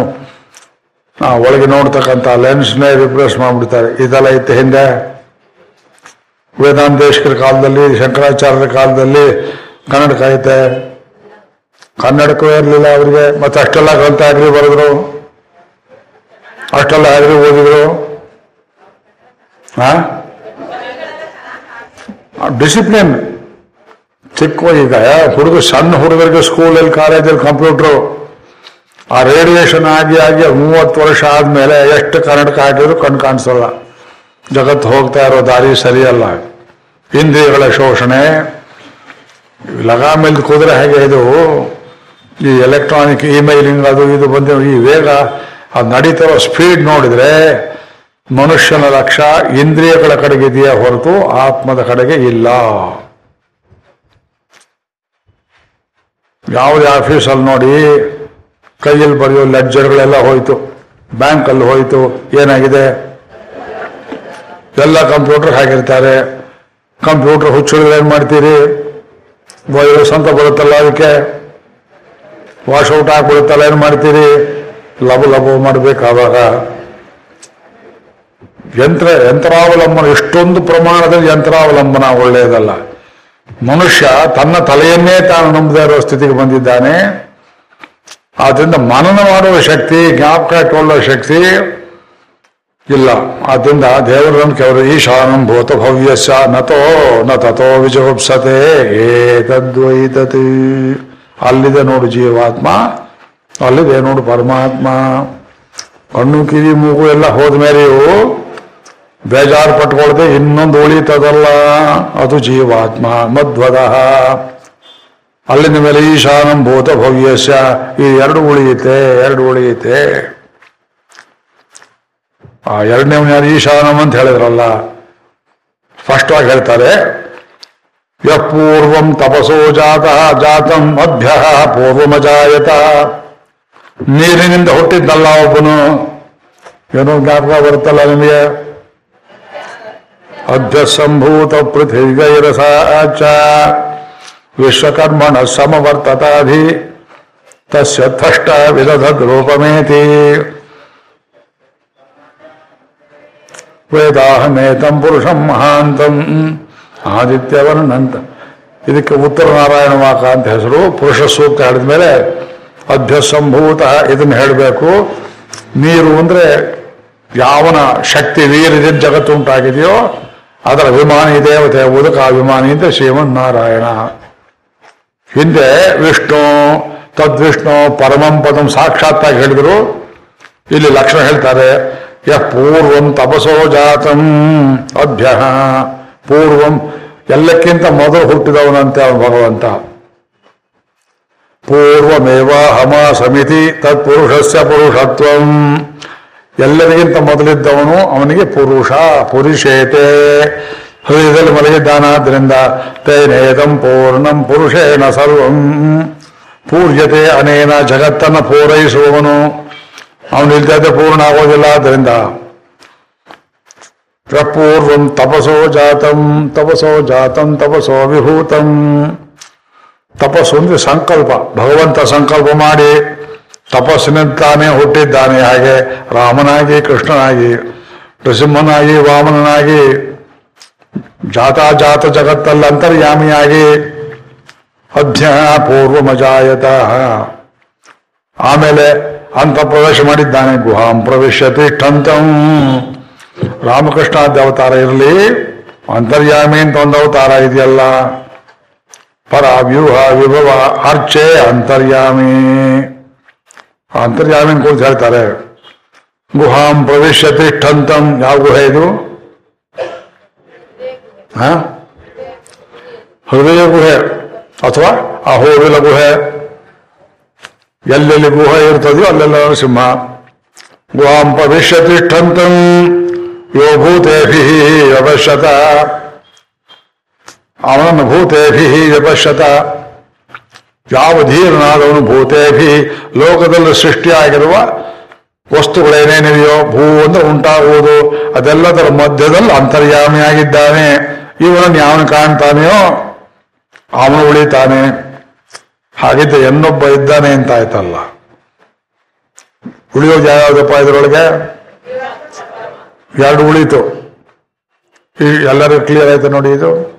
Speaker 1: ಒಳಗೆ ನೋಡ್ತಕ್ಕಂಥ ಲೆನ್ಸ್ನೇ ರಿಪ್ಲೇಸ್ ಮಾಡಿಬಿಡ್ತಾರೆ. ಇದೆಲ್ಲ ಇತ್ತು ಹಿಂದೆ ವೇದಾಂತೇಶ್ವರ ಕಾಲದಲ್ಲಿ, ಶಂಕರಾಚಾರ್ಯರ ಕಾಲದಲ್ಲಿ ಕನ್ನಡಕ ಐತೆ ಕನ್ನಡಕವೇ ಇರಲಿಲ್ಲ ಅವರಿಗೆ. ಮತ್ತೆ ಅಷ್ಟೆಲ್ಲ ಗ್ರಂಥ ಆಗ್ರಿ ಬರೆದ್ರು. ಅಷ್ಟೆಲ್ಲ ಆಗ್ರಿ ಓದಿದ್ರು. ಹಾ ಡಿಸಿಪ್ಲಿನ್ ಚಿಕ್ಕ ಈಗ ಹುಡುಗ ಸಣ್ಣ ಹುಡುಗರಿಗೆ ಸ್ಕೂಲಲ್ಲಿ ಕಾಲೇಜಲ್ಲಿ ಕಂಪ್ಯೂಟ್ರು ಆ ರೇಡಿಯೇಷನ್ ಆಗಿ ಆಗಿ ಮೂವತ್ತು ವರ್ಷ ಆದಮೇಲೆ ಎಷ್ಟು ಕನ್ನಡಕ ಹಾಕಿದ್ರು ಕಣ್ಣು ಕಾಣಿಸಲ್ಲ. ಜಗತ್ತು ಹೋಗ್ತಾ ಇರೋ ದಾರಿ ಸರಿಯಲ್ಲ. ಇಂದ್ರಿಯಗಳ ಶೋಷಣೆ. ಲಗಾಮಿಲ್ದ ಕುದುರೆ ಹಾಗೆ ಇದು? ಈ ಎಲೆಕ್ಟ್ರಾನಿಕ್ ಇಮೇಲಿಂಗ್ ಅದು ಇದು ಬಂದ ಈ ವೇಗ ಅದು ನಡೀತಿರೋ ಸ್ಪೀಡ್ ನೋಡಿದ್ರೆ ಮನುಷ್ಯನ ಲಕ್ಷ ಇಂದ್ರಿಯಗಳ ಕಡೆಗೆ ಇದೆಯಾ ಹೊರತು ಆತ್ಮದ ಕಡೆಗೆ ಇಲ್ಲ. ಯಾವುದೇ ಆಫೀಸಲ್ಲಿ ನೋಡಿ ಕೈಯಲ್ಲಿ ಬರೆಯೋ ಲೆಡ್ಜರ್ಗಳೆಲ್ಲ ಹೋಯ್ತು. ಬ್ಯಾಂಕಲ್ಲಿ ಹೋಯ್ತು. ಏನಾಗಿದೆ? ಎಲ್ಲ ಕಂಪ್ಯೂಟರ್ ಹಾಕಿರ್ತಾರೆ ಕಂಪ್ಯೂಟರ್ ಹುಚ್ಚಿಡಿದ್ರೆ ಏನ್ ಮಾಡ್ತೀರಿ? ವೈರಸ್ ಅಂತ ಬರುತ್ತಲ್ಲ ಅದಕ್ಕೆ. ವಾಶ್ ಔಟ್ ಆಗ್ಬಿಡುತ್ತಲ್ಲ, ಏನ್ ಮಾಡ್ತೀರಿ? ಲಭು ಲಭು ಮಾಡಬೇಕಾವಾಗ ಯಂತ್ರ, ಯಂತ್ರಾವಲಂಬನ, ಎಷ್ಟೊಂದು ಪ್ರಮಾಣದಲ್ಲಿ ಯಂತ್ರಾವಲಂಬನ ಒಳ್ಳೆಯದಲ್ಲ. ಮನುಷ್ಯ ತನ್ನ ತಲೆಯನ್ನೇ ತಾನು ನಂಬದೇ ಇರೋ ಸ್ಥಿತಿಗೆ ಬಂದಿದ್ದಾನೆ. ಆದ್ರಿಂದ ಮನನ ಮಾಡುವ ಶಕ್ತಿ, ಜ್ಞಾಪಕ ಇಟ್ಟುಕೊಳ್ಳುವ ಶಕ್ತಿ ಇಲ್ಲ. ಆದ್ದರಿಂದ ದೇವರನ್ನು ಕೇವಲ ಈಶಾನಂ ಭೂತ ಭವ್ಯಸ್ಯ ನತೋ ನ ತಥೋ ವಿಜಗುಪ್ಸತೆ, ಏತದ್ವೈತತಿ. ಅಲ್ಲಿದೆ ನೋಡು ಜೀವಾತ್ಮ, ಅಲ್ಲಿದೆ ನೋಡು ಪರಮಾತ್ಮ. ಕಣ್ಣು, ಕಿವಿ, ಮೂಗು ಎಲ್ಲ ಹೋದ್ಮೇಲೆ ಇವು ಬೇಜಾರು ಪಟ್ಕೊಳ್ದೆ ಇನ್ನೊಂದು ಉಳಿತದಲ್ಲ. ಅದು ಜೀವಾತ್ಮ ಮಧ್ವದ ಅಲ್ಲಿಂದ ಮೇಲೆ ಈಶಾನಂ ಭೂತ ಭವ್ಯಸ್ಯ. ಈ ಎರಡು ಉಳಿಯುತ್ತೆ ಎರಡು ಉಳಿಯುತ್ತೆ. ಆ ಎರಡನೇ ಯಾರು? ಈಶಾನಂ ಅಂತ ಹೇಳಿದ್ರಲ್ಲ. ಸ್ಪಷ್ಟವಾಗಿ ಹೇಳ್ತಾರೆ. ಯ ಪೂರ್ವಂ ತಪಸೋ ಜಾತ, ಜಾತಂ ಅಭ್ಯ ಪೂರ್ವಮಜಾಯತ ನೀರಿನಿಂದ ಹುಟ್ಟಿದ್ದಲ್ಲ ಒಬ್ಬನು. ಏನೋ ಜ್ಞಾಪಕ ಬರುತ್ತಲ್ಲ ನಿಮಗೆ? ಅಧ್ಯ ಸಂಭೂತ ಪೃಥ್ವಿ ಚ ವಿಶ್ವಕರ್ಮಣ ಸಮವರ್ತತಾಧಿ ತಸ್ಯ ವಿಧದ ರೂಪಮೇತಿ. ವೇದಾಹಮೇತಂ ಪುರುಷಂ ಮಹಾಂತಂ. ಆದಿತ್ಯವರ್ಣಂತ. ಇದಕ್ಕೆ ಉತ್ತರ ನಾರಾಯಣ ವಾಕ ಅಂತ ಹೆಸರು, ಪುರುಷ ಸೂಕ್ತ ಹೇಳಿದ ಮೇಲೆ ಅಭ್ಯಸಂಭೂತ ಇದನ್ನು ಹೇಳಬೇಕು. ನೀರು ಅಂದ್ರೆ ಯಾವನ ಶಕ್ತಿ ವೀರ್ಯದಿಂದ ಜಗತ್ತು ಉಂಟಾಗಿದೆಯೋ ಅದರ ಅಭಿಮಾನಿ ದೇವತೆ ಉದಕ ಅಭಿಮಾನಿ ಅಂತ ಶ್ರೀಮನ್ನಾರಾಯಣ. ಹಿಂದೆ ವಿಷ್ಣು, ತದ್ವಿಷ್ಣು, ಪರಮಂ ಪದಂ ಸಾಕ್ಷಾತ್ತಾಗಿ ಹೇಳಿದ್ರು. ಇಲ್ಲಿ ಲಕ್ಷಣ ಹೇಳ್ತಾರೆ, ಯ ಪೂರ್ವಂ ತಪಸೋ ಜಾತಂ ಅಭ್ಯ ಪೂರ್ವಂ ಎಲ್ಲಕ್ಕಿಂತ ಮೊದಲು ಹುಟ್ಟಿದವನಂತೆ ಅವನು ಭಗವಂತ ಪೂರ್ವಮೇವ ಹಮ ಸಮಿತಿ ತತ್ಪುರುಷಸ್ಯ ಪುರುಷತ್ವಂ. ಎಲ್ಲರಿಗಿಂತ ಮೊದಲಿದ್ದವನು ಅವನಿಗೆ ಪುರುಷ, ಪುರುಷೇತೆ. ಹೃದಯದಲ್ಲಿ ಮಲಗಿದ್ದಾನಾದ್ರಿಂದ ತೇನೇದಂ ಪೂರ್ಣಂ ಪುರುಷೇನ ಸರ್ವಂ. ಪೂಜ್ಯತೆ ಅನೇನ ಜಗತ್ತನ್ನು ಪೂರೈಸುವವನು. ಅವನು ಇಲ್ದೇ ಪೂರ್ಣ ಆಗೋದಿಲ್ಲ. ಆದ್ದರಿಂದ ಪ್ರಪೂರ್ವಂ ತಪಸೋ ಜಾತಂ ತಪಸೋ ಜಾತಂ, ತಪಸೋ ವಿಭೂತಂ. ತಪಸ್ಸು ಅಂದ್ರೆ ಸಂಕಲ್ಪ. ಭಗವಂತ ಸಂಕಲ್ಪ ಮಾಡಿ ತಪಸ್ಸಿನಿಂದಾನೇ ಹುಟ್ಟಿದ್ದಾನೆ. ಹಾಗೆ ರಾಮನಾಗಿ, ಕೃಷ್ಣನಾಗಿ, ನೃಸಿಂಹನಾಗಿ, ವಾಮನನಾಗಿ ಜಾತಾಜಾತ ಜಗತ್ತಲ್ಲಿ ಅಂತರ್ಯಾಮಿಯಾಗಿ ಮಜಾಯತ ಆಮೇಲೆ ಅಂತ ಪ್ರವೇಶ ಮಾಡಿದ್ದಾನೆ, ಗುಹಾಂ ಪ್ರವೇಶ ತಿಷ್ಠಂತಂ ರಾಮಕೃಷ್ಣಾದ್ಯ ಅವತಾರ ಇರಲಿ, ಅಂತರ್ಯಾಮಿ ಅಂತ ಒಂದು ಅವತಾರ ಇದೆಯಲ್ಲ. ಪರ ವ್ಯೂಹ ವಿಭವ ಅರ್ಚೆ ಅಂತರ್ಯಾಮಿ. ಅಂತರ್ಯಾಮಿನ ಕುರಿತು ಹೇಳ್ತಾರೆ. ಗುಹಾಂ ಪ್ರವೇಶ ತಿಷ್ಠಂತಂ ಯಾವ ಗುಹೆ ಇದು? ಹೃದಯ ಗುಹೆ ಅಥವಾ ಅಹೋಬಿಲ ಗುಹೆ. ಎಲ್ಲೆಲ್ಲಿ ಗುಹೆ ಇರ್ತದೋ ಅಲ್ಲೆಲ್ಲ ನರಸಿಂಹ ಗುಹಾಂ ಭವಿಷ್ಯ ತಿಷ್ಟಂತ ಯೋ ಭೂತೇಭಿ ವ್ಯವಶ್ಯತ ಅವನನ್ನು ಭೂತೇಭಿ ವ್ಯವಶ್ಯತ ಯಾವ ಧೀರನಾದವನು ಭೂತೇಭಿ? ಲೋಕದಲ್ಲಿ ಸೃಷ್ಟಿಯಾಗಿರುವ ವಸ್ತುಗಳೇನೇನಿದೆಯೋ ಭೂ ಅಂದ್ರೆ ಉಂಟಾಗುವುದು. ಅದೆಲ್ಲದರ ಮಧ್ಯದಲ್ಲಿ ಅಂತರ್ಯಾಮಿಯಾಗಿದ್ದಾನೆ. ಇವನನ್ನು ಯಾವನು ಕಾಣ್ತಾನೆಯೋ ಅವನು ಉಳಿತಾನೆ. ಹಾಗಿದ್ದ ಇನ್ನೊಬ್ಬ ಇದ್ದಾನೆ ಅಂತ ಆಯ್ತಲ್ಲ. ಉಳಿಯೋದು ಯಾವ್ದಪ್ಪ ಇದ್ರೊಳಗೆ? ಎರಡು ಉಳಿತು. ಈ ಎಲ್ಲರೂ ಕ್ಲಿಯರ್ ಆಯ್ತು ನೋಡಿ ಇದು?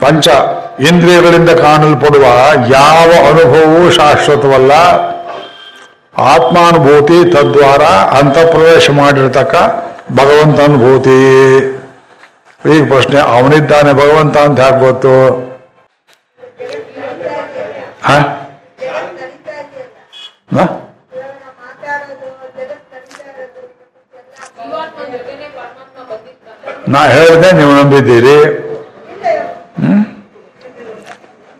Speaker 1: ಪಂಚ, ಇಂದ್ರಿಯಗಳಿಂದ ಕಾಣಲ್ಪಡುವ ಯಾವ ಅನುಭವವೂ ಶಾಶ್ವತವಲ್ಲ. ಆತ್ಮಾನುಭೂತಿ ತದ್ವಾರ ಅಂತಃಪ್ರವೇಶ ಮಾಡಿರ್ತಕ್ಕ ಭಗವಂತ ಅನುಭೂತಿ ಈಗ ಪ್ರಶ್ನೆ ಅವನಿದ್ದಾನೆ ಭಗವಂತ ಅಂತ ಯಾಕೆ ಗೊತ್ತು ಹ? ಹ?
Speaker 2: ಮಾತಾಡೋದು ಜಗತ್ ನಡೀತಾ ಇರೋದು ಎಲ್ಲ
Speaker 3: ಜೀವಾತ್ಮ ಜೊತೆನೆ ಪರಮಾತ್ಮ ಬಂದಿರ್ತಾನೆ
Speaker 1: ನಾ ಹೇಳಿದೆ ನೀವು ನಂಬಿದ್ದೀರಿ ಹ್ಮ್?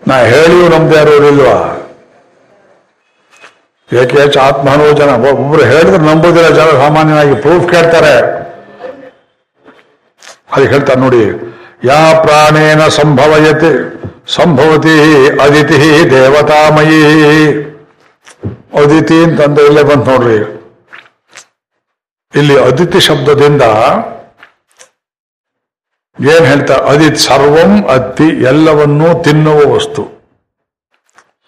Speaker 1: ನಾ ಹೇಳಿಯೂ ನಂಬದೇ ಇರೋರಿಲ್ವಾ ಏಕೆ ಹೆಚ್ಚು ಆತ್ಮನೋ ಜನ ಒಬ್ಬರು ಹೇಳಿದ್ರೆ ನಂಬೋದಿಲ್ಲ, ಜನ ಸಾಮಾನ್ಯವಾಗಿ ಪ್ರೂಫ್ ಕೇಳ್ತಾರೆ ಅದಕ್ಕೆ ಹೇಳ್ತಾರೆ ನೋಡಿ, ಯಾ ಪ್ರಾಣೇನ ಸಂಭವಯತೆ, ಸಂಭವತಿ ಅದಿತಿ ದೇವತಾಮಯಿ. ಅದಿತಿ ಅಂತಂದ್ರೆ ಇಲ್ಲೇ ಬಂತು ನೋಡ್ರಿ. ಇಲ್ಲಿ ಅದಿತಿ ಶಬ್ದದಿಂದ ಏನ್ ಹೇಳ್ತಾ, ಅದಿತ್ ಸರ್ವಂ ಅತ್ತಿ ಎಲ್ಲವನ್ನೂ ತಿನ್ನುವ ವಸ್ತು.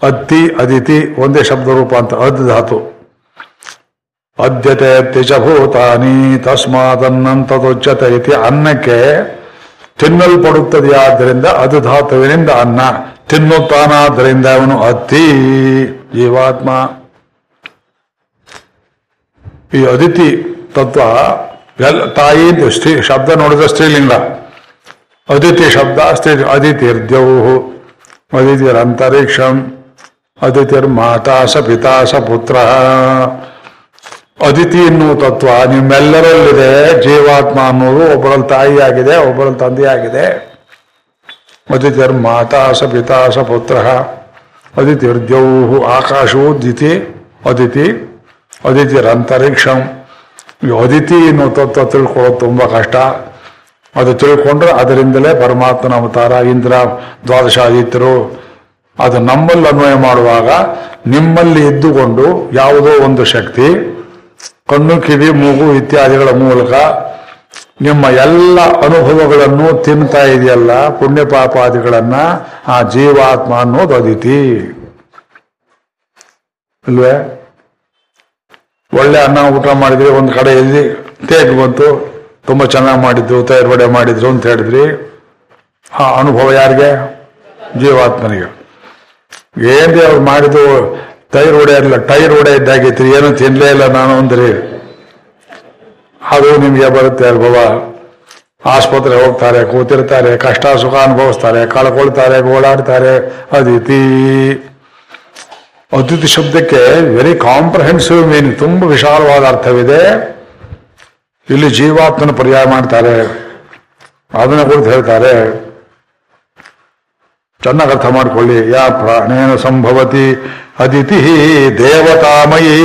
Speaker 1: ಅತ್ತಿ, ಅದಿತಿ, ಒಂದೇ ಶಬ್ದ ರೂಪ ಅಂತ, ಅದ್ ಧಾತು. ಅದ್ಯತೆ ಅತ್ತಿ ಚ ಭೂತಾನಿ ತಸ್ಮಾದನ್ನಂತದೊಚ್ಚತೆ ಇತಿ ಅನ್ನಕ್ಕೆ ತಿನ್ನಲ್ಪಡುತ್ತದೆಯಾದ್ದರಿಂದ ಅದು ಧಾತುವಿನಿಂದ ಅನ್ನ. ತಿನ್ನುತ್ತಾನಾದ್ದರಿಂದ ಅವನು ಅತಿ ಜೀವಾತ್ಮ. ಈ ಅದಿತಿ ತತ್ವ ತಾಯಿ ಸ್ತ್ರೀ ಶಬ್ದ ನೋಡಿದ ಸ್ತ್ರೀಲಿಂಗ. ಅದಿತಿ ಶಬ್ದ ಸ್ತ್ರೀ ಅದಿತಿರ್ದ್ಯೌ ಅದಿತಿರ್ ಮಾತಾ ಸ ಪಿತಾ ಸ ಪುತ್ರ. ಅದಿತಿ ಎನ್ನುವ ತತ್ವ. ನಿಮ್ಮೆಲ್ಲರಲ್ಲಿದೆ ಜೀವಾತ್ಮ ಅನ್ನೋದು ಒಬ್ಬರಲ್ಲಿ ತಾಯಿಯಾಗಿದೆ, ಒಬ್ಬರಲ್ಲಿ ತಂದೆಯಾಗಿದೆ. ಅದಿತಿಯರ್ ಮಾತಾಸ ಪಿತಾಸ ಪಿತಾ ಅದಿತಿಯರ್ ದ್ಯೌಹು ಆಕಾಶವು ದಿತಿ ಅದಿತಿ, ಅದಿತಿರಂತರಿಕ್ಷಂ. ಈ ಅದಿತಿ ಎನ್ನುವ ತತ್ವ ತಿಳ್ಕೊಳ್ಳೋದು ತುಂಬಾ ಕಷ್ಟ. ಅದು ತಿಳ್ಕೊಂಡ್ರೆ ಅದರಿಂದಲೇ ಪರಮಾತ್ಮನ ಅವತಾರ, ಇಂದ್ರ, ದ್ವಾದಶಾದಿತ್ಯರು. ಅದು ನಮ್ಮಲ್ಲಿ ಅನ್ವಯ ಮಾಡುವಾಗ ನಿಮ್ಮಲ್ಲಿ ಇದ್ದುಕೊಂಡು ಯಾವುದೋ ಒಂದು ಶಕ್ತಿ ಕಣ್ಣು, ಕಿವಿ, ಮೂಗು ಇತ್ಯಾದಿಗಳ ಮೂಲಕ ನಿಮ್ಮ ಎಲ್ಲ ಅನುಭವಗಳನ್ನು ತಿಂತಾ ಇದೆಯಲ್ಲ ಪುಣ್ಯ ಪಾಪಾದಿಗಳನ್ನ ಆ ಜೀವಾತ್ಮ ಅನ್ನೋದು ಅದಿತಿ. ಅಲ್ವೇ ಒಳ್ಳೆ ಅನ್ನ, ಊಟ ಮಾಡಿದ್ರಿ ಒಂದು ಕಡೆಯಲ್ಲಿ ತೇಗ್ ಬಂತು, ತುಂಬಾ ಚೆನ್ನಾಗಿ ಮಾಡಿದ್ರು, ತಯಾರು ಮಾಡಿದ್ರು ಅಂತ ಹೇಳಿದ್ರಿ. ಆ ಅನುಭವ ಯಾರಿಗೆ? ಜೀವಾತ್ಮನಿಗೆ. ಏನ್ರಿ ಅವ್ರು ಮಾಡಿದ್ದು ಟೈರ್ ರೋಡೆ ಇಲ್ಲ ಟೈರ್ ರೋಡೆ ಇದ್ದಾಗಿತ್ತು ಏನೂ ತಿನ್ಲೇ ಇಲ್ಲ ನಾನು ಅಂದ್ರಿ. ಅದು ನಿಮಗೆ ಬರುತ್ತೆ ಅನುಭವ ಆಸ್ಪತ್ರೆ ಹೋಗ್ತಾರೆ, ಕೂತಿರ್ತಾರೆ, ಕಷ್ಟ ಸುಖ ಅನುಭವಿಸ್ತಾರೆ, ಕಳ್ಕೊಳ್ತಾರೆ, ಗೋಳಾಡ್ತಾರೆ ಅದಿತಿ ಅದ್ಯುತಿ ಶಬ್ದಕ್ಕೆ ವೆರಿ ಕಾಂಪ್ರಹೆನ್ಸಿವ್ ಮೀನಿಂಗ್ ತುಂಬ ವಿಶಾಲವಾದ ಅರ್ಥವಿದೆ. ಇಲ್ಲಿ ಜೀವಾತ್ಮನ ಪರ್ಯಾಯ ಮಾಡ್ತಾರೆ. ಅದನ್ನ ಕುರಿತು ಹೇಳ್ತಾರೆ. ಚೆನ್ನಾಗಿ ಅರ್ಥ ಮಾಡ್ಕೊಳ್ಳಿ ಯಾ ಪ್ರಾಣೇನ ಸಂಭವತಿ? ಅದಿತಿ ದೇವತಾಮಯಿ.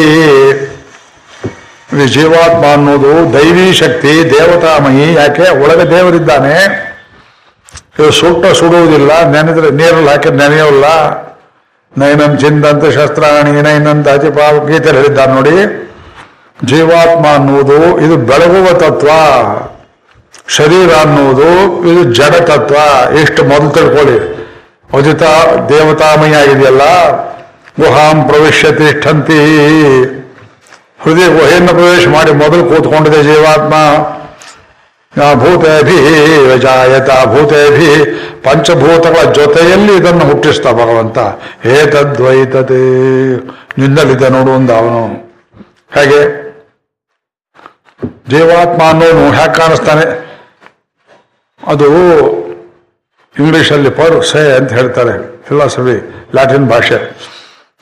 Speaker 1: ಜೀವಾತ್ಮ ಅನ್ನೋದು ದೈವಿ ಶಕ್ತಿ, ದೇವತಾಮಯಿ. ಯಾಕೆ? ಒಳಗೆ ದೇವರಿದ್ದಾನೆ. ಇದು ಸುಟ್ಟ ಸುಡುವುದಿಲ್ಲ. ನೆನೆದ್ರೆ ನೀರಲ್ಲಿ ಹಾಕಿ ನೆನೆಯೋಲ್ಲ? ನೈನಂ ಚಿಂದಂತ ಶಸ್ತ್ರಾಣಿ ನೈನಂತ ಅತಿಪಾವ ಗೀತೆ ಹೇಳಿದ್ದಾನೆ ನೋಡಿ. ಜೀವಾತ್ಮ ಅನ್ನುವುದು ಇದು ಬೆಳಗುವ ತತ್ವ. ಶರೀರ ಅನ್ನುವುದು ಇದು ಜಡ ತತ್ವ. ಇಷ್ಟು ಮೊದಲು ತಿಳ್ಕೊಳ್ಳಿ. ಉದಿತ ದೇವತಾಮಯ ಇದೆಯಲ್ಲ ಗುಹಾಂ ಪ್ರವೇಶ ತಿಷ್ಠಂತಿ ಹೃದಯ ಗುಹೆಯನ್ನು ಪ್ರವೇಶ ಮಾಡಿ ಮೊದಲು ಕೂತ್ಕೊಂಡಿದೆ ಜೀವಾತ್ಮ. ಭೂತೇಭಿ ಜಾಯತ ಭೂತೇಭಿ ಪಂಚಭೂತಗಳ ಜೊತೆಯಲ್ಲಿ ಇದನ್ನು ಹುಟ್ಟಿಸ್ತಾ ಭಗವಂತ. ಹೇ ತದ್ವೈತತೆ. ನಿನ್ನಲ್ಲಿದ್ದ ನೋಡು ಅಂದ ಅವನು. ಹೇಗೆ? ಜೀವಾತ್ಮ ಅನ್ನೋನು ಹ್ಯಾಕ್ ಕಾಣಿಸ್ತಾನೆ. ಅದು ಇಂಗ್ಲಿಷಲ್ಲಿ ಪರ್ ಸೆ ಅಂತ ಹೇಳ್ತಾರೆ ಫಿಲಾಸಫಿ, ಲ್ಯಾಟಿನ್ ಭಾಷೆ.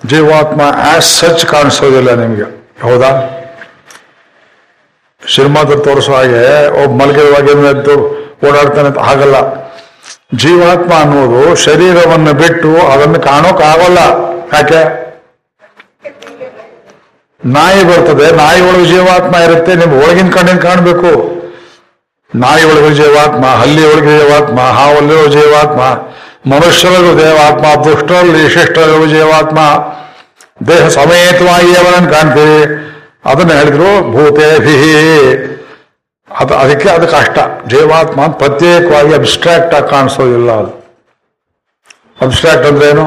Speaker 1: ಜೀವಾತ್ಮ ಆಸ್ ಸಚ್ ಕಾಣಿಸೋದಿಲ್ಲ ನಿಮಗೆ. ಹೌದಾ? ಸಿನಿಮಾದಲ್ಲಿ ತೋರಿಸೋ ಹಾಗೆ ಒಬ್ಬ ಮಲಗಿರುವಾಗ ಎದ್ದು ಓಡಾಡ್ತಾನೆ ಅಂತ ಆಗಲ್ಲ ಜೀವಾತ್ಮ ಅನ್ನೋದು ಶರೀರವನ್ನು ಬಿಟ್ಟು ಅದನ್ನು ಕಾಣೋಕ್ಕಾಗಲ್ಲ. ಯಾಕೆ? ನಾಯಿ ಬರ್ತದೆ ನಾಯಿ ಒಳಗೆ ಜೀವಾತ್ಮ ಇರುತ್ತೆ ನಿಮ್ಗೆ ಒಳಗಿನ ಕಣ್ಣಿನ ಕಾಣಬೇಕು. ನಾಯಿ ಒಳಗೆ ಜೀವಾತ್ಮ ಹಲ್ಲಿ ಒಳಗೆ ಜೀವಾತ್ಮ ಹಾವಲ್ಲಿರೋ ಜೀವಾತ್ಮ ಮನುಷ್ಯರಿಗೂ ದೇವಾತ್ಮ ದುಷ್ಟರಲ್ಲಿ ಶಿಷ್ಟರಲ್ಲಿ ಜೀವಾತ್ಮ. ದೇಹ ಸಮೇತವಾಗಿ ಅವನನ್ನು ಕಾಣ್ತೀವಿ ಅದನ್ನ ಹೇಳಿದ್ರು ಭೂತೇಭಿ. ಅದು ಅದಕ್ಕೆ ಅದು ಕಷ್ಟ. ಜೀವಾತ್ಮ ಅಂತ ಪ್ರತ್ಯೇಕವಾಗಿ ಅಬ್ಸ್ಟ್ರಾಕ್ಟ್ ಆಗಿ ಕಾಣಿಸೋದಿಲ್ಲ ಅದು. ಅಬ್ಸ್ಟ್ರಾಕ್ಟ್ ಅಂದ್ರೆ ಏನು?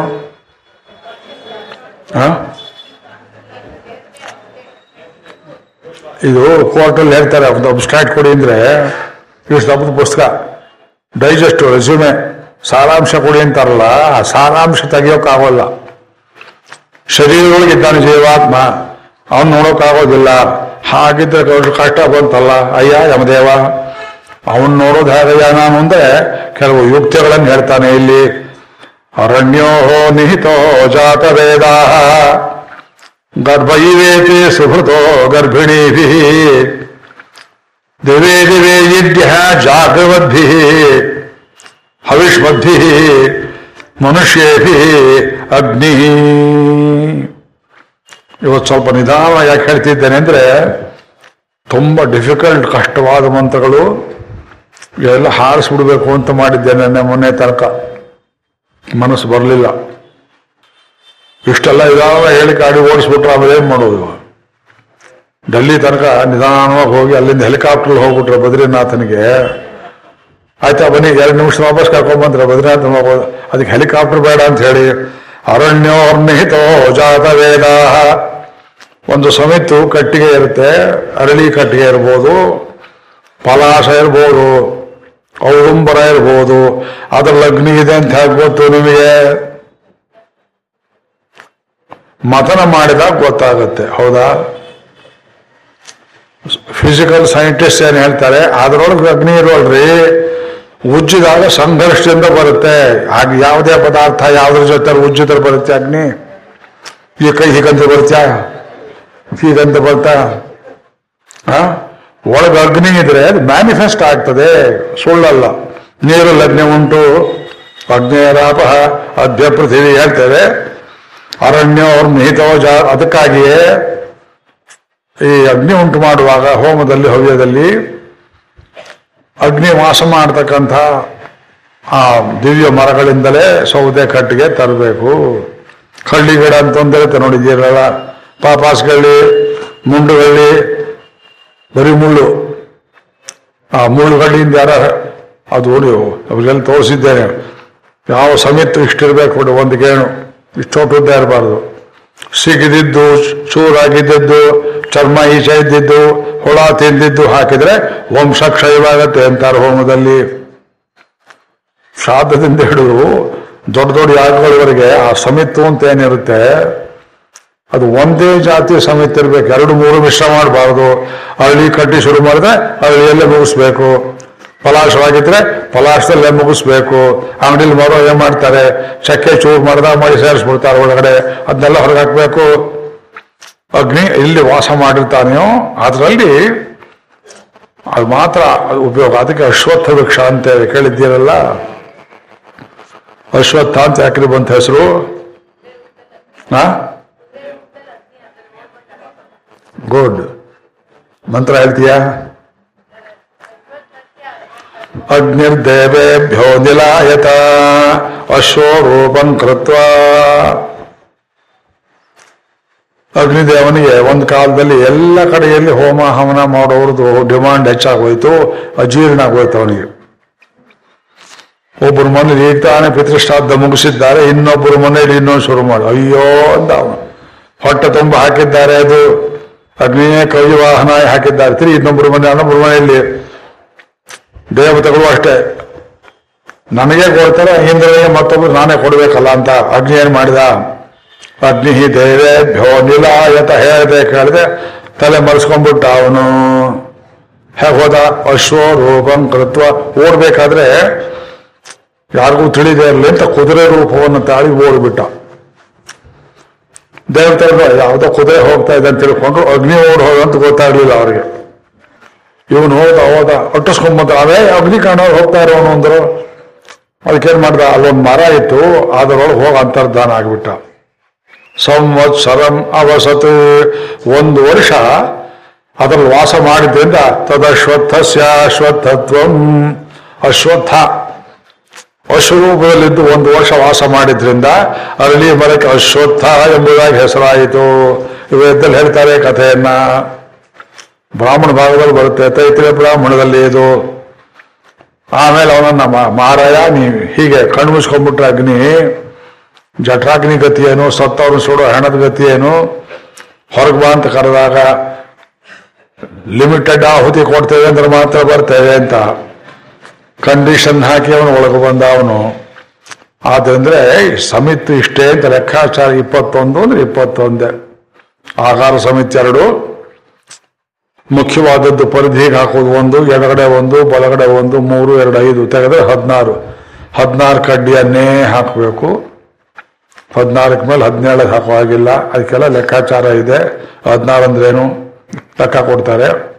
Speaker 1: ಇದು ಕೋರ್ಟಲ್ಲಿ ಹೇಳ್ತಾರೆ, ಒಂದು ಅಬ್ಸ್ಟ್ರಾಕ್ಟ್ ಕೊಡಿ ಅಂದ್ರೆ ದಪ್ಪದ ಪುಸ್ತಕ ಡೈಜೆಸ್ಟ್ ರೆಸ್ಯೂಮೆ ಸಾರಾಂಶ ಕೊಡಿ ಅಂತಾರಲ್ಲ, ಆ ಸಾರಾಂಶ ತೆಗಿಯೋಕ್ಕಾಗೋಲ್ಲ. ಶರೀರದೊಳಗೆ ಇದ್ದಾನೆ ಜೀವಾತ್ಮ. ಅವನು ನೋಡೋಕ್ಕಾಗೋದಿಲ್ಲ. ಹಾಗಿದ್ರೆ ಕಷ್ಟ ಬಂತಲ್ಲ. ಅಯ್ಯ ಯಮದೇವ, ಅವನ್ ನೋಡೋದು ಹೇಗಯ್ಯ ನಾನು ಅಂದ್ರೆ ಕೆಲವು ಯುಕ್ತಿಗಳನ್ನು ಹೇಳ್ತಾನೆ ಇಲ್ಲಿ. ಅರಣ್ಯೋ ನಿಹಿತೋ ಜಾತ ವೇದ ಗರ್ಭ ಇವೇತಿ ಸುಹೃತೋ ಗರ್ಭಿಣೀ ದಿವೇ ದಿವೇ ಇಡ್ಯ ಜಾಗೃವದ್ಭಿ, ಹವಿಷ್ಮದ್ಭಿ, ಮನುಷ್ಯೇಭಿ, ಅಗ್ನಿ. ಇವತ್ತು ಸ್ವಲ್ಪ ನಿಧಾನ ಯಾಕೆ ಹೇಳ್ತಿದ್ದೇನೆ ಅಂದರೆ ತುಂಬ ಡಿಫಿಕಲ್ಟ್ ಕಷ್ಟವಾದ ಮಂತ್ರಗಳು ಎಲ್ಲ ಹಾರಿಸ್ಬಿಡ್ಬೇಕು ಅಂತ ಮಾಡಿದ್ದೇನೆ ಮೊನ್ನೆ ತನಕ. ಮನಸ್ಸು ಬರಲಿಲ್ಲ. ಇಷ್ಟೆಲ್ಲ ಇದಾವ ಹೇಳಿ ಗಾಡಿ ಓಡಿಸ್ಬಿಟ್ರೆ ಆಮೇಲೆ ಏನು ಮಾಡೋದು ಡೆಲ್ಲಿ ತನಕ ನಿಧಾನವಾಗಿ ಹೋಗಿ ಅಲ್ಲಿಂದ ಹೆಲಿಕಾಪ್ಟರ್ ಹೋಗ್ಬಿಟ್ರೆ ಬದ್ರಿನಾಥನಿಗೆ. ಆಯ್ತಾ, ಬನ್ನಿ, ಎರಡು ನಿಮಿಷ ವಾಪಸ್ ಕರ್ಕೊಂಡ್ಬಂದ್ರೆ ಬದ್ರಿನಾಥ ಅದಕ್ಕೆ ಹೆಲಿಕಾಪ್ಟರ್ ಬೇಡ ಅಂತ ಹೇಳಿ. ಅರಣ್ಯೋರ್ನಿಹಿತೋ ಜಾತ ವೇದ ಒಂದು ಸಮಿತು ಕಟ್ಟಿಗೆ ಇರುತ್ತೆ, ಅರಳಿ ಕಟ್ಟಿಗೆ ಇರ್ಬೋದು, ಪಲಾಶ ಇರ್ಬೋದು, ಔಡುಂಬರ ಇರ್ಬೋದು, ಅದರ ಲಗ್ನಿ ಇದೆ ಅಂತ ಹೇಳ್ಬೋದು ನಿಮಗೆ ಮತನ ಮಾಡಿದಾಗ ಗೊತ್ತಾಗುತ್ತೆ, ಹೌದಾ? ಫಿಸಿಕಲ್ ಸೈಂಟಿಸ್ಟ್ ಏನು ಹೇಳ್ತಾರೆ, ಅದರೊಳಗೆ ಅಗ್ನಿ ಇರೋಲ್ರಿ. ಉಜ್ಜಿದಾಗ ಸಂಘರ್ಷದಿಂದ ಬರುತ್ತೆ. ಆಗ ಯಾವುದೇ ಪದಾರ್ಥ ಯಾವ್ದ್ರ ಜೊತೆ ಉಜ್ಜಿದ್ರೆ ಬರುತ್ತೆ ಅಗ್ನಿ? ಈ ಕೈ ಹೀಗಂತ ಬರ್ತಾ ಹೀಗಂತ ಬರ್ತಾ ಒಳಗೆ ಅಗ್ನಿ ಇದ್ರೆ ಅದು ಮ್ಯಾನಿಫೆಸ್ಟ್ ಆಗ್ತದೆ. ಸುಳ್ಳಲ್ಲ. ನೀರಲ್ಲಿ ಅಗ್ನಿ ಉಂಟು. ಅಗ್ನೇಯರಾಪ ಅಧ್ಯ ಪೃಥಿವಿ ಹೇಳ್ತೇವೆ. ಅರಣ್ಯ, ಅವ್ರ ಮಿಹಿತವ ಜಾ ಅದಕ್ಕಾಗಿಯೇ ಈ ಅಗ್ನಿ ಉಂಟು ಮಾಡುವಾಗ ಹೋಮದಲ್ಲಿ, ಹವ್ಯದಲ್ಲಿ ಅಗ್ನಿ ವಾಸ ಮಾಡತಕ್ಕಂಥ ಆ ದಿವ್ಯ ಮರಗಳಿಂದಲೇ ಸೌದೆ ಕಟ್ಟಿಗೆ ತರಬೇಕು. ಕಳ್ಳಿ ಗಿಡ ಅಂತಂದ್ರೆ ನೋಡಿದ್ದೀರಲ್ಲ ಪಾಪಾಸ್ಗಳ್ಳಿ, ಮುಂಡುಗಳ್ಳಿ, ಬರೀ ಮುಳ್ಳು. ಆ ಮುಳ್ಳುಗಳಿಂದ ಯಾರ ಅದು ಅವ್ರಿಗೆಲ್ಲ ತೋರಿಸಿದ್ದೇನೆ. ಯಾವ ಸಮೇತ ಇಷ್ಟಿರ್ಬೇಕು ಒಂದು ಗೇಣು. ಇಷ್ಟೊಟ್ಟುದ್ದೇ ಇರಬಾರ್ದು. ಸಿಗಿದಿದ್ದು, ಚೂರಾಗಿದ್ದದ್ದು, ಚರ್ಮ ಈಚೆ ಇದ್ದಿದ್ದು, ಹುಳ ತಿಂದಿದ್ದು ಹಾಕಿದ್ರೆ ವಂಶ ಕ್ಷಯವಾಗತ್ತೆ ಅಂತಾರೆ ಹೋಮದಲ್ಲಿ. ಶ್ರಾದ್ದದಿಂದ ಹಿಡಿದು ದೊಡ್ಡ ದೊಡ್ಡ ಯಾಗಗಳವರೆಗೆ ಆ ಸಮಿತ್ತು ಅಂತ ಏನಿರುತ್ತೆ, ಅದು ಒಂದೇ ಜಾತಿ ಸಮಿತಿ ಇರ್ಬೇಕು. ಎರಡು ಮೂರು ಮಿಶ್ರ ಮಾಡಬಾರ್ದು. ಹಳ್ಳಿ ಕಟ್ಟಿ ಶುರು ಮಾಡಿದ್ರೆ ಹಳ್ಳಿಯಲ್ಲೇ ಮುಗಿಸ್ಬೇಕು. ಪಲಾಶವಾಗಿದ್ರೆ ಪಲಾಶದಲ್ಲೇ ಮುಗಿಸ್ಬೇಕು. ಅಂಗಡಿಲಿ ಮಾರೋ ಏನ್ ಮಾಡ್ತಾರೆ? ಚಕ್ಕೆ ಚೂರು ಮಾಡ್ದ ಮಾಡಿ ಸೇರಿಸ್ಬಿಡ್ತಾರೆ ಒಳಗಡೆ. ಅದನ್ನೆಲ್ಲ ಹೊರಗೆ ಹಾಕ್ಬೇಕು ಅಗ್ನಿ ಇಲ್ಲಿ ವಾಸ ಮಾಡಿರ್ತಾನೆಯೋ ಅದರಲ್ಲಿ ಅದು ಮಾತ್ರ ಅದು ಉಪಯೋಗ. ಅದಕ್ಕೆ ಅಶ್ವತ್ಥ ವೃಕ್ಷ ಅಂತ ಕೇಳಿದ್ದೀರಲ್ಲ? ಅಶ್ವತ್ಥ ಅಂತ ಯಾಕ್ರಿ ಬಂತ ಹೆಸರು? ಹಾ? ಗುಡ್ ಮಂತ್ರ ಹೇಳ್ತೀಯಾ? ಅಗ್ನಿರ್ದೇವೇಭ್ಯೋ ನಿಲಾಯತ ಅಶ್ವರೂಪಂ ಕೃತ್ವ ಅಗ್ನಿದೇವನಿಗೆ ಒಂದು ಕಾಲದಲ್ಲಿ ಎಲ್ಲ ಕಡೆಯಲ್ಲಿ ಹೋಮ ಹವನ ಮಾಡೋರ್ದು ಡಿಮಾಂಡ್ ಹೆಚ್ಚಾಗೋಯ್ತು ಅಜೀರ್ಣ ಆಗೋಯ್ತು ಅವನಿಗೆ. ಒಬ್ಬರು ಮನೇಲಿ ಈಗ ತಾನೇ ಪಿತೃಶ್ರಾದ್ದ ಮುಗಿಸಿದ್ದಾರೆ, ಇನ್ನೊಬ್ಬರು ಮನೇಲಿ ಇನ್ನೊಂದು ಶುರು ಮಾಡಿ. ಅಯ್ಯೋ ಅಂತ ಅವನು. ಹೊಟ್ಟೆ ತುಂಬ ಹಾಕಿದ್ದಾರೆ ಅದು. ಅಗ್ನಿಯೇ ಕವಿವಾಹನ ಹಾಕಿದ್ದಾರೆ. ತಿರುಗಿ ಇನ್ನೊಬ್ಬರು ಮನೆ ಅನ್ನೊಬ್ಬರು ಮನೆಯಲ್ಲಿ ದೇವತೆಗಳು ಅಷ್ಟೇ. ನನಗೆ ಕೊಡ್ತಾರೆ ಇಂದ್ರನಿಗೆ ಮತ್ತೊಬ್ಬರು ನಾನೇ ಕೊಡಬೇಕಲ್ಲ ಅಂತ ಅಗ್ನಿ ಏನ್ ಮಾಡಿದ? ಅಗ್ನಿ ದೇವೇಭ್ಯೋ ನಿಲಾಯತ ಹೇಳದೆ ಕೇಳದೆ ತಲೆ ಮರೆಸ್ಕೊಂಡ್ಬಿಟ್ಟ ಅವನು. ಹೇಗೆ ಹೋದ, ಅಶ್ವರೂಪಂ ಕೃತ್ವ. ಓಡ್ಬೇಕಾದ್ರೆ ಯಾರಿಗೂ ತಿಳಿದೇ ಇರಲಿ ಅಂತ ಕುದುರೆ ರೂಪವನ್ನು ತಾಳಿ ಓಡ್ಬಿಟ್ಟ. ದೇವತೆಗಳು ಯಾವುದೋ ಕುದುರೆ ಹೋಗ್ತಾ ಇದೆ ಅಂತ ತಿಳ್ಕೊಂಡು ಅಗ್ನಿ ಓಡ್ ಅಂತ ಗೊತ್ತಾಗ್ಲಿಲ್ಲ ಅವ್ರಿಗೆ. ಇವನು ಹೋದ ಹೋದ ಅಟ್ಟಿಸ್ಕೊಂಬಂದ ಅವೇ ಅಗ್ನಿ ಕಾಣೋರು ಹೋಗ್ತಾ ಇರೋನು ಅಂದ್ರು. ಅದಕ್ಕೇನ್ ಮಾಡ್ದ, ಅಲ್ಲೊಂದು ಮರ ಇತ್ತು, ಅದರೊಳಗೆ ಹೋಗಿ ಅಂತರ್ಧಾನ ಆಗ್ಬಿಟ್ಟ. ಸಂವತ್ಸರಂ ಅವಸತ್. ಒಂದು ವರ್ಷ ಅದರಲ್ಲಿ ವಾಸ ಮಾಡಿದ್ರಿಂದ ತದಶ್ವತ್ಥಸ್ಯ ಅಶ್ವತ್ಥತ್ವಂ ಅಶ್ವತ್ಥ. ಅಶ್ವರೂಪದಲ್ಲಿದ್ದು ಒಂದು ವರ್ಷ ವಾಸ ಮಾಡಿದ್ರಿಂದ ಅರಳಿ ಮರಕ್ಕೆ ಅಶ್ವತ್ಥ ಎಂಬುದಾಗಿ ಹೆಸರಾಯಿತು. ಇವೆದ್ದಲ್ಲಿ ಹೇಳ್ತಾರೆ ಕಥೆಯನ್ನ. ಬ್ರಾಹ್ಮಣ ಭಾಗದಲ್ಲಿ ಬರುತ್ತೆ. ತೈತ್ರಿಯ ಬ್ರಾಹ್ಮಣದಲ್ಲಿ ಇದು. ಆಮೇಲೆ ಅವನನ್ನ ಮಾರಾಯ, ನೀ ಹೀಗೆ ಕಣ್ಣು ಮುಚ್ಕೊಂಡ್ಬಿಟ್ರೆ ಅಗ್ನಿ, ಜಠರಾಗ್ನಿ ಗತಿ ಏನು, ಸತ್ತವ್ರನ್ನ ಸುಡೋ ಹೆಣದ ಗತಿ ಏನು, ಹೊರಗೆ ಬಾ ಅಂತ ಕರೆದಾಗ ಲಿಮಿಟೆಡ್ ಆಹುತಿ ಕೊಡ್ತೇವೆ ಅಂದ್ರೆ ಮಾತ್ರ ಬರ್ತೇವೆ ಅಂತ ಕಂಡೀಷನ್ ಹಾಕಿ ಅವನು ಒಳಗೆ ಬಂದ ಅವನು. ಆದ್ರಂದ್ರೆ ಸಮಿತಿ ಇಷ್ಟೇ ಅಂತ ಲೆಕ್ಕಾಚಾರ ಇಪ್ಪತ್ತೊಂದು ಅಂದ್ರೆ ಇಪ್ಪತ್ತೊಂದೇ. ಆಹಾರ ಸಮಿತಿ ಎರಡು. ಮುಖ್ಯವಾದದ್ದು ಪರಿಧಿಗೆ ಹಾಕೋದು? ಒಂದು, ಎಡಗಡೆ ಒಂದು, ಬಲಗಡೆ ಒಂದು, ಮೂರು, ಎರಡು, ಐದು. ತೆಗೆದ್ರೆ ಹದಿನಾರು. ಹದಿನಾರು ಕಡ್ಡಿಯನ್ನೇ ಹಾಕಬೇಕು. ಹದಿನಾಲ್ಕು ಮೇಲೆ ಹದಿನೇಳು ಹಾಕೋ ಆಗಿಲ್ಲ ಅದಕ್ಕೆಲ್ಲ ಲೆಕ್ಕಾಚಾರ ಇದೆ. ಹದಿನಾರು ಅಂದ್ರೇನು? ಲೆಕ್ಕ ಕೊಡ್ತಾರೆ.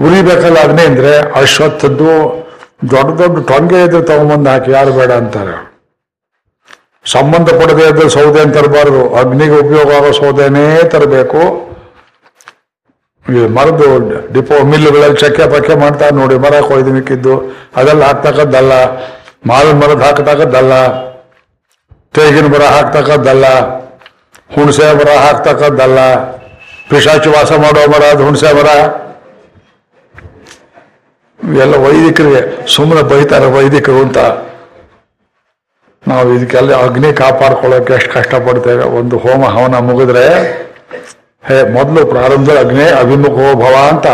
Speaker 1: ಉರಿಬೇಕಲ್ಲ ಅದನ್ನೇ ಅಂದ್ರೆ ಅಶ್ವತ್ಥದ್ದು ದೊಡ್ಡ ದೊಡ್ಡ ಟೊಂಗೆ ಇದ್ರೆ ತಗೊಂಬಂದು ಹಾಕಿ. ಯಾರು ಬೇಡ ಅಂತಾರೆ. ಸಂಬಂಧಪಡದೇ ಇದ್ರೆ ಸೌದೆ ತರಬಾರ್ದು. ಅಗ್ನಿಗೆ ಉಪಯೋಗ ಆಗೋ ಸೌದೆನೇ ತರಬೇಕು. ಈ ಮರದ್ದು ಡಿಪೋ ಮಿಲ್ಲುಗಳಲ್ಲಿ ಚಕ್ಕೆ ಪಕ್ಕೆ ಮಾಡ್ತಾರೆ ನೋಡಿ, ಮರ ಕೊಯ್ದು ಮಿಕ್ಕಿದ್ದು. ಅದೆಲ್ಲ ಹಾಕ್ತಕ್ಕದ್ದಲ್ಲ. ಮಾವಿನ ಮರದ ಹಾಕ್ತಕ್ಕದ್ದಲ್ಲ. ತೇಗಿನ ಮರ ಹಾಕ್ತಕ್ಕದ್ದಲ್ಲ. ಹುಣಸೆ ಮರ ಹಾಕ್ತಕ್ಕದ್ದಲ್ಲ. ಪಿಶಾಚಿ ವಾಸ ಮಾಡೋ ಮರ, ಅದು ಹುಣಸೆ ಮರ. ಇವೆಲ್ಲ ವೈದಿಕರಿಗೆ ಸುಮ್ಮನೆ ಬೈತಾರೆ ವೈದಿಕರು ಅಂತ. ನಾವು ಇದಕ್ಕೆಲ್ಲ ಅಗ್ನಿ ಕಾಪಾಡ್ಕೊಳ್ಳೋಕೆ ಎಷ್ಟು ಕಷ್ಟಪಡ್ತೇವೆ. ಒಂದು ಹೋಮ ಹವನ ಮುಗಿದ್ರೆ ಹೇ, ಮೊದಲು ಪ್ರಾರಂಭದಲ್ಲಿ ಅಗ್ನಿ ಅಭಿಮುಖೋ ಭವ ಅಂತ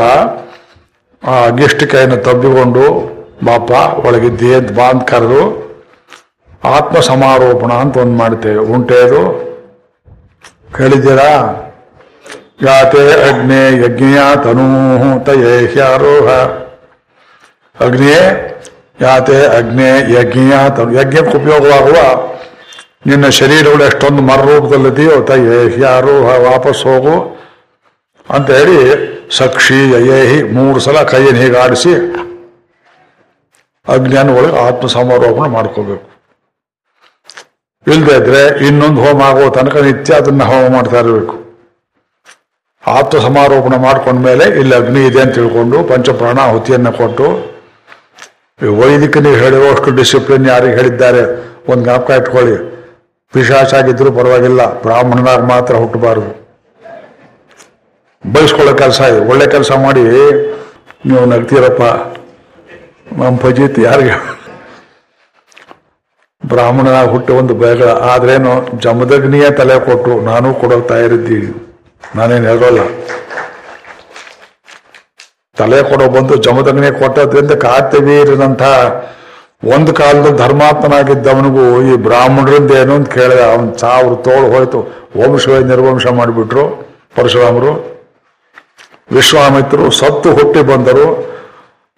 Speaker 1: ಆ ಅಗ್ನಿಷ್ಟಿಕೆಯನ್ನು ತಬ್ಬಿಕೊಂಡು ಬಾಪ ಒಳಗಿದ್ದೇ ಬಾ ಅಂತ ಕರೆದು ಆತ್ಮ ಸಮಾರೋಪಣ ಅಂತ ಒಂದು ಮಾಡ್ತೇವೆ. ಉಂಟೇದು? ಕೇಳಿದ್ದೀರಾ ಯಾತೆ ಅಗ್ನೇ ಯಜ್ಞೆಯ ತನೂ ತಯೇಹ್ಯಾರೋಹ ಅಗ್ನಿಯೇ ಯಾತೆ ಅಗ್ನೇ ಯಜ್ಞೆಯ ತನು ಯಜ್ಞಕ್ಕೆ ಉಪಯೋಗವಾಗುವ ನಿನ್ನ ಶರೀರಗಳು ಎಷ್ಟೊಂದು ಮರರೂಪದಲ್ಲಿದೆಯೋ ಯಾರು ವಾಪಸ್ ಹೋಗು ಅಂತ ಹೇಳಿ ಸಕ್ಷಿ ಯಯೇಹಿ ಮೂರು ಸಲ ಕೈಯನ್ನು ಹೀಗೆ ಆಡಿಸಿ ಅಜ್ಞಾನ ಒಳಗೆ ಆತ್ಮ ಸಮಾರೋಪಣೆ ಮಾಡ್ಕೋಬೇಕು. ಇಲ್ಲದೆ ಇದ್ರೆ ಇನ್ನೊಂದು ಹೋಮ ಆಗೋ ತನಕ ನಿತ್ಯ ಅದನ್ನ ಹೋಮ ಮಾಡ್ತಾ ಇರಬೇಕು. ಆತ್ಮ ಸಮಾರೋಪಣೆ ಮಾಡ್ಕೊಂಡ್ಮೇಲೆ ಇಲ್ಲಿ ಅಗ್ನಿ ಇದೆ ಅಂತ ತಿಳ್ಕೊಂಡು ಪಂಚಪ್ರಾಣಾಹುತಿಯನ್ನು ಕೊಟ್ಟು, ಈ ಹೇಳಿರೋ ಅಷ್ಟು ಡಿಸಿಪ್ಲಿನ್ ಯಾರಿಗೆ ಹೇಳಿದ್ದಾರೆ? ಒಂದು ಜ್ಞಾಪಕ ಇಟ್ಕೊಳ್ಳಿ. ಪಿಶಾಚಾಗಿದ್ರು ಪರವಾಗಿಲ್ಲ. ಬ್ರಾಹ್ಮಣನಾಗ ಮಾತ್ರ ಹುಟ್ಟಬಾರದು. ಬಯಸ್ಕೊಳ್ಳೋ ಕೆಲಸ ಇದೆ. ಒಳ್ಳೆ ಕೆಲಸ ಮಾಡಿ ನೀವು ನಗ್ತೀರಪ್ಪ. ನಮ್ಮ ಫಜೀತ್ ಯಾರಿಗೆ? ಬ್ರಾಹ್ಮಣನಾಗಿ ಹುಟ್ಟು ಒಂದು ಬೇಗ ಆದ್ರೇನು ಜಮದಗ್ನಿಯೇ ತಲೆ ಕೊಟ್ಟು ನಾನು ಕೊಡೋಕೆ ತಯಾರಿದ್ದೀನಿ ನಾನೇನು ಹೇಳೋಲ್ಲ ತಲೆ ಕೊಡೋ ಬಂದು ಜಮದಗ್ನಿ ಕೊಟ್ಟದ್ರಿಂದ ಕಾರ್ತಿವೀರನಂಥ ಒಂದು ಕಾಲದ ಧರ್ಮಾತ್ಮನಾಗಿದ್ದವನಿಗೂ ಈ ಬ್ರಾಹ್ಮಣರಿಂದ ಏನು ಅಂತ ಕೇಳಿದ, ಅವನ್ ಸಾವಿರ ತೋಳು ಹೋಯ್ತು. ವಂಶವೇ ನಿರ್ವಂಶ ಮಾಡಿಬಿಟ್ರು ಪರಶುರಾಮರು. ವಿಶ್ವಾಮಿತ್ರರು ಸತ್ತು ಹುಟ್ಟಿ ಬಂದರು.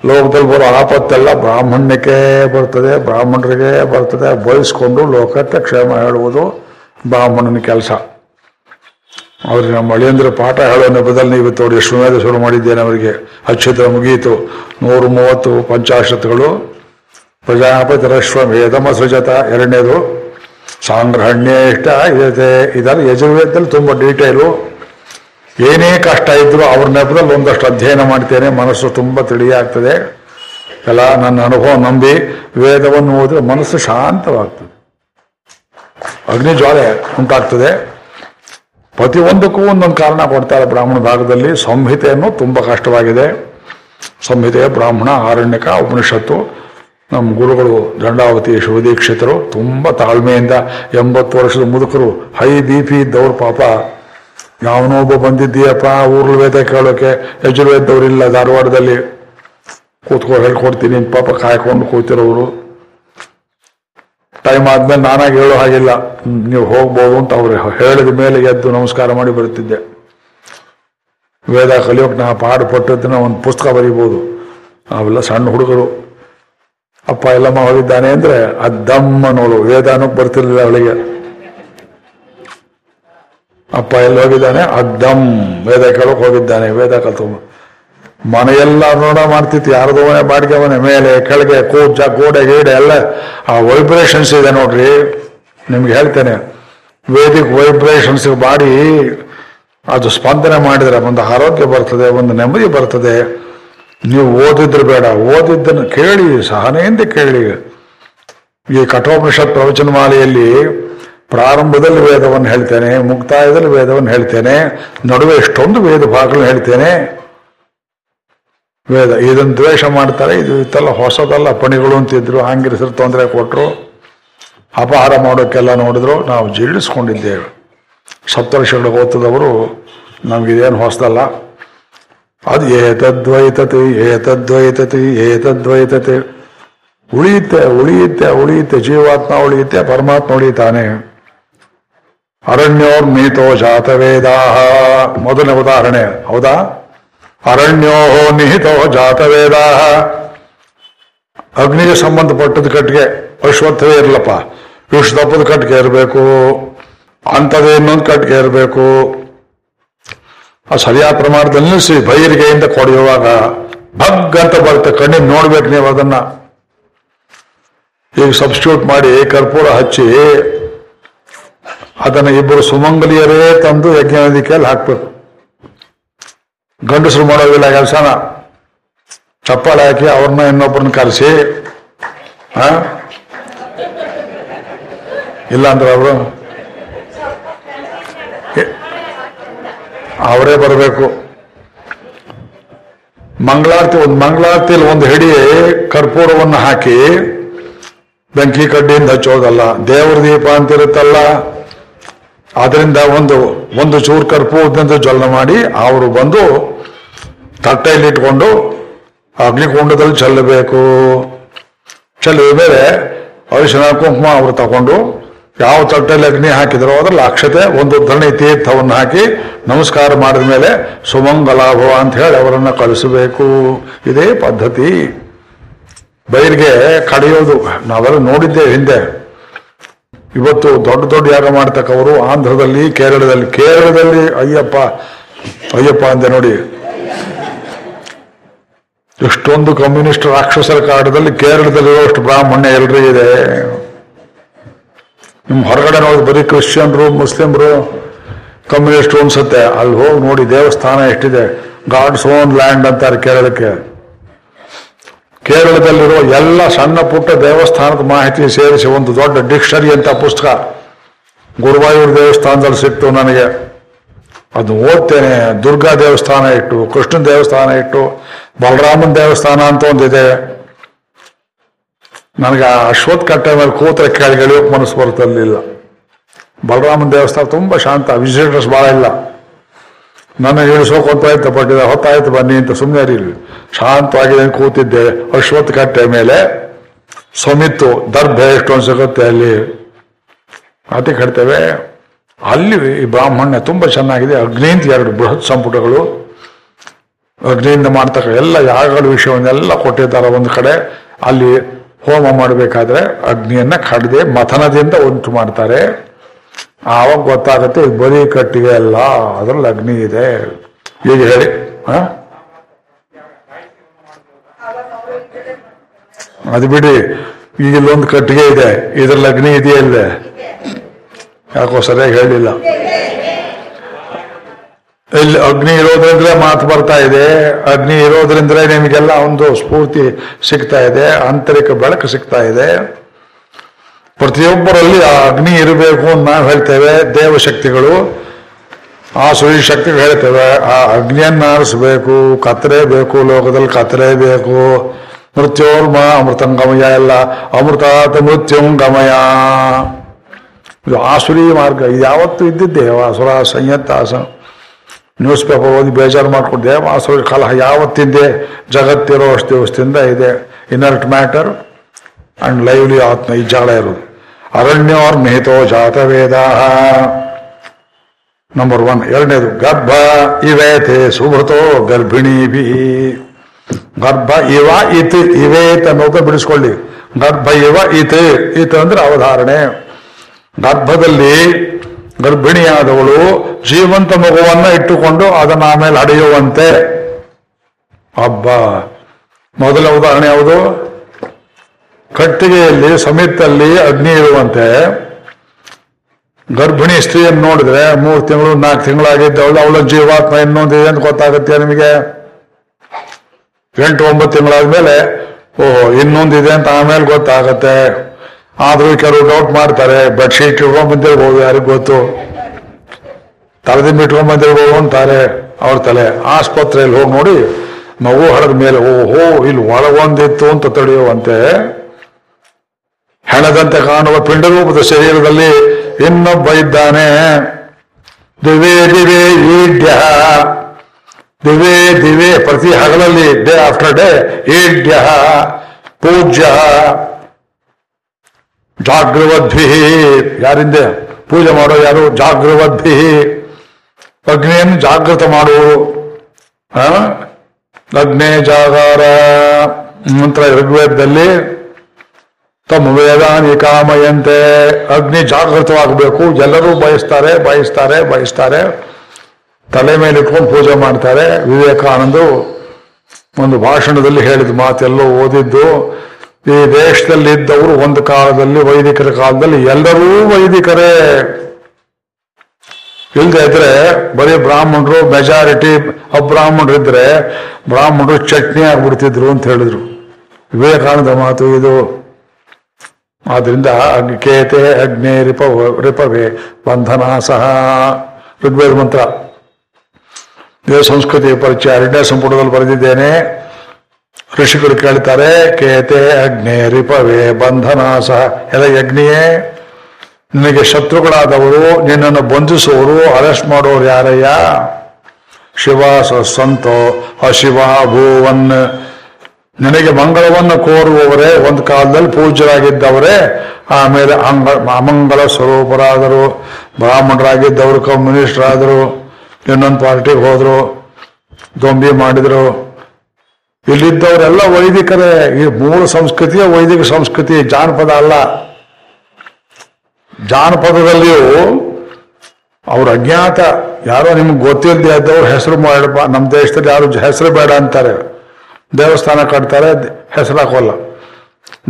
Speaker 1: ಲೋಕದಲ್ಲಿ ಬರೋ ಆಪತ್ತೆಲ್ಲ ಬ್ರಾಹ್ಮಣ್ಯಕ್ಕೆ ಬರ್ತದೆ, ಬ್ರಾಹ್ಮಣರಿಗೆ ಬರ್ತದೆ. ಬಯಸ್ಕೊಂಡು ಲೋಕಕ್ಕೆ ಕ್ಷೇಮ ಹೇಳುವುದು ಬ್ರಾಹ್ಮಣನ ಕೆಲಸ. ಅವ್ರಿಗೆ ನಮ್ಮ ಅಳಿಯಂದ್ರ ಪಾಠ ಹೇಳೋ ನೆಪದಲ್ಲಿ ನೀವು ತೋಡಿ ಶ್ವಮೇಧ ಶುರು ಮಾಡಿದ್ದೇನೆ ಅವರಿಗೆ. ಅಕ್ಷತ್ರ ಮುಗಿಯಿತು ನೂರು ಮೂವತ್ತು ಪಂಚಾಶತ್ಗಳು ಪ್ರಜಾಪತಿರಶ್ವಮೇಧಮ ಸೃಜತ ಎರಡನೇದು ಸಾಂಗ್ರಹಣ್ಯ ಇಷ್ಟ ಇದೆ ಇದರ ಯಜುರ್ವೇದದಲ್ಲಿ ತುಂಬ ಡೀಟೇಲು. ಏನೇ ಕಷ್ಟ ಇದ್ರು ಅವ್ರ ನೆಪದಲ್ಲಿ ಒಂದಷ್ಟು ಅಧ್ಯಯನ ಮಾಡ್ತೇನೆ. ಮನಸ್ಸು ತುಂಬ ತಿಳಿಯಾಗ್ತದೆ. ಎಲ್ಲ ನನ್ನ ಅನುಭವ ನಂಬಿ ವೇದವನ್ನು ಓದಿದ್ರೆ ಮನಸ್ಸು ಶಾಂತವಾಗ್ತದೆ. ಅಗ್ನಿ ಜ್ವಾಲೆ ಉಂಟಾಗ್ತದೆ. ಪ್ರತಿಯೊಂದಕ್ಕೂ ಒಂದೊಂದು ಕಾರಣ ಕೊಡ್ತಾರೆ ಬ್ರಾಹ್ಮಣ ಭಾಗದಲ್ಲಿ. ಸಂಹಿತೆಯನ್ನು ತುಂಬ ಕಷ್ಟವಾಗಿದೆ. ಸಂಹಿತೆ ಬ್ರಾಹ್ಮಣ ಆರಣ್ಯಕ ಉಪನಿಷತ್ತು. ನಮ್ಮ ಗುರುಗಳು ದಂಡಾವತಿ ಶಿವದೀಕ್ಷಿತರು ತುಂಬ ತಾಳ್ಮೆಯಿಂದ ಎಂಬತ್ತು ವರ್ಷದ ಮುದುಕರು, ಹೈ ಬಿ ಪಿ ಇದ್ದವ್ರು ಪಾಪ. ಒಬ್ಬ ಬಂದಿದ್ದೀಯಪ್ಪ ಊರ್ಲು ವೇದ ಕೇಳೋಕೆ ಯಜುರ್ವೇದವ್ರಿಲ್ಲ ಧಾರವಾಡದಲ್ಲಿ. ಕೂತ್ಕೊಂಡು ಹೇಳ್ಕೊಡ್ತೀನಿ, ಪಾಪ ಕಾಯ್ಕೊಂಡು ಕೂತಿರೋರು. ಟೈಮ್ ಆದ್ಮೇಲೆ ನಾನಾಗಿ ಹೇಳೋ ಹಾಗಿಲ್ಲ. ನೀವು ಹೋಗ್ಬೋದು ಅಂತ ಅವ್ರು ಹೇಳಿದ ಮೇಲೆ ಎದ್ದು ನಮಸ್ಕಾರ ಮಾಡಿ ಬರುತ್ತಿದ್ದೆ. ವೇದ ಕಲಿಯೋಕೆ ನಾ ಪಾಡು ಪಟ್ಟದನ್ನ ಒಂದು ಪುಸ್ತಕ ಬರೀಬೋದು. ಅವೆಲ್ಲ ಸಣ್ಣ ಹುಡುಗರು. ಅಪ್ಪ ಎಲ್ಲಮ್ಮ ಹೋಗಿದ್ದಾನೆ ಅಂದ್ರೆ ಆ ನೋಡು ವೇದ ಅನ್ನೋಕೆ ಬರ್ತಿರ್ಲಿಲ್ಲ ಅವಳಿಗೆ. ಅಪ್ಪ ಎಲ್ಲಿ ಹೋಗಿದ್ದಾನೆ? ಅದ್ದಮ್ ವೇದ ಕೇಳಕ್ ಹೋಗಿದ್ದಾನೆ, ವೇದ ಕಲ್ತು ಮನೆಯೆಲ್ಲ ನೋಡ ಮಾಡ್ತಿತ್ತು, ಯಾರ್ದೋ ಮನೆ, ಬಾಡಿಗೆ ಮನೆ, ಮೇಲೆ, ಕೆಳಗೆ, ಕೂಜ, ಗೋಡೆ, ಗೀಡೆ, ಎಲ್ಲ ಆ ವೈಬ್ರೇಷನ್ಸ್ ಇದೆ ನೋಡ್ರಿ. ನಿಮ್ಗೆ ಹೇಳ್ತೇನೆ, ವೇದಿಕ್ ವೈಬ್ರೇಷನ್ಸ್ ಬಾಡಿ, ಅದು ಸ್ಪಂದನೆ ಮಾಡಿದ್ರೆ ಒಂದು ಆರೋಗ್ಯ ಬರ್ತದೆ, ಒಂದು ನೆಮ್ಮದಿ ಬರ್ತದೆ. ನೀವು ಓದಿದ್ರು ಬೇಡ, ಓದಿದ್ದನ್ನು ಕೇಳಿ, ಸಹನೆಯಿಂದ ಕೇಳಿ. ಈ ಕಠೋಪನಿಷತ್ ಪ್ರವಚನಮಾಲೆಯಲ್ಲಿ ಪ್ರಾರಂಭದಲ್ಲಿ ವೇದವನ್ನು ಹೇಳ್ತೇನೆ, ಮುಕ್ತಾಯದಲ್ಲಿ ವೇದವನ್ನು ಹೇಳ್ತೇನೆ, ನಡುವೆ ಎಷ್ಟೊಂದು ವೇದ ಭಾಗಗಳನ್ನು ಹೇಳ್ತೇನೆ. ವೇದ, ಇದನ್ನು ದ್ವೇಷ ಮಾಡ್ತಾರೆ, ಇದು ಇತ್ತಲ್ಲ, ಹೊಸದಲ್ಲ, ಪಣಿಗಳು ಅಂತಿದ್ರು ಹಂಗಿರಿಸಿದ್ರು ತೊಂದರೆ ಕೊಟ್ಟರು ಅಪಹಾರ ಮಾಡೋಕ್ಕೆಲ್ಲ ನೋಡಿದ್ರು, ನಾವು ಜೀರ್ಣಿಸ್ಕೊಂಡಿದ್ದೇವೆ. ಸಪ್ತರ್ಷಿಗಳು ಓದ್ತದವರು, ನಮಗಿದೇನು ಹೊಸದಲ್ಲ. ಅದು ಏತದ್ವೈತತೆ ಏತದ್ವೈತತೆ ಏತದ್ವೈತತೆ. ಉಳಿಯುತ್ತೆ ಉಳಿಯುತ್ತೆ ಉಳಿಯುತ್ತೆ, ಜೀವಾತ್ಮ ಉಳಿಯುತ್ತೆ, ಪರಮಾತ್ಮ ಉಳಿತಾನೆ ಅರಣ್ಯೋರ್ಮೀತೋ ಜಾತವೇದಾಹ. ಮೊದಲನೇ ಉದಾಹರಣೆ. ಹೌದಾ? ಅರಣ್ಯೋ ನಿಹಿತೋ ಜಾತವೇದಾಹ. ಅಗ್ನಿಗೆ ಸಂಬಂಧಪಟ್ಟದ ಕಟ್ಟಿಗೆ. ಅಶ್ವತ್ಥವೇ ಇರಲಪ್ಪ. ಇಷ್ಟು ದಪ್ಪದ ಕಟ್ಟಿಗೆ ಇರಬೇಕು. ಅಂಥದ್ದು ಇನ್ನೊಂದು ಕಟ್ಟಿಗೆ ಇರಬೇಕು. ಆ ಸರಿಯಾದ ಪ್ರಮಾಣದಲ್ಲಿ ನಿಲ್ಲಿಸಿ ಬೈರಿಗೆಯಿಂದ ಕೊಡೆಯುವಾಗ ಭಗ್ ಅಂತ ಬರುತ್ತೆ, ಕಣ್ಣಿಗೆ ನೋಡ್ಬೇಕು ನೀವು ಅದನ್ನ. ಈಗ ಸಬ್ಸ್ಟಿಟ್ಯೂಟ್ ಮಾಡಿ ಕರ್ಪೂರ ಹಚ್ಚಿ, ಅದನ್ನ ಇಬ್ಬರು ಸುಮಂಗಲಿಯರೇ ತಂದು ಯಜ್ಞ ವೇದಿಕೆಯಲ್ಲಿ ಹಾಕ್ಬೇಕು. ಗಂಡಸರು ಮಾಡೋದಿಲ್ಲ ಕೆಲಸನ. ಚಪ್ಪಾಳೆ ಹಾಕಿ ಅವ್ರನ್ನ ಇನ್ನೊಬ್ಬರನ್ನ ಕರೆಸಿ ಹ ಇಲ್ಲ ಅಂದ್ರೆ ಅವರು ಅವರೇ ಬರಬೇಕು. ಮಂಗಳಾರತಿ, ಒಂದು ಮಂಗಳಾರತಿಯಲ್ಲಿ ಒಂದು ಹಿಡಿ ಕರ್ಪೂರವನ್ನು ಹಾಕಿ ಬೆಂಕಿ ಕಡ್ಡಿಯಿಂದ ಹಚ್ಚೋದಲ್ಲ, ದೇವರ ದೀಪ ಅಂತಿರುತ್ತಲ್ಲ ಅದರಿಂದ ಒಂದು ಒಂದು ಚೂರು ಕರ್ಪೂರದಿಂದ ಜ್ವಲನ ಮಾಡಿ ಅವರು ಬಂದು ತಟ್ಟೆಯಲ್ಲಿ ಇಟ್ಕೊಂಡು ಅಗ್ನಿಕುಂಡದಲ್ಲಿ ಚೆಲ್ಲಬೇಕು. ಚೆಲ್ಲಿದ ಮೇಲೆ ಅರಿಶಿನ ಕುಂಕುಮ ಅವರು ತಗೊಂಡು ಯಾವ ತಟ್ಟೆಯಲ್ಲಿ ಅಗ್ನಿ ಹಾಕಿದರೋ ಅದ್ರಲ್ಲಿ ಅಕ್ಷತೆ, ಒಂದು ಧರಣಿ ತೀರ್ಥವನ್ನು ಹಾಕಿ ನಮಸ್ಕಾರ ಮಾಡಿದ ಮೇಲೆ ಸುಮಂಗಲಾಭವ ಅಂತ ಹೇಳಿ ಅವರನ್ನು ಕಳಿಸಬೇಕು. ಇದೇ ಪದ್ಧತಿ. ಬೈರ್ಗೆ ಕಡಿಯೋದು. ನಾವೆಲ್ಲ ನೋಡಿದ್ದೇವೆ ಹಿಂದೆ. ಇವತ್ತು ದೊಡ್ಡ ದೊಡ್ಡ ಯಾಗ ಮಾಡ್ತಕ್ಕವರು ಆಂಧ್ರದಲ್ಲಿ, ಕೇರಳದಲ್ಲಿ ಕೇರಳದಲ್ಲಿ ಅಯ್ಯಪ್ಪ ಅಯ್ಯಪ್ಪ ಅಂದೆ ನೋಡಿ. ಎಷ್ಟೊಂದು ಕಮ್ಯುನಿಸ್ಟ್ ರಾಕ್ಷಸರ ಕಾಡದಲ್ಲಿ ಕೇರಳದಲ್ಲಿರುವಷ್ಟು ಬ್ರಾಹ್ಮಣ್ಯ ಎಲ್ರಿ ಇದೆ ನಿಮ್ ಹೊರಗಡೆ ನೋಡಿ, ಬರೀ ಕ್ರಿಶ್ಚಿಯನ್ರು, ಮುಸ್ಲಿಮ್ರು ಕಮ್ಯುನಿಸ್ಟ್ ಅನ್ಸುತ್ತೆ. ಅಲ್ಲಿ ಹೋಗಿ ನೋಡಿ ದೇವಸ್ಥಾನ ಎಷ್ಟಿದೆ. ಗಾಡ್ಸ್ ಓನ್ ಲ್ಯಾಂಡ್ ಅಂತಾರೆ ಕೇರಳಕ್ಕೆ. ಕೇರಳದಲ್ಲಿರುವ ಎಲ್ಲ ಸಣ್ಣ ಪುಟ್ಟ ದೇವಸ್ಥಾನದ ಮಾಹಿತಿ ಸೇರಿಸಿ ಒಂದು ದೊಡ್ಡ ಡಿಕ್ಷನರಿ ಅಂತ ಪುಸ್ತಕ. ಗುರುವಾಯೂರ್ ದೇವಸ್ಥಾನದಲ್ಲಿ ಸಿಕ್ತು ನನಗೆ. ಅದು ಓದ್ತೇನೆ. ದುರ್ಗಾ ದೇವಸ್ಥಾನ ಇಟ್ಟು ಕೃಷ್ಣನ ದೇವಸ್ಥಾನ ಇಟ್ಟು, ಬಲರಾಮನ ದೇವಸ್ಥಾನ ಅಂತ ಒಂದಿದೆ. ನನಗೆ ಆ ಅಶ್ವತ್ ಕಟ್ಟೆ ಮೇಲೆ ಕೂತ್ರೆ ಕೆಳಗೆ ಇಳಿಯೋಕೆ ಮನಸ್ಸು ಬರ್ತಲಿಲ್ಲ ಬಲರಾಮನ ದೇವಸ್ಥಾನ ತುಂಬಾ ಶಾಂತ ವಿಸಿಟರ್ಸ್ ಭಾಳ ಇಲ್ಲ. ನನ್ನ ಇಳಿಸೋಕೆ ಹೊತ್ತಾಯ್ತು ಪಟ್ಟಿದೆ, ಹೊತ್ತಾಯ್ತು ಬನ್ನಿ ಅಂತ ಸುಮ್ಮನೆ ಇರಲಿ ಶಾಂತವಾಗಿದೆ ಕೂತಿದ್ದೆ ಅಶ್ವತ್ ಕಟ್ಟೆ ಮೇಲೆ. ಸಮಿತ್ತು, ದರ್ಭೆ ಎಷ್ಟೊಂದು ಸಿಗುತ್ತೆ ಅಲ್ಲಿ. ಅತಿ ಕಟ್ತೇವೆ. ಅಲ್ಲಿ ಈ ಬ್ರಾಹ್ಮಣ್ಯ ತುಂಬಾ ಚೆನ್ನಾಗಿದೆ, ಅಗ್ನಿಯಿಂದ ಎರಡು ಬೃಹತ್ ಸಂಪುಟಗಳು. ಅಗ್ನಿಯಿಂದ ಮಾಡ್ತಕ್ಕ ಎಲ್ಲ ಯಾಗಗಳ ವಿಷಯವನ್ನೆಲ್ಲ ಕೊಟ್ಟಿದ್ದಾರೆ ಒಂದು ಕಡೆ. ಅಲ್ಲಿ ಹೋಮ ಮಾಡಬೇಕಾದ್ರೆ ಅಗ್ನಿಯನ್ನ ಕಡದೆ ಮಥನದಿಂದ ಉಂಟು ಮಾಡ್ತಾರೆ. ಆವಾಗ ಗೊತ್ತಾಗುತ್ತೆ ಇದು ಬರೀ ಕಟ್ಟಿಗೆ ಅಲ್ಲ, ಅದ್ರಲ್ಲಿ ಅಗ್ನಿ ಇದೆ. ಈಗ ಹೇಳಿ? ಅದು ಬಿಡಿ ಈಗ ಇಲ್ಲೊಂದು ಕಟ್ಟಿಗೆ ಇದೆ, ಇದ್ರಲ್ಲಿ ಅಗ್ನಿ ಇದೆಯಲ್ಲೇ ಯಾಕೋ ಸರಿಯಾಗಿ ಹೇಳಿಲ್ಲ. ಇಲ್ಲಿ ಅಗ್ನಿ ಇರೋದ್ರಿಂದ ಮಾತು ಬರ್ತಾ ಇದೆ. ಅಗ್ನಿ ಇರೋದ್ರಿಂದಲೇ ನಿಮಗೆಲ್ಲ ಒಂದು ಸ್ಫೂರ್ತಿ ಸಿಗ್ತಾ ಇದೆ, ಆಂತರಿಕ ಬೆಳಕು ಸಿಗ್ತಾ ಇದೆ. ಪ್ರತಿಯೊಬ್ಬರಲ್ಲಿ ಆ ಅಗ್ನಿ ಇರಬೇಕು ಅಂತ ನಾವು ಹೇಳ್ತೇವೆ, ದೇವಶಕ್ತಿಗಳು. ಆ ಸುಳಿ ಶಕ್ತಿಗಳು ಹೇಳ್ತೇವೆ, ಆ ಅಗ್ನಿಯನ್ನ ಆರಿಸಬೇಕು ಕತ್ತರೆ ಬೇಕು, ಲೋಕದಲ್ಲಿ ಕತ್ತರೆ ಬೇಕು. ಮೃತ್ಯೋರ್ಮ ಅಮೃತಂಗಮಯ ಎಲ್ಲ, ಅಮೃತಾತ ಮೃತ್ಯುಂಗಮಯ. ಇದು ಆಸುರಿ ಮಾರ್ಗ, ಇದು ಯಾವತ್ತೂ ಇದ್ದಿದ್ದೆ ಸುರ ಸಂಯತ್ತಾಸನ ನ್ಯೂಸ್ ಪೇಪರ್ ಓದಿ ಬೇಜಾರು ಮಾಡಿಕೊಂಡು ದೇವಾಸುರ ಕಲಹ ಯಾವತ್ತಿಂದೆ ಜಗತ್ತಿರೋ ಅಷ್ಟು ದಿವಸದಿಂದ ಇದೆ. ಇನರ್ಟ್ ಮ್ಯಾಟರ್ ಅಂಡ್ ಲೈವ್ಲಿ ಆತ್ಮ ಈ ಜಾಳ ಇರೋದು. ಅರಣ್ಯೋರ್ ನಿಹಿತೋ ಜಾತವೇದ ನಂಬರ್ ಒನ್ ಎರಡನೇದು, ಗರ್ಭ ಇವೇತೆ ಸುಭೃತೋ ಗರ್ಭಿಣಿ ಬಿ ಗರ್ಭ ಇವ ಇತ್ ಇವೇತ್ ಅನ್ನೋದು ಬಿಡಿಸ್ಕೊಳ್ಳಿ. ಗರ್ಭ ಇವ ಇತ್ ಇತ್ ಅಂದ್ರೆ ಅವಧಾರಣೆ. ಗರ್ಭದಲ್ಲಿ ಗರ್ಭಿಣಿಯಾದವಳು ಜೀವಂತ ಮಗುವನ್ನ ಇಟ್ಟುಕೊಂಡು ಅದನ್ನ ಆಮೇಲೆ ಅಡೆಯುವಂತೆ. ಹಬ್ಬ ಮೊದಲ ಉದಾಹರಣೆ ಯಾವುದು? ಕಟ್ಟಿಗೆಯಲ್ಲಿ ಸಮೀಪದಲ್ಲಿ ಅಗ್ನಿ ಇರುವಂತೆ. ಗರ್ಭಿಣಿ ಸ್ತ್ರೀಯನ್ನು ನೋಡಿದ್ರೆ ಮೂರು ತಿಂಗಳು, ನಾಲ್ಕು ತಿಂಗಳಾಗಿದ್ದವಳು, ಅವಳ ಜೀವಾತ್ಮ ಇನ್ನೊಂದಿದೆ ಅಂತ ಗೊತ್ತಾಗುತ್ತೆ ನಿಮಗೆ? ಎಂಟು, ಒಂಬತ್ತು ತಿಂಗಳಾದ್ಮೇಲೆ, ಓಹೋ ಇನ್ನೊಂದಿದೆ ಅಂತ ಆಮೇಲೆ ಗೊತ್ತಾಗತ್ತೆ. ಆದ್ರೂ ಕೆಲವರು ಡೌಟ್ ಮಾಡ್ತಾರೆ ಬೆಡ್ಶೀಟ್ ಇಟ್ಕೊಂಡ್ ಬಂದಿರ್ಬೋದು ಯಾರಿಗೂ ಗೊತ್ತು? ತಲೆದಿಂಬ ಇಟ್ಕೊಂಡ್ ಬಂದಿರ್ಬೋದು ಅಂತಾರೆ ಅವ್ರ ತಲೆ. ಆಸ್ಪತ್ರೆಯಲ್ಲಿ ಹೋಗಿ ನೋಡಿ ಮಗು ಹಡದ ಮೇಲೆ, ಓಹೋ, ಇಲ್ಲಿ ಒಳಗೊಂದಿತ್ತು ಅಂತ ತಡೆಯುವಂತೆ ಹೆಣದಂತೆ ಕಾಣುವ ಪಿಂಡರೂಪದ ಶರೀರದಲ್ಲಿ ಇನ್ನೊಬ್ಬ ಇದ್ದಾನೆ. ದಿವೇ ದಿವೇ ಈಡ್ಯ. ದಿವೇ ದಿವೇ ಪ್ರತಿ ಹಗಲಲ್ಲಿ ಡೇ ಆಫ್ಟರ್ ಡೇ ಈಡ್ಯ, ಪೂಜ್ಯ. ಜಾಗೃವದ್ಭಿ ಯಾರಿಂದ? ಪೂಜೆ ಮಾಡೋ ಯಾರು? ಜಾಗೃವದ್ಭಿ ಅಗ್ನಿಯನ್ನು ಜಾಗೃತ ಆ? ಅಗ್ನೇ ಜಾಗಾರ. ನಂತರ ಋಗ್ವೇದದಲ್ಲಿ ತಮ್ಮ ವೇದಾನಿ ಕಾಮಯಂತೆ. ಅಗ್ನಿ ಜಾಗೃತವಾಗಬೇಕು. ಎಲ್ಲರೂ ಬಯಸ್ತಾರೆ ಬಯಸ್ತಾರೆ ಬಯಸ್ತಾರೆ. ತಲೆ ಮೇಲೆ ಇಟ್ಕೊಂಡು ಪೂಜೆ ಮಾಡ್ತಾರೆ. ವಿವೇಕಾನಂದು ಒಂದು ಭಾಷಣದಲ್ಲಿ ಹೇಳಿದ ಮಾತೆಲ್ಲೋ ಓದಿದ್ದು ಈ ದೇಶದಲ್ಲಿ ಇದ್ದವರು ಒಂದು ಕಾಲದಲ್ಲಿ ವೈದಿಕರ ಕಾಲದಲ್ಲಿ ಎಲ್ಲರೂ ವೈದಿಕರೇ. ಇಲ್ಲದೆ ಇದ್ರೆ ಬರೀ ಬ್ರಾಹ್ಮಣರು ಮೆಜಾರಿಟಿ ಅಬ್ರಾಹ್ಮಣರು ಇದ್ರೆ ಬ್ರಾಹ್ಮಣರು ಚಟ್ನಿ ಆಗ್ಬಿಡ್ತಿದ್ರು ಅಂತ ಹೇಳಿದ್ರು. ವಿವೇಕಾನಂದ ಮಾತು ಇದು. ಆದ್ರಿಂದ ಅಗ್ನಿಕೇತೆ ಅಗ್ನಿ ರಿಪ ರಿಪವೇ ಬಂಧನ ಸಹ ಋಗ್ವೇದ ಮಂತ್ರ. ಸಂಸ್ಕೃತಿ ಪರಿಚಯ, ಎರಡನೇ ಸಂಪುಟದಲ್ಲಿ ಬರೆದಿದ್ದೇನೆ. ಋಷಿಗಳು ಕೇಳ್ತಾರೆ, ಕೇತೆ ಅಗ್ನೇ ರಿಪವೇ ಬಂಧನ ಸಹ. ಎಲ್ಲ ಯಜ್ಞಿಯೇ ನಿನಗೆ ಶತ್ರುಗಳಾದವರು, ನಿನ್ನನ್ನು ಬಂಧಿಸುವವರು ಅರೆಸ್ಟ್ ಮಾಡೋರು ಯಾರಯ್ಯ? ಶಿವ ಸಂತೋ ಅಶಿವ ಭೂವನ್. ನಿನಗೆ ಮಂಗಳವನ್ನು ಕೋರುವವರೇ, ಒಂದು ಕಾಲದಲ್ಲಿ ಪೂಜ್ಯರಾಗಿದ್ದವರೇ. ಆಮೇಲೆ ಅಂಗ, ಅಮಂಗಲ ಸ್ವರೂಪರಾದರು, ಬ್ರಾಹ್ಮಣರಾಗಿದ್ದವರು ಕಮ್ಯುನಿಸ್ಟ್ ಆದರು ಇನ್ನೊಂದು ಪಾರ್ಟಿಗೆ ಹೋದರು ದೊಂಬಿ ಮಾಡಿದ್ರು. ಇಲ್ಲಿದ್ದವರೆಲ್ಲ ವೈದಿಕರೇ. ಈ ಮೂಲ ಸಂಸ್ಕೃತಿಯ ವೈದಿಕ ಸಂಸ್ಕೃತಿ, ಜಾನಪದ ಅಲ್ಲ. ಜಾನಪದದಲ್ಲಿಯೂ ಅವ್ರ ಅಜ್ಞಾತ. ಯಾರೋ ನಿಮ್ಗೆ ಗೊತ್ತಿಲ್ಲದೆ ಇದ್ದವ್ರು ಹೆಸರು ಮಾಡಪ್ಪ ನಮ್ಮ ದೇಶದಲ್ಲಿ ಯಾರು ಹೆಸರು ಬೇಡ ಅಂತಾರೆ. ದೇವಸ್ಥಾನ ಕಟ್ತಾರೆ ಹೆಸರು ಹಾಕೋಲ್ಲ.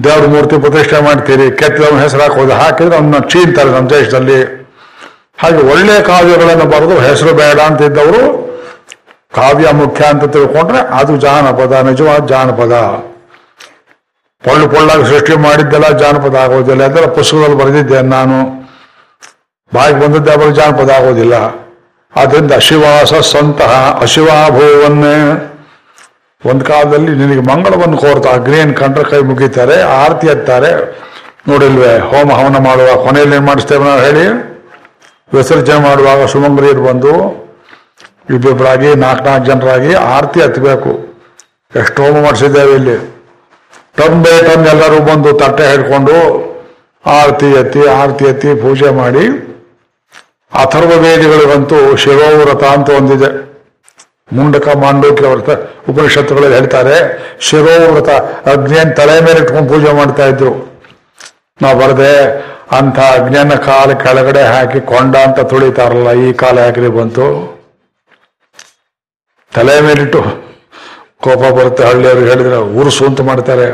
Speaker 1: ದೇವ್ರ ಮೂರ್ತಿ ಪ್ರತಿಷ್ಠೆ ಮಾಡ್ತೀರಿ ಕೆತ್ತದವ್ನ ಹೆಸರು ಹಾಕೋದು, ಹಾಕಿದ್ರೆ ಅವನ್ನ ಚೀನ್ತಾರೆ ನಮ್ಮ ದೇಶದಲ್ಲಿ. ಹಾಗೆ ಒಳ್ಳೆ ಕಾವ್ಯಗಳನ್ನು ಬರೆದು ಹೆಸರು ಬೇಡ ಅಂತಿದ್ದವರು ಕಾವ್ಯ ಮುಖ್ಯ ಅಂತ ತಿಳ್ಕೊಂಡ್ರೆ ಅದು ಜಾನಪದ, ನಿಜವಾದ ಜಾನಪದ. ಪೊಳ್ಳು ಪೊಳ್ಳಾಗಿ ಸೃಷ್ಟಿ ಮಾಡಿದ್ದೆಲ್ಲ ಜಾನಪದ ಆಗೋದಿಲ್ಲ. ಅದೆಲ್ಲ ಪುಸ್ತಕದಲ್ಲಿ ಬರೆದಿದ್ದೇನೆ ನಾನು. ಬಾಯಿಗೆ ಬಂದದ್ದೇ ಅವರು ಜಾನಪದ ಆಗೋದಿಲ್ಲ. ಆದ್ರಿಂದ ಅಶಿವಾಸ ಸಂತಹ ಅಶಿವಾಭೂವನ್ನೇ ಒಂದು ಕಾಲದಲ್ಲಿ ನಿನಗೆ ಮಂಗಳವನ್ನು ಕೋರ್ತಾ ಅಗ್ನಿಯನ್ನು ಕಂಡ್ರೆ ಕೈ ಮುಗಿತಾರೆ, ಆರತಿ ಎತ್ತಾರೆ. ನೋಡಿಲ್ವೇ, ಹೋಮ ಹವನ ಮಾಡುವ ಕೊನೆಯಲ್ಲಿ ಏನ್ ಮಾಡಿಸ್ತೇವೆ ನಾವು ಹೇಳಿ? ವಿಸರ್ಜನೆ ಮಾಡುವಾಗ ಸುಮಂಗ್ರಿಯರು ಬಂದು ಇಬ್ಬಿಬ್ಬರಾಗಿ ನಾಲ್ಕು ನಾಲ್ಕು ಜನರಾಗಿ ಆರತಿ ಹತ್ತಬೇಕು ಎಷ್ಟು ಮಾಡಿಸಿದ್ದೇವೆ ಇಲ್ಲಿ. ಟನ್ ಬೈ ಎಲ್ಲರೂ ಬಂದು ತಟ್ಟೆ ಹಿಡ್ಕೊಂಡು ಆರತಿ ಎತ್ತಿ ಆರತಿ ಎತ್ತಿ ಪೂಜೆ ಮಾಡಿ ಅಥರ್ವ ವೇದಿಗಳಿಗಂತೂ ಶಿರೋವ್ರತ ಅಂತ ಒಂದಿದೆ. ಮುಂಡಕ ಮಾಂಡೋಕ್ಯ ವ್ರತ ಉಪನಿಷತ್ತುಗಳಲ್ಲಿ ಹೇಳ್ತಾರೆ ಶಿರೋವ್ರತ ಅಗ್ನಿಯನ್ನು ತಲೆ ಮೇಲೆ ಇಟ್ಕೊಂಡು ಪೂಜೆ ಮಾಡ್ತಾ ಇದ್ರು. ನಾವು ಬರದೆ ಅಂತ ಅಗ್ನಿಯನ್ನ ಕಾಲ ಕೆಳಗಡೆ ಹಾಕಿ ಕೊಂಡ ಅಂತ ತುಳಿತಾರಲ್ಲ, ಈ ಕಾಲ ಯಾಕ್ರಿ ಬಂತು? ತಲೆ ಮೇಲಿಟ್ಟು ಕೋಪ ಬರುತ್ತೆ. ಹಳ್ಳಿಯವ್ರಿಗೆ ಹೇಳಿದ್ರೆ ಊರು ಅಂತ ಮಾಡ್ತಾರೆ.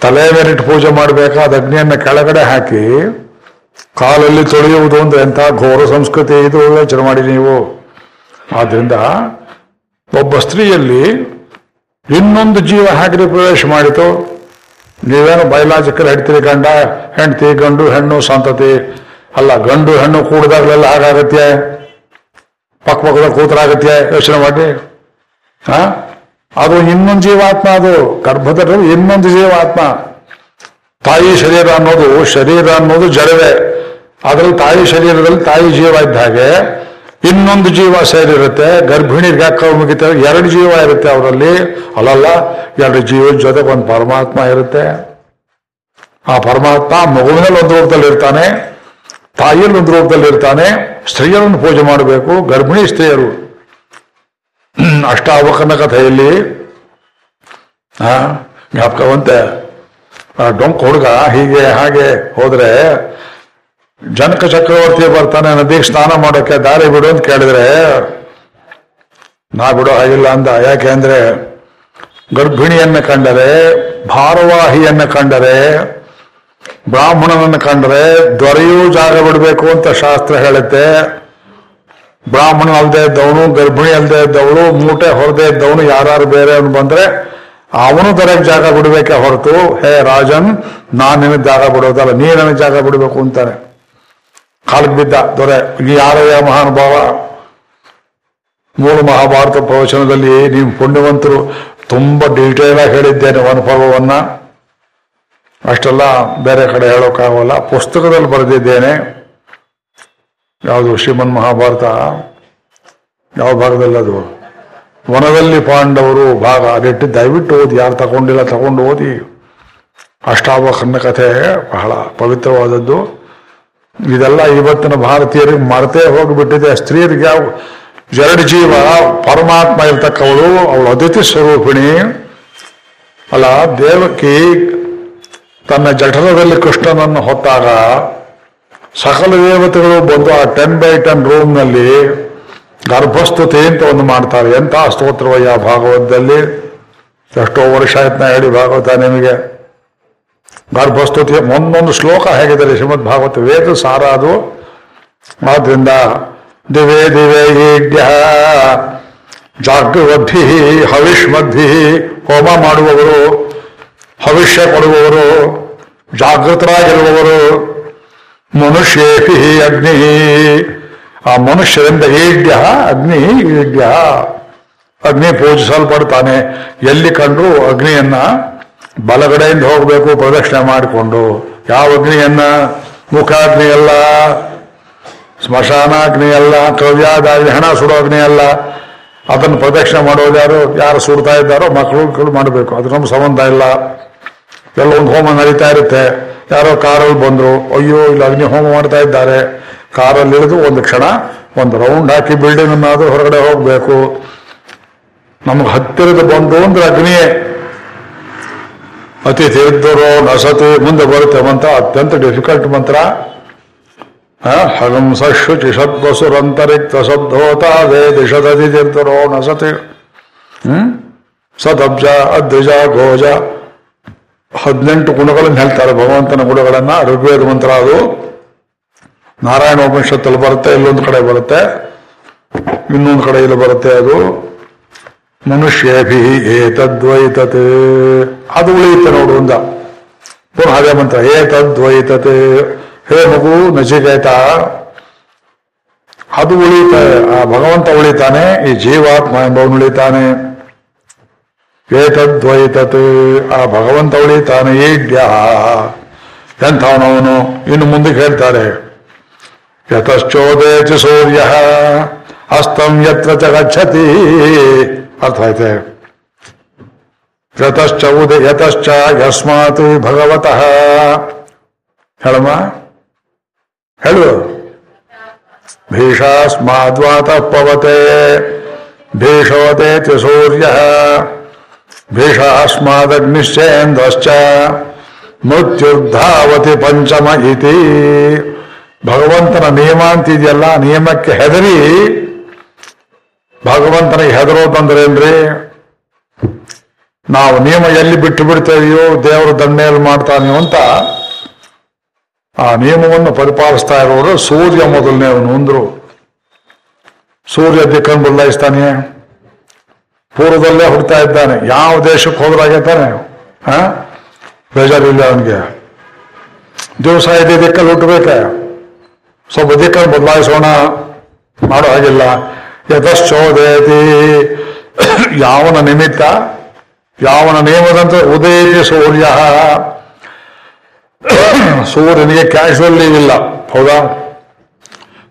Speaker 1: ತಲೆ ಮೇಲಿಟ್ಟು ಪೂಜೆ ಮಾಡಬೇಕಾದ ಅಗ್ನಿಯನ್ನು ಕೆಳಗಡೆ ಹಾಕಿ ಕಾಲಲ್ಲಿ ತೊಳೆಯುವುದು ಅಂದ್ರೆ ಎಂಥ ಘೋರ ಸಂಸ್ಕೃತಿ ಇದು ಯೋಚನೆ ಮಾಡಿ ನೀವು. ಆದ್ರಿಂದ ಒಬ್ಬ ಸ್ತ್ರೀಯಲ್ಲಿ ಇನ್ನೊಂದು ಜೀವ ಹಾಕಿದ್ರೆ ಪ್ರವೇಶ ಮಾಡಿತು. ನೀವೇನು ಬಯಲಾಜಿಕಲ್ ಹೆಡ್ತೀರಿ ಗಂಡ, ಹೆಂಡತಿ ಗಂಡು, ಹೆಣ್ಣು, ಸಂತತಿ ಅಲ್ಲ, ಗಂಡು, ಹೆಣ್ಣು ಕೂಡಿದಾಗಲೆಲ್ಲ ಹಾಗಾಗತ್ತೆ. ಪಕ್ಕ ಪಕ್ಕದ ಕೂತರಾಗತ್ತೆ ಯೋಚನೆ ಮಾಡಿ. ಹಾ? ಅದು ಇನ್ನೊಂದು ಜೀವಾತ್ಮ ಅದು. ಗರ್ಭದಲ್ಲಿ ಇನ್ನೊಂದು ಜೀವಾತ್ಮ. ತಾಯಿ ಶರೀರ ಅನ್ನೋದು ಶರೀರ ಅನ್ನೋದು ಜಡವೇ. ಅದರಲ್ಲಿ ತಾಯಿ ಶರೀರದಲ್ಲಿ ತಾಯಿ ಜೀವ ಇದ್ದ ಹಾಗೆ ಇನ್ನೊಂದು ಜೀವ ಸೇರಿರುತ್ತೆ ಗರ್ಭಿಣಿ ಯಾಕೆ ಮುಗಿತಾರೆ. ಎರಡು ಜೀವ ಇರುತ್ತೆ ಅವರಲ್ಲಿ. ಅಲ್ಲಲ್ಲ, ಎರಡು ಜೀವದ ಜೊತೆ ಒಂದು ಪರಮಾತ್ಮ ಇರುತ್ತೆ. ಆ ಪರಮಾತ್ಮ ಮಗುವಿನಲ್ಲಿ ಒಂದು ರೂಪದಲ್ಲಿ ಇರ್ತಾನೆ ತಾಯಿಯಲ್ಲಿ ಒಂದು ಸ್ತ್ರೀಯರನ್ನು ಪೂಜೆ ಮಾಡಬೇಕು, ಗರ್ಭಿಣಿ ಸ್ತ್ರೀಯರು. ಅಷ್ಟಾವಕನ ಕಥೆಯಲ್ಲಿ ಜ್ಞಾಪಕವಂತೆ ಡೊಂಕ್ ಹುಡುಗ ಹೀಗೆ ಹಾಗೆ ಹೋದ್ರೆ ಜನಕ ಚಕ್ರವರ್ತಿ ಬರ್ತಾನೆ ನದಿಗೆ ಸ್ನಾನ ಮಾಡೋಕೆ ದಾರಿ ಬಿಡು ಅಂತ ಕೇಳಿದ್ರೆ, ನಾ ಬಿಡೋ ಹಾಗಿಲ್ಲ ಅಂದ. ಯಾಕೆ ಅಂದ್ರೆ ಗರ್ಭಿಣಿಯನ್ನು ಕಂಡರೆ, ಭಾರವಾಹಿಯನ್ನು ಕಂಡರೆ ಬ್ರಾಹ್ಮಣನನ್ನು ಕಂಡ್ರೆ ದೊರೆಯೂ ಜಾಗ ಬಿಡಬೇಕು ಅಂತ ಶಾಸ್ತ್ರ ಹೇಳುತ್ತೆ. ಬ್ರಾಹ್ಮಣ ಅಲ್ದೆ ಇದ್ದವನು, ಗರ್ಭಿಣಿ ಅಲ್ದೆ ಇದ್ದವಳು, ಮೂಟೆ ಹೊರದೆ ಇದ್ದವನು ಯಾರು ಬೇರೆ ಅವನು ಬಂದ್ರೆ ಅವನು ದೊರೆಗೆ ಜಾಗ ಬಿಡಬೇಕೆ ಹೊರತು, ಹೇ ರಾಜನ್, ನಾನು ನಿನಗೆ ಜಾಗ ಬಿಡೋದಲ್ಲ, ನೀ ನನಗೆ ಜಾಗ ಬಿಡಬೇಕು ಅಂತಾನೆ ಕಾಲಿಗೆ ಬಿದ್ದ ದೊರೆ ಯಾರಯ್ಯ ಮಹಾನುಭಾವ? ಮೂಲ ಮಹಾಭಾರತ ಪ್ರವಚನದಲ್ಲಿ ನೀವು ಪುಣ್ಯವಂತರು, ತುಂಬಾ ಡೀಟೇಲ್ ಆಗಿ ಹೇಳಿದ್ದೇನೆ ಅನುಭವವನ್ನ ಅಷ್ಟೆಲ್ಲ ಬೇರೆ ಕಡೆ ಹೇಳೋಕ್ಕಾಗಲ್ಲ. ಪುಸ್ತಕದಲ್ಲಿ ಬರೆದಿದ್ದೇನೆ. ಯಾವುದು ಶ್ರೀಮನ್ ಮಹಾಭಾರತ? ಯಾವ ಭಾಗದಲ್ಲಿ ಅದು? ವನದಲ್ಲಿ ಪಾಂಡವರು ಭಾಗ. ಅದಿಟ್ಟು ದಯವಿಟ್ಟು ಓದಿ. ಯಾರು ತಗೊಂಡಿಲ್ಲ ತಗೊಂಡು ಓದಿ. ಅಷ್ಟಾವಕರಣ ಕಥೆ ಬಹಳ ಪವಿತ್ರವಾದದ್ದು. ಇದೆಲ್ಲ ಇವತ್ತಿನ ಭಾರತೀಯರಿಗೆ ಮರೆತೇ ಹೋಗಿಬಿಟ್ಟಿದೆ. ಸ್ತ್ರೀಯರಿಗೆ ಯಾವ ಎರಡು ಜೀವ, ಪರಮಾತ್ಮ ಇರ್ತಕ್ಕವಳು, ಅವಳು ಅತಿಥಿ ಸ್ವರೂಪಿಣಿ. ಅಲ್ಲ, ದೇವಕಿ ತನ್ನ ಜಠರದಲ್ಲಿ ಕೃಷ್ಣನನ್ನು ಹೊತ್ತಾಗ ಸಕಲ ದೇವತೆಗಳು ಬಂದು ಆ ಟೆನ್ ಬೈ ಟೆನ್ ರೂಮ್ನಲ್ಲಿ ಗರ್ಭಸ್ತುತಿ ಅಂತ ಒಂದು ಮಾಡ್ತಾರೆ. ಎಂಥ ಸ್ತೋತ್ರವಯ್ಯ ಭಾಗವತದಲ್ಲಿ? ಎಷ್ಟೋ ವರ್ಷ ಆಯ್ತು ನಾ ಹೇಳಿ ಭಾಗವತ ನಿಮಗೆ. ಗರ್ಭಸ್ತುತಿ ಒಂದೊಂದು ಶ್ಲೋಕ ಹೇಗಿದ್ದಾರೆ ಶ್ರೀಮದ್ ಭಾಗವತ ವೇದ ಸಾರ ಅದು. ಆದ್ರಿಂದ ದಿವೇ ದಿವೇ ಈಡ್ಯ ಹವಿಷ್ ಹವಿಷ್ಮದ್ಭಿ ಹೋಮ ಮಾಡುವವರು, ಹವಿಷ್ಯ ಕೊಡುವವರು ಜಾಗೃತರಾಗಿರುವವರು ಮನುಷ್ಯೇಪಿ ಅಗ್ನಿ. ಆ ಮನುಷ್ಯರಿಂದ ಈಡ್ಯ ಅಗ್ನಿ ಈಡ್ಯ ಅಗ್ನಿ ಪೂಜಿಸಲ್ಪಡ್ತಾನೆ. ಎಲ್ಲಿ ಕಂಡ್ರು ಅಗ್ನಿಯನ್ನ ಬಲಗಡೆಯಿಂದ ಹೋಗಬೇಕು, ಪ್ರದಕ್ಷಿಣೆ ಮಾಡಿಕೊಂಡು. ಯಾವ ಅಗ್ನಿಯನ್ನ? ಮುಖಾಗ್ನಿ ಅಲ್ಲ ಸ್ಮಶಾನಾಗ್ನಿ ಅಲ್ಲ ಕವ್ಯಾದಾಗ್ನಿ ಹಣ ಸುಡೋ ಅಗ್ನಿ ಅಲ್ಲ ಅದನ್ನು ಪ್ರದಕ್ಷಿಣೆ ಮಾಡೋದು ಯಾರು ಯಾರು ಸುಡ್ತಾ ಇದ್ದಾರೋ ಮಕ್ಕಳು ಮಾಡಬೇಕು. ಅದು ನಮ್ಮ ಸಂಬಂಧ ಇಲ್ಲ. ಎಲ್ಲ ಒಂದು ಹೋಮ ನಡೀತಾ ಇರುತ್ತೆ. ಯಾರೋ ಕಾರಲ್ಲಿ ಬಂದ್ರು, ಅಯ್ಯೋ, ಇಲ್ಲಿ ಅಗ್ನಿ ಹೋಮ ಮಾಡ್ತಾ ಇದ್ದಾರೆ. ಕಾರಲ್ಲಿ ಇಳಿದು ಒಂದು ಕ್ಷಣ ಒಂದು ರೌಂಡ್ ಹಾಕಿ ಬಿಲ್ಡಿಂಗ್ ಅನ್ನಾದ್ರೂ ಹೊರಗಡೆ ಹೋಗ್ಬೇಕು. ನಮ್ಗೆ ಹತ್ತಿರದ ಬಂದು ಅಂದ್ರೆ ಅಗ್ನಿಯೇ. ಅತಿ ತೀರ್ಥರು ನಸತಿ ಮುಂದೆ ಬರುತ್ತೆ ಮಂತ್ರ, ಅತ್ಯಂತ ಡಿಫಿಕಲ್ಟ್ ಮಂತ್ರ. ಹಗಂಸ ಶುಚಿ ಸದ್ವಸುರಂತರಿಕ್ತ ಸದ್ಧೋತ ವೇದಿಷದತಿ ತೀರ್ಥರೋ ನಸತಿ. ಹ್ಮ್? ಸದಬ್ಜ ಅದ್ವಿಜ ಗೋಜ. ಹದಿನೆಂಟು ಗುಣಗಳನ್ನು ಹೇಳ್ತಾರೆ. ಭಗವಂತನ ಗುಣಗಳನ್ನ ಋಗ್ವೇದ ಮಂತ್ರ ಅದು. ನಾರಾಯಣ ಉಪನಿಷತ್ತಲ್ಲಿ ಬರುತ್ತೆ, ಇಲ್ಲೊಂದು ಕಡೆ ಬರುತ್ತೆ, ಇನ್ನೊಂದು ಕಡೆ ಇಲ್ಲಿ ಬರುತ್ತೆ ಅದು. ಮನುಷ್ಯೇಭಿ ಏತದ್ವೈತತೆ. ಅದು ಉಳಿಯುತ್ತೆ ನೋಡು ಒಂದ. ಪುನಃ ಅದೇ ಮಂತ್ರ, ಏತದ್ವೈತತೆ. ಹೇ ಮಗು, ನಚಿಕೇತ. ಅದು ಉಳಿತ ಆ ಭಗವಂತ ಉಳಿತಾನೆ, ಈ ಜೀವಾತ್ಮ ಎಂಬವನು ಉಳಿತಾನೆ. ಏತದ್ವೈತತೆ ಆ ಭಗವಂತ ಉಳಿತಾನೆ ಈಡ್ಯ ಎಂಥವನವನು ಇನ್ನು ಮುಂದಕ್ಕೆ ಹೇಳ್ತಾರೆ ಯತಶ್ಚೋದೇತಿ ಸೂರ್ಯ ಅಸ್ತಂ ಯತ್ರ ಚ ಗಚ್ಚತಿ ಅರ್ಥ ಆಯ್ತೆ ಯತಶ್ಚ ಉದ ಯತಶ್ಚ ಯಸ್ಮಾತ್ ಭಗವತಃ ಹೇಳಮ್ಮ ಹೇಳು ಭೀಷಾಸ್ಮಾದ್ವಾತ ಪವತೆ ಭೀಷೋದೇತಿ ಸೂರ್ಯ ಭೀಷಾಸ್ಮಾದಗ್ನಿಶ್ಚೇಂದ್ರಶ್ಚ ಮೃತ್ಯುರ್ಧಾವತಿ ಪಂಚಮ ಇತಿ. ಭಗವಂತನ ನಿಯಮ ಅಂತಿದೆಯಲ್ಲ ನಿಯಮಕ್ಕೆ ಹೆದರಿ. ಭಗವಂತನಿಗೆ ಹೆದರೋದಂದ್ರೇನ್ರಿ ನಾವು ನಿಯಮ ಎಲ್ಲಿ ಬಿಟ್ಟು ಬಿಡ್ತೇವೆಯೋ, ದೇವರು ದಂಡೆಯಲ್ಲಿ ಮಾಡ್ತಾನೆ ಅಂತ ಆ ನಿಯಮವನ್ನು ಪರಿಪಾಲಿಸ್ತಾ ಇರೋರು ಸೂರ್ಯ ಮೊದಲನೇ ಅವನು ಅಂದ್ರು. ಸೂರ್ಯ ದಿಕ್ಕನ್ನು ಬದಲಾಯಿಸ್ತಾನೆ. ಪೂರ್ವದಲ್ಲೇ ಹುಡ್ತಾ ಇದ್ದಾನೆ. ಯಾವ ದೇಶಕ್ಕೆ ಹೋದ್ರಾಗೈತಾನೆ ಹಾಂ? ಬೇಜಾರಿಲ್ಲ ಅವನಿಗೆ. ದಿವಸ ಇದೇ, ದಿಕ್ಕಲ್ಲಿ ಹುಟ್ಟಬೇಕೆ. ಸ್ವಲ್ಪ ದಿಕ್ಕನ್ನು ಬದಲಾಯಿಸೋಣ. ಮಾಡೋ ಹಾಗಿಲ್ಲ. ಯತಶ್ಚೋದೇತಿ ಯಾವನ ನಿಮಿತ್ತ, ಯಾವನ ನಿಯಮದಂತೆ ಉದಯತಿ ಸೂರ್ಯ. ಸೂರ್ಯನಿಗೆ ಕ್ಯಾಶುವಲ್ ಲೀವ್ ಇಲ್ಲ. ಹೌದಾ?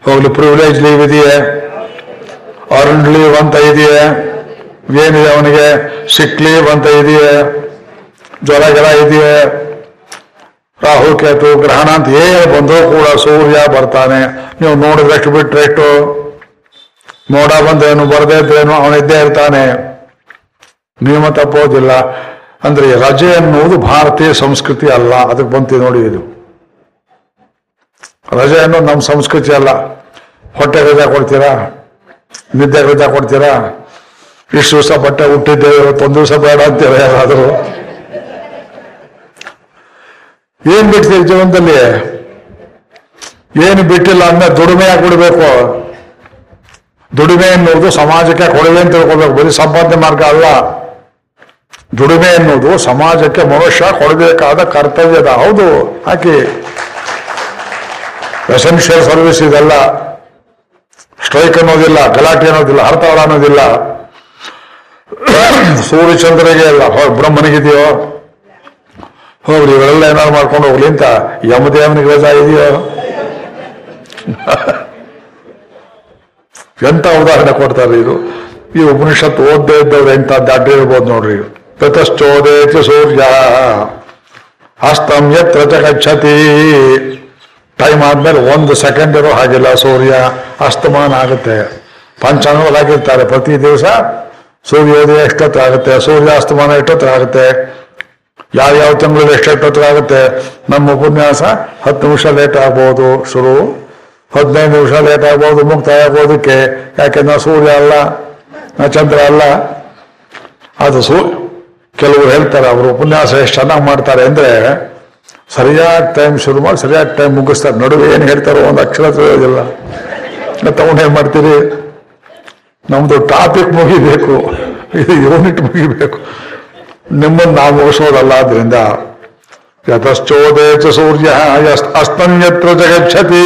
Speaker 1: ಹೋಗ್ಲಿ ಪ್ರಿವಿಲೇಜ್ ಲೀವ್ ಇದೆಯೇ? ಅರ್ನ್ ಲೀವ್ ಅಂತ ಇದೆಯೇ? ಏನಿದೆ ಅವನಿಗೆ? ಸಿಕ್ಲಿ ಅಂತ ಇದೆಯೇ? ಜ್ವರ ಗಿರ ಇದೆಯೇ? ರಾಹು, ಕೇತು, ಗ್ರಹಣ ಅಂತ ಏನು ಬಂದರೂ ಕೂಡ ಸೂರ್ಯ ಬರ್ತಾನೆ. ನೀವು ನೋಡಿದ್ರಷ್ಟು ಬಿಟ್ರೆ ಎಷ್ಟು ಮೋಡ ಬಂದೇನು ಬರದೇ ಅವನಿದ್ದೇ ಇರ್ತಾನೆ. ನಿಯಮ ತಪ್ಪೋದಿಲ್ಲ. ಅಂದ್ರೆ ರಜೆ ಅನ್ನುವುದು ಭಾರತೀಯ ಸಂಸ್ಕೃತಿ ಅಲ್ಲ. ಅದಕ್ಕೆ ಬಂತು ನೋಡಿ ಇದು. ರಜೆ ಅನ್ನೋದು ನಮ್ಮ ಸಂಸ್ಕೃತಿ ಅಲ್ಲ. ಹೊಟ್ಟೆ ರಜಾ ಕೊಡ್ತೀರಾ? ನಿದ್ದೆ ರಜಾ ಕೊಡ್ತೀರಾ? ಇಷ್ಟು ದಿವಸ ಬಟ್ಟೆ ಹುಟ್ಟಿದ್ದೇವೆ ಒಂದು ದಿವಸ ಬೇಡ ಅಂತೇವೆ ಯಾರಾದರೂ? ಏನ್ ಬಿಡ್ತೀವಿ ಜೀವನದಲ್ಲಿ? ಏನು ಬಿಟ್ಟಿಲ್ಲ ಅಂದ್ರೆ ದುಡಿಮೆ ಕೊಡಬೇಕು ದುಡಿಮೆ ಎನ್ನುವುದು ಸಮಾಜಕ್ಕೆ ಕೊಡುಗೆ ಅಂತ ತಿಳ್ಕೊಬೇಕು. ಬರೀ ಸಂಪಾದನೆ ಮಾರ್ಗ ಅಲ್ಲ. ದುಡಿಮೆ ಎನ್ನುವುದು ಸಮಾಜಕ್ಕೆ ಮನುಷ್ಯ ಕೊಡಬೇಕಾದ ಕರ್ತವ್ಯದ. ಹೌದು, ಹಾಕಿ. ಎಸೆನ್ಷಿಯಲ್ ಸರ್ವಿಸ್ ಇದೆಲ್ಲ. ಸ್ಟ್ರೈಕ್ ಅನ್ನೋದಿಲ್ಲ, ಗಲಾಟೆ ಅನ್ನೋದಿಲ್ಲ, ಹರತಾಳ ಅನ್ನೋದಿಲ್ಲ. ಸೂರ್ಯಚಂದ್ರಿಗೆ ಅಲ್ಲ ಬ್ರಹ್ಮನಿಗಿದೆಯೋ? ಹೋಗ್ಲಿ ಇವರೆಲ್ಲ ಏನಾದ್ರು ಮಾಡ್ಕೊಂಡು ಹೋಗ್ಲಿ ಅಂತ ಯಮದೇವನಿಗೆ ರಜಾ ಇದೆಯೋ? ಎಂತ ಉದಾಹರಣೆ ಕೊಡ್ತಾರೆ ಇದು? ಈ ಉಪನಿಷತ್ತು ಓದ್ದೇ ಇದ್ದವ್ರು ಎಂತ ಅಡ್ಡ ಇರ್ಬೋದು ನೋಡ್ರಿ ತತಶ್ಚೋದೇತಿ ಸೂರ್ಯ, ಅಸ್ತಂ ಎತ್ರ ಚ ಗಚ್ಚತಿ ಟೈಮ್ ಆದ್ಮೇಲೆ ಒಂದು ಸೆಕೆಂಡ್ ಇರೋ ಹಾಗಿಲ್ಲ ಸೂರ್ಯ, ಅಸ್ತಮಾನ ಆಗುತ್ತೆ. ಪಂಚಾಂಗವಾಗಿರ್ತಾರೆ ಪ್ರತಿ ದಿವಸ. ಸೂರ್ಯೋದಯ ಎಷ್ಟೊತ್ತಾಗುತ್ತೆ? ಸೂರ್ಯಾಸ್ತಮಾನ ಎಷ್ಟೊತ್ತು ಆಗುತ್ತೆ ಯಾವ್ಯಾವ ತಿಂಗಳಲ್ಲಿ ಎಷ್ಟೆಷ್ಟೊತ್ತು ಆಗುತ್ತೆ ನಮ್ಮ ಉಪನ್ಯಾಸ ಹತ್ತು ನಿಮಿಷ ಲೇಟ್ ಆಗ್ಬೋದು. ಶುರು ಹದಿನೈದು ನಿಮಿಷ ಲೇಟ್ ಆಗ್ಬೋದು ಮುಕ್ತಾಯ ಆಗೋದಕ್ಕೆ ಯಾಕೆಂದ್ರೆ ಸೂರ್ಯ ಅಲ್ಲ ಚಂದ್ರ ಅಲ್ಲ. ಅದು ಸೂ ಕೆಲವರು ಹೇಳ್ತಾರೆ, ಅವರು ಉಪನ್ಯಾಸ ಎಷ್ಟು ಚೆನ್ನಾಗಿ ಮಾಡ್ತಾರೆ ಅಂದರೆ ಸರಿಯಾದ ಟೈಮ್ ಶುರು ಮಾಡಿ ಸರಿಯಾದ ಟೈಮ್ ಮುಗಿಸ್ತಾರೆ. ನಡುವೆ ಏನು ಹೇಳ್ತಾರೋ ಒಂದು ಅಕ್ಷರ ತಿಳಿಯೋದಿಲ್ಲ. ತಗೊಂಡೇನ್ ಮಾಡ್ತೀರಿ? ನಮ್ದು ಟಾಪಿಕ್ ಮುಗಿಬೇಕು. ಇದು ಯೂನಿಟ್ ಮುಗಿಬೇಕು. ನಿಮ್ಮನ್ನು ನಾವು ಮುಗಿಸೋದಲ್ಲ ಆದ್ರಿಂದ ಯತಶ್ಚೋದೇ ಚ ಸೂರ್ಯ ಅಸ್ತನ್ಯತ್ರ ಜಗಚ್ಛತಿ.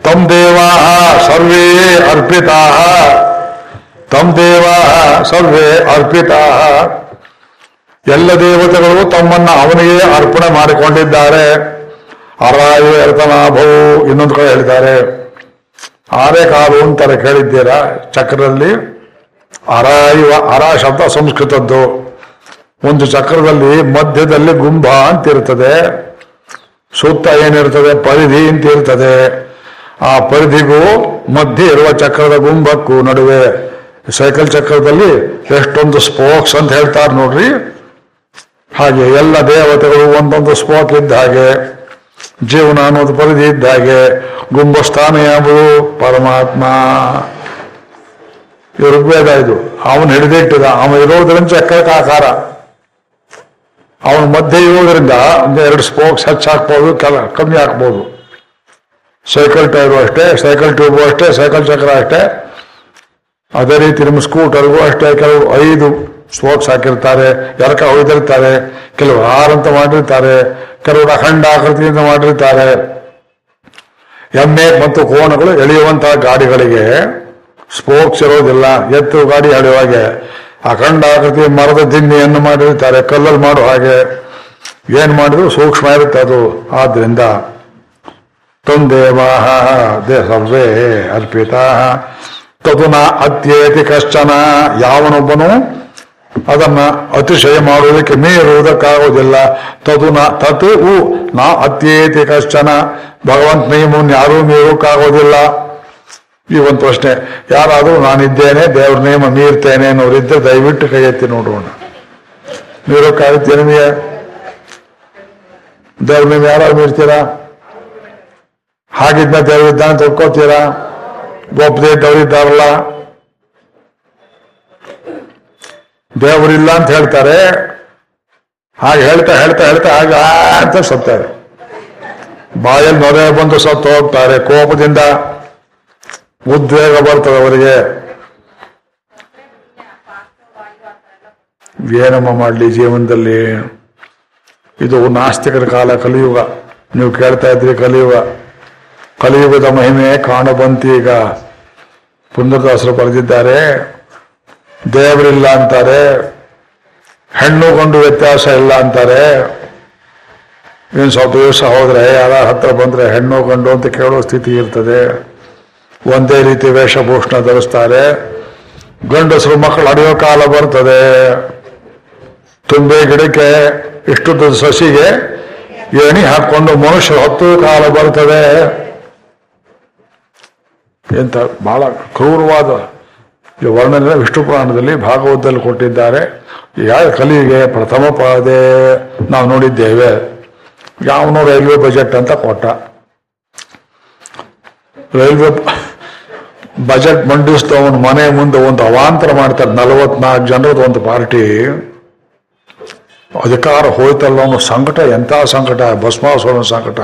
Speaker 1: ತಂ ದೇವಾ ಸರ್ವೇ ಅರ್ಪಿತಾ. ತಂ ದೇವಾ ಸರ್ವೇ ಅರ್ಪಿತಾ. ಎಲ್ಲ ದೇವತೆಗಳು ತಮ್ಮನ್ನ ಅವನಿಗೆ ಅರ್ಪಣೆ ಮಾಡಿಕೊಂಡಿದ್ದಾರೆ. ಅರಾಯ ಅರ್ಥನಾಭವು ಇನ್ನೊಂದು ಕಡೆ ಹೇಳಿದ್ದಾರೆ. ಆರೇ ಕಾಲು ಅಂತಾರ ಕೇಳಿದ್ದೀರಾ? ಚಕ್ರದಲ್ಲಿ ಅರಾಯುವ, ಅರ ಶಬ್ದ ಸಂಸ್ಕೃತದ್ದು. ಒಂದು ಚಕ್ರದಲ್ಲಿ ಮಧ್ಯದಲ್ಲಿ ಗುಂಭ ಅಂತ ಇರ್ತದೆ ಸುತ್ತ ಏನಿರ್ತದೆ? ಪರಿಧಿ ಅಂತ ಇರ್ತದೆ ಆ ಪರಿಧಿಗೂ ಮಧ್ಯೆ ಇರುವ ಚಕ್ರದ ಗುಂಬಕ್ಕೂ ನಡುವೆ ಸೈಕಲ್ ಚಕ್ರದಲ್ಲಿ ಎಷ್ಟೊಂದು ಸ್ಪೋಕ್ಸ್ ಅಂತ ಹೇಳ್ತಾರೆ ನೋಡ್ರಿ. ಹಾಗೆ ಎಲ್ಲ ದೇವತೆಗಳು ಒಂದೊಂದು ಸ್ಪೋಕ್ ಇದ್ದ ಹಾಗೆ. ಜೀವನ ಅನ್ನೋದು ಪರಿಧಿ ಇದ್ದ ಹಾಗೆ ಗುಂಬಸ್ಥಾನ ಯಾವುದು ಪರಮಾತ್ಮ. ಋಗ್ವೇದ ಇದು. ಅವನು ಹಿಡಿದಿಟ್ಟಿದ ಅವನು ಇರೋದ್ರಿಂದ ಚಕ್ರಕ್ಕೆ ಆಕಾರ ಅವನ ಮಧ್ಯೆ ಇರೋದ್ರಿಂದ ಎರಡು ಸ್ಪೋಕ್ಸ್ ಹೆಚ್ಚು ಹಾಕ್ಬೋದು, ಕೆಲ ಕಮ್ಮಿ ಹಾಕ್ಬೋದು. ಸೈಕಲ್ ಟೈರು ಅಷ್ಟೇ ಸೈಕಲ್ ಟ್ಯೂಬು ಅಷ್ಟೇ ಸೈಕಲ್ ಚಕ್ರ ಅಷ್ಟೇ. ಅದೇ ರೀತಿ ನಿಮ್ಮ ಸ್ಕೂಟರ್ಗೂ ಅಷ್ಟೇ, ಕೆಲವು ಐದು ಸ್ಪೋಕ್ಸ್ ಹಾಕಿರ್ತಾರೆ ಎರಕ ಹೊಯ್ದಿರ್ತಾರೆ ಕೆಲವು ಅಂತ ಮಾಡಿರ್ತಾರೆ, ಕೆಲವರು ಅಖಂಡ ಆಕೃತಿಯಿಂದ ಮಾಡಿರ್ತಾರೆ. ಎಮ್ಮೆ ಮತ್ತು ಕೋಣಗಳು ಎಳೆಯುವಂತಹ ಗಾಡಿಗಳಿಗೆ ಸ್ಪೋಕ್ಸ್ ಇರೋದಿಲ್ಲ. ಎತ್ತು ಗಾಡಿ ಎಳೆಯುವಾಗೆ ಅಖಂಡ ಆಕೃತಿ ಮರದ ದಿನ್ನೆಯನ್ನು ಮಾಡಿರ್ತಾರೆ, ಕಲ್ಲಲ್ಲಿ ಮಾಡೋ ಹಾಗೆ. ಏನ್ ಮಾಡಿದ್ರು ಸೂಕ್ಷ್ಮ ಇರುತ್ತೆ ಅದು. ಆದ್ರಿಂದ ತಂದೇವಾಹ ದೇ ಸರ್ವೇ ಅರ್ಪಿತ. ತದು ನಾ ಅತ್ಯೇತಿ ಕಷ್ಟನ ಯಾವನೊಬ್ಬನು ಅದನ್ನ ಅತಿಶಯ ಮಾಡುವುದಕ್ಕೆ ಮೀರುವುದಕ್ಕಾಗೋದಿಲ್ಲ ನ ತತ್ ಉ, ನಾ ಅತ್ಯೇತಿ ಕಷ್ಟನ ಭಗವಂತ ನಿಯಮವನ್ನು ಯಾರೂ ಮೀರೋಕ್ಕಾಗೋದಿಲ್ಲ ಈ ಒಂದು ಪ್ರಶ್ನೆ, ಯಾರಾದರೂ ನಾನಿದ್ದೇನೆ, ದೇವ್ರ ನಿಯಮ ಮೀರ್ತೇನೆ ಅನ್ನೋರಿದ್ದರೆ ದಯವಿಟ್ಟು ಕೈ ಎತ್ತಿ ನೋಡೋಣ. ಮೀರೋಕ್ಕಾಗುತ್ತೆ ನಿಮಗೆ ದೇವ್ರ ನಿಯಮ ಯಾರು ಮೀರ್ತೀರಾ? ಹಾಗಿದ್ದ ದೇವರಿದ್ದಾನೆ ತಿಳ್ಕೊತೀರಾ ಇದ್ದವರಿದ್ದಾರಲ್ಲ ದೇವರಿಲ್ಲ ಅಂತ ಹೇಳ್ತಾರೆ. ಹಾಗೆ ಹೇಳ್ತಾ ಹೇಳ್ತಾ ಹೇಳ್ತಾ ಹಾಗೆ ಅಂತ ಸತ್ತಾರೆ ಬಾಯಲ್ಲಿ ನೊರೆ ಬಂದು ಸತ್ತು ಹೋಗ್ತಾರೆ. ಕೋಪದಿಂದ ಉದ್ವೇಗ ಬರ್ತದೆ ಅವರಿಗೆ. ಏನಮ್ಮ ಮಾಡಲಿ ಜೀವನದಲ್ಲಿ? ಇದು ನಾಸ್ತಿಕರ ಕಾಲ, ಕಲಿಯುಗ. ನೀವು ಕೇಳ್ತಾ ಇದ್ರಿ ಕಲಿಯುಗ. ಕಲಿಯುಗದ ಮಹಿಮೆ ಕಾಣಬಂತೀಗ ಪುಂದರದಾಸರು ಬರೆದಿದ್ದಾರೆ ದೇವರಿಲ್ಲ ಅಂತಾರೆ. ಹೆಣ್ಣು ಗಂಡು ವ್ಯತ್ಯಾಸ ಇಲ್ಲ ಅಂತಾರೆ. ಇನ್ನು ಸ್ವಲ್ಪ ದಿವಸ ಹೋದ್ರೆ, ಯಾರ ಹತ್ರ ಬಂದ್ರೆ ಹೆಣ್ಣು ಗಂಡು ಅಂತ ಕೇಳೋ ಸ್ಥಿತಿ ಇರ್ತದೆ. ಒಂದೇ ರೀತಿ ವೇಷಭೂಷಣ ಧರಿಸ್ತಾರೆ. ಗಂಡಸರು ಮಕ್ಕಳು ಅಡಿಯೋ ಕಾಲ ಬರ್ತದೆ. ತುಂಬೆ ಗಿಡಕ್ಕೆ, ಇಷ್ಟುದ್ದ ಸಸಿಗೆ ಏಣಿ ಹಾಕೊಂಡು ಮನುಷ್ಯ ಹತ್ತು ಕಾಲ ಬರ್ತದೆ. ಎಂತ ಬಹಳ ಕ್ರೂರವಾದ ಈ ವರ್ಣನೆ ವಿಷ್ಣು ಪುರಾಣದಲ್ಲಿ ಭಾಗವತದಲ್ಲಿ ಕೊಟ್ಟಿದ್ದಾರೆ. ಯಾವ ಕಲಿಗೆ ಪ್ರಥಮ ಪಾದೆ ನಾವು ನೋಡಿದ್ದೇವೆ. ಯಾವನು ರೈಲ್ವೆ ಬಜೆಟ್ ಅಂತ ಕೊಟ್ಟ. ರೈಲ್ವೆ ಬಜೆಟ್ ಮಂಡಿಸಿದವನು ಮನೆ ಮುಂದೆ ಒಂದು ಅವಾಂತರ ಮಾಡ್ತಾರೆ. ನಲವತ್ನಾಲ್ಕು ಜನರದ ಒಂದು ಪಾರ್ಟಿ. ಅಧಿಕಾರ ಹೋಯ್ತಲ್ಲ ಅನ್ನೋ ಸಂಕಟ, ಎಂಥ ಸಂಕಟ? ಭಸ್ಮಾಸುರನ ಸಂಕಟ.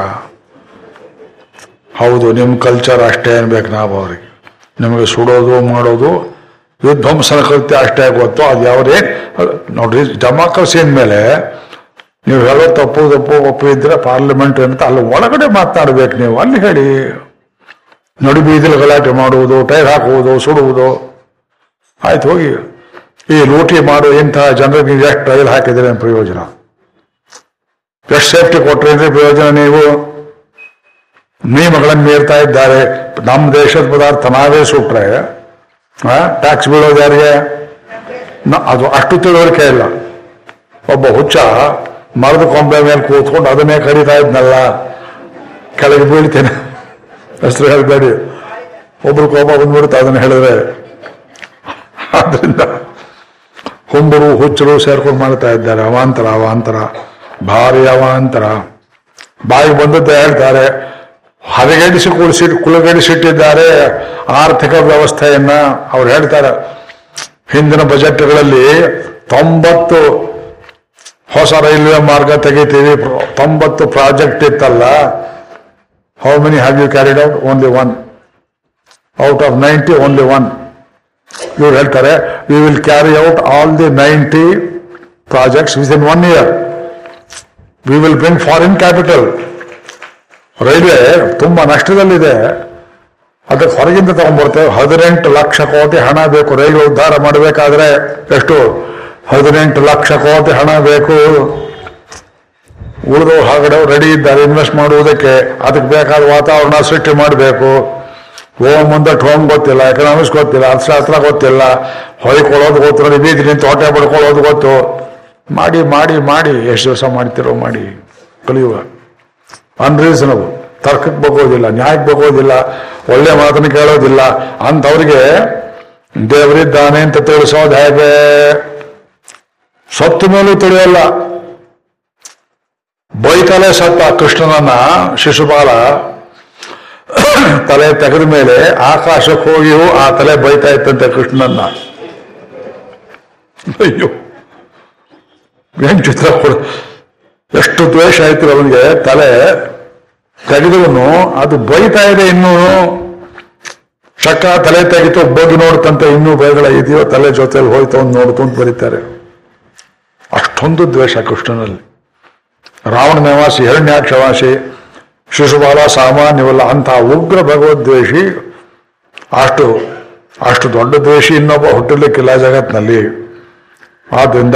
Speaker 1: ಹೌದು, ನಿಮ್ಮ ಕಲ್ಚರ್ ಅಷ್ಟೇ ಅನ್ಬೇಕು ನಾವು ಅವ್ರಿಗೆ. ನಿಮಗೆ ಸುಡೋದು, ಮಾಡೋದು ವಿಧ್ವಂಸನ ಕೃತ್ಯ ಅಷ್ಟೇ ಗೊತ್ತು, ಅದು ಯಾವುದೇ ನೋಡ್ರಿ ಡೆಮಾಕ್ರಸಿ ಮೇಲೆ ನೀವು ಹೇಳೋ ತಪ್ಪು ತಪ್ಪು, ಒಪ್ಪು ಇದ್ರೆ ಪಾರ್ಲಿಮೆಂಟ್ ಅಂತ ಅಲ್ಲಿ ಒಳಗಡೆ ಮಾತನಾಡ್ಬೇಕು ನೀವು. ಅಲ್ಲಿ ಹೇಳಿ. ನಡು ಬೀದಿಲು ಗಲಾಟೆ ಮಾಡುವುದು, ಟೈರ್ ಹಾಕುವುದು, ಸುಡುವುದು. ಆಯ್ತು, ಹೋಗಿ. ಈ ಲೂಟಿ ಮಾಡೋ ಇಂತಹ ಜನರಿಗೆ ನೀವು ಎಷ್ಟು ಟೈರ್ ಹಾಕಿದ್ರೆ ಪ್ರಯೋಜನ? ಎಷ್ಟು ಸೇಫ್ಟಿ ಕೊಟ್ರೇನ್ರಿ ಪ್ರಯೋಜನ ನೀವು? ನಿಯಮಗಳನ್ನು ಮೀರ್ತಾ ಇದ್ದಾರೆ. ನಮ್ಮ ದೇಶದ ಪದಾರ್ಥ ನಾವೇ ಸುಟ್ರೆ ಟ್ಯಾಕ್ಸ್ ಬೀಳೋದು ಯಾರಿಗೆ ಅದು ಅಷ್ಟು ತಿಳುವಳಿಕೆ ಇಲ್ಲ. ಒಬ್ಬ ಹುಚ್ಚ ಮರದ ಕೊಂಬೆ ಮೇಲೆ ಕೂತ್ಕೊಂಡು ಅದನ್ನೇ ಕಡಿತಾ ಇದ್ನಲ್ಲ. ಕೆಳಗೆ ಬೀಳ್ತೇನೆ. ಹೆಸರು ಹೇಳ್ಬೇಡಿ. ಒಬ್ರು ಕೋಪ ಬಂದ್ಬಿಡುತ್ತೆ ಅದನ್ನ ಹೇಳಿದ್ರೆ. ಆದ್ರಿಂದ ಹುಂಬರು, ಹುಚ್ಚರು ಸೇರ್ಕೊಂಡು ಮಾಡ್ತಾ ಇದ್ದಾರೆ. ಅವಾಂತರ ಅವಾಂತರ. ಭಾರಿ ಅವಾಂತರ. ಬಾಯಿ ಬಂದದ್ದೇ ಹೇಳ್ತಾರೆ. ಹದಗೆಡಿಸಿ ಕುಲಗಡಿಸಿಟ್ಟಿದ್ದಾರೆ ಕುಲಗೆಡಿಸಿಟ್ಟಿದ್ದಾರೆ ಆರ್ಥಿಕ ವ್ಯವಸ್ಥೆಯನ್ನ ಅವ್ರು ಹೇಳ್ತಾರೆ. ಹಿಂದಿನ ಬಜೆಟ್ಗಳಲ್ಲಿ ತೊಂಬತ್ತು ಹೊಸ ರೈಲ್ವೆ ಮಾರ್ಗ ತೆಗಿತೀವಿ. ತೊಂಬತ್ತು ಪ್ರಾಜೆಕ್ಟ್ ಇತ್ತಲ್ಲ. How many have you carried out only one out of ninety only one ಇವ್ರು ಹೇಳ್ತಾರೆ we will carry out all the ninety projects within one year we will bring foreign capital railway ತುಂಬ ನಷ್ಟದಲ್ಲಿದೆ. ಅದಕ್ಕೆ ಹೊರಗಿಂದ ತಗೊಂಡ್ಬರ್ತೇವೆ ಹದಿನೆಂಟು ಲಕ್ಷ ಕೋಟಿ ಹಣ ಬೇಕು. ರೈಲ್ವೆ ಉದ್ಧಾರ ಮಾಡಬೇಕಾದ್ರೆ ಎಷ್ಟು? ಹದಿನೆಂಟು ಲಕ್ಷ ಕೋಟಿ ಹಣ ಬೇಕು. ಉಳಿದು ಹಾಗಡೆ ರೆಡಿ ಇದ್ದಾರೆ. ಇನ್ವೆಸ್ಟ್ ಮಾಡುವುದಕ್ಕೆ ಅದಕ್ಕೆ ಬೇಕಾದ ವಾತಾವರಣ ಸೃಷ್ಟಿ ಮಾಡಬೇಕು. ಓಮ್ ಮುಂದೆ ಟೋಮ್ ಗೊತ್ತಿಲ್ಲ. ಎಕನಾಮಿಕ್ಸ್ ಗೊತ್ತಿಲ್ಲ. ಅರ್ಥಶಾಸ್ತ್ರ ಗೊತ್ತಿಲ್ಲ. ಹೊಯ್ಕೊಳ್ಳೋದು ಗೊತ್ತಿಲ್ಲ ಬೀದಿ ನಿಂತು ಹೊಟ್ಟೆ ಪಡ್ಕೊಳ್ಳೋದು ಗೊತ್ತು. ಮಾಡಿ ಮಾಡಿ ಮಾಡಿ. ಎಷ್ಟು ದಿವಸ ಮಾಡ್ತಿರೋ, ಮಾಡಿ. ಕಲಿಯುವ. ಅನ್ರೀಸನಬಲ್ ತರ್ಕಕ್ಕೆ ಬಗ್ಗೋದಿಲ್ಲ ನ್ಯಾಯಕ್ಕೆ ಬಗ್ಗೋದಿಲ್ಲ, ಒಳ್ಳೆ ಮಾತನ್ನು ಕೇಳೋದಿಲ್ಲ. ಅಂತವ್ರಿಗೆ ದೇವರಿದ್ದಾನೆ ಅಂತ ತಿಳಿಸೋದು ಹೇಗೆ? ಸತ್ತು ಮೇಲೂ ತಿಳಿಯಲ್ಲ. ಬೈತಲೆ ಸತ್ತ ಕೃಷ್ಣನನ್ನ ಶಿಶುಪಾಲ ತಲೆ ತೆಗೆದ ಮೇಲೆ ಆಕಾಶಕ್ಕೆ ಹೋಗಿಯೂ ಆ ತಲೆ ಬೈತಾ ಇತ್ತಂತೆ ಕೃಷ್ಣನನ್ನ. ಅಯ್ಯೋ, ಏನ್ ಚಿತ್ರ ಕೊಡ. ಎಷ್ಟು ದ್ವೇಷ ಆಯ್ತು ಅವನಿಗೆ. ತಲೆ ತೆಗೆದವನು ಅದು ಬೈತಾ ಇದೆ ಇನ್ನೂ. ಶಕ ತಲೆ ತೆಗಿತು ಬಗ್ಗೆ ನೋಡ್ತಂತ ಇನ್ನೂ ಬೈಗಳ ಇದೆಯೋ ತಲೆ ಜೊತೆಯಲ್ಲಿ ಹೋಯ್ತು ಅಂತ ನೋಡ್ತು ಬರೀತಾರೆ. ಅಷ್ಟೊಂದು ದ್ವೇಷ ಕೃಷ್ಣನಲ್ಲಿ. ರಾವಣ ನಿವಾಸಿ ಹಿರಣ್ಯಾಕ್ಷವಾಸಿ ಶಿಶುಬಾಲ ಸಾಮಾನ್ಯವಲ್ಲ ಅಂತ ಉಗ್ರ ಭಗವದ್ವೇಷಿ. ಅಷ್ಟು ಅಷ್ಟು ದೊಡ್ಡ ದ್ವೇಷಿ ಇನ್ನೊಬ್ಬ ಹುಟ್ಟಲಿಕ್ಕಿಲ್ಲ ಜಗತ್ನಲ್ಲಿ ಆದ್ರಿಂದ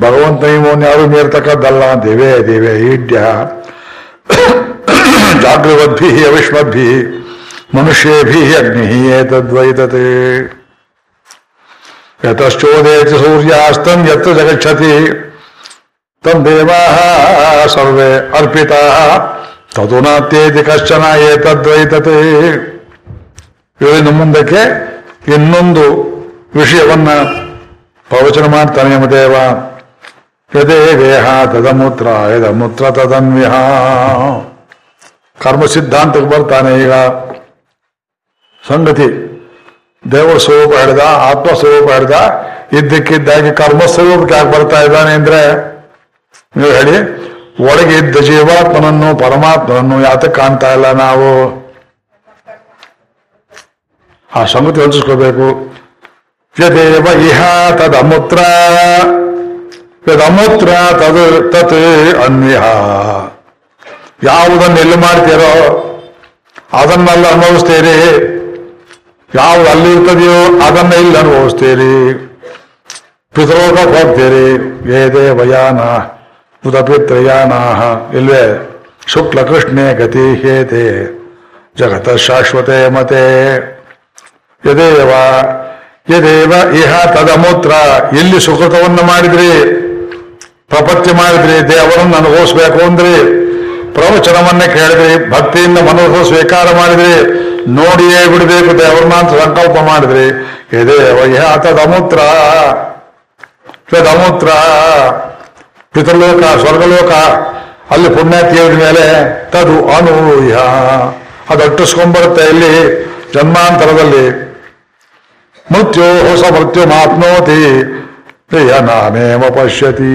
Speaker 1: ಭಗವಂತ ಯಾರು ಮೀರ್ತಕ್ಕದ್ದಲ್ಲ. ದೇವೇ ದೇವೇ, ಈಡ್ಯ. ಜಾಗೃವದ್ಭಿ ಅವಿಶ್ವದ್ಭಿ ಮನುಷ್ಯೇಭಿ ಅಗ್ನಿ ಏತದ್ವೈತತೆ ಯತಶ್ಚೋದೇತಿ ಸೂರ್ಯಾಸ್ತಂ ಯತ್ರ ಜಗಚ್ಚತಿ ತಂ ದೇವಾಹ ಸರ್ವೇ ಅರ್ಪಿತಾ ತದು ನಾತ್ಯೇತಿ ಕಶ್ಚನ ಏತದ್ವೈತತೆ ಇವರಿನ ಮುಂದಕ್ಕೆ ಇನ್ನೊಂದು ವಿಷಯವನ್ನ ಪ್ರವಚನ ಮಾಡ್ತಾನೆ ಯಮದೇವ ಯದೇ ದೇಹ ತದಮೂತ್ರ ಯದ ಮೂತ್ರ ತದನ್ವಿಹ. ಕರ್ಮ ಸಿದ್ಧಾಂತಕ್ಕೆ ಬರ್ತಾನೆ ಈಗ. ಸಂಗತಿ, ದೇವರ ಸ್ವರೂಪ ಹಿಡ್ದ ಆತ್ಮ ಸ್ವರೂಪ ಹಿಡ್ದ ಇದ್ದಕ್ಕಿದ್ದಾಗಿ ಕರ್ಮ ಸ್ವರೂಪಕ್ಕೆ ಯಾಕೆ ಬರ್ತಾ ಇದ್ದಾನೆ ಅಂದ್ರೆ, ನೀವು ಹೇಳಿ, ಒಳಗೆ ಇದ್ದ ಜೀವಾತ್ಮನನ್ನು, ಪರಮಾತ್ಮನನ್ನು ಯಾತಕ್ಕೆ ಕಾಣ್ತಾ ಇಲ್ಲ ನಾವು? ಆ ಸಂಗತಿ ಹೊಂದಿಸ್ಕೋಬೇಕು ಯದೇವ ಇಹ ತದಮೂತ್ರ, ಯದಮೂತ್ರ ತದ್ ತತ್ ಅನ್ವಿಹ. ಯಾವುದನ್ನು ಎಲ್ಲಿ ಮಾಡ್ತೀರೋ ಅದನ್ನೆಲ್ಲ ಅನುಭವಿಸ್ತೀರಿ. ಯಾವ್ದು ಅಲ್ಲಿ ಇರ್ತದೆಯೋ ಅದನ್ನ ಇಲ್ಲಿ ಅನುಭವಿಸ್ತೀರಿ. ಪಿತೃಲೋಕಕ್ಕೆ ಹೋಗ್ತೀರಿ. ವೇದೇ ವಯಾನ ಉದಪಿತ್ರಯಾನಾಹ, ಇಲ್ವೇ? ಶುಕ್ಲ ಕೃಷ್ಣೇ ಗತಿ ಹೇತೆ, ಜಗತ ಶಾಶ್ವತೆ ಮತೆ. ಯದೇವ ಯದೇವ ಇಹ ತದಮೂತ್ರ ಎಲ್ಲಿ ಸುಕೃತವನ್ನು ಮಾಡಿದ್ರಿ. ಪ್ರಪತ್ಯ ಮಾಡಿದ್ರಿ. ದೇವರನ್ನು ಅನುಭವಿಸ್ಬೇಕು ಅಂದ್ರಿ. ಪ್ರವಚನವನ್ನ ಕೇಳಿದ್ರಿ, ಭಕ್ತಿಯಿಂದ ಮನಸ್ಸು ಸ್ವೀಕಾರ ಮಾಡಿದ್ರಿ, ನೋಡಿಯೇ ಬಿಡಬೇಕು ದೇವರನ್ನ ಅಂತ ಸಂಕಲ್ಪ ಮಾಡಿದ್ರಿ. ಇದೇ ಇಹ ತದಮೂತ್ರ ತದಮೂತ್ರ ಪಿತೃಲೋಕ, ಸ್ವರ್ಗಲೋಕ, ಅಲ್ಲಿ ಪುಣ್ಯಾತಿಯವ್ರ ಮೇಲೆ ತದು ಅನೂಹ್ಯ. ಅದು ಇಲ್ಲಿ ಜನ್ಮಾಂತರದಲ್ಲಿ. ಮೃತ್ಯೋ ಹೊಸ ಮೃತ್ಯು ಮಾಪ್ನೋತಿ, ಪ್ರಿಯ ನಾನೇಮ ಪಶ್ಯತಿ.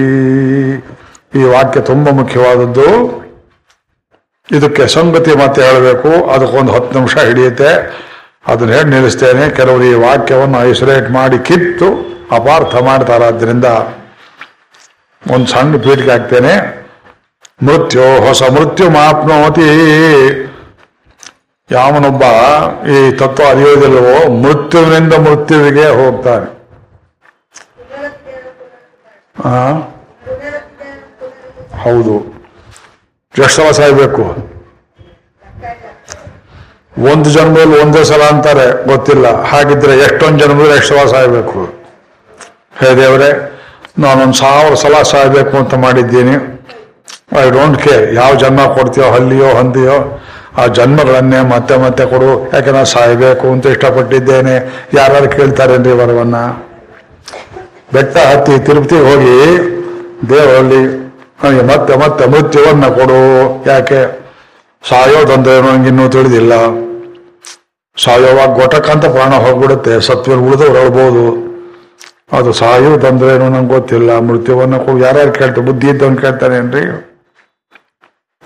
Speaker 1: ಈ ವಾಕ್ಯ ತುಂಬಾ ಮುಖ್ಯವಾದದ್ದು. ಇದಕ್ಕೆ ಸಂಗತಿ ಮತ್ತೆ ಹೇಳಬೇಕು. ಅದಕ್ಕೊಂದು ಹತ್ತು ನಿಮಿಷ ಹಿಡಿಯುತ್ತೆ. ಅದನ್ನ ಹೇಳಿ ನಿಲ್ಲಿಸ್ತೇನೆ. ಕೆಲವರು ಈ ವಾಕ್ಯವನ್ನು ಐಸೋಲೇಟ್ ಮಾಡಿ ಕಿತ್ತು ಅಪಾರ್ಥ ಮಾಡ್ತಾರಾದ್ರಿಂದ ಒಂದು ಸಣ್ಣ ಪೀಠಿಗೆ ಹಾಕ್ತೇನೆ. ಮೃತ್ಯು ಹೊಸ ಮೃತ್ಯು ಮಾಪ್ನೋತಿ. ಯಾವನೊಬ್ಬ ಈ ತತ್ವ ಅರಿಯೋದಿಲ್ಲವೋ ಮೃತ್ಯುವಿನಿಂದ ಮೃತ್ಯುವಿಗೆ ಹೋಗ್ತಾನೆ? ಹೌದು. ಎಷ್ಟು ಸಲ ಸಾಯ್ಬೇಕು ಒಂದು ಜನ್ಮದಲ್ಲಿ ಒಂದೇ ಸಲ ಅಂತಾರೆ, ಗೊತ್ತಿಲ್ಲ. ಹಾಗಿದ್ರೆ ಎಷ್ಟೊಂದು ಜನ್ಮದಲ್ಲಿ ಎಷ್ಟು ಸಲ ಸಾಯ್ಬೇಕು? ಹೇ ದೇವರೇ, ನಾನೊಂದು ಸಾವಿರ ಸಲ ಸಾಯ್ಬೇಕು ಅಂತ ಮಾಡಿದ್ದೀನಿ. I don't care. ಯಾವ ಜನ್ಮ ಕೊಡ್ತೀಯೋ, ಹಲ್ಲಿಯೋ, ಹಂದಿಯೋ, ಆ ಜನ್ಮಗಳನ್ನೇ ಮತ್ತೆ ಮತ್ತೆ ಕೊಡು. ಯಾಕೆ ನಾನು ಸಾಯ್ಬೇಕು ಅಂತ ಇಷ್ಟಪಟ್ಟಿದ್ದೇನೆ. ಯಾರು ಕೇಳ್ತಾರೇನ್ರಿ ವರವನ್ನ? ಬೆಟ್ಟ ಹತ್ತಿ ತಿರುಪತಿ ಹೋಗಿ ದೇವರಲ್ಲಿ ನನಗೆ ಮತ್ತೆ ಮತ್ತೆ ಮೃತ್ಯುವನ್ನ ಕೊಡು. ಯಾಕೆ? ಸಾಯೋದಂದ್ರೆ ಇನ್ನೂ ತಿಳಿದಿಲ್ಲ. ಸಾಯೋವಾಗ ಗೊಟಕಂತ ಪ್ರಾಣ ಹೋಗ್ಬಿಡುತ್ತೆ. ಸತ್ವಲ್ಲಿ ಉಳಿದವ್ರು ಹೇಳ್ಬೋದು ಅದು ಸಾಯುವುದಂದ್ರೇನು ನಂಗೆ ಗೊತ್ತಿಲ್ಲ. ಮೃತ್ಯುವನ್ನ ಕೊಡು ಯಾರ್ಯಾರು ಕೇಳ್ತಾರೆ? ಬುದ್ಧಿ ಇದ್ದವನು ಕೇಳ್ತಾನೇನ್ರಿ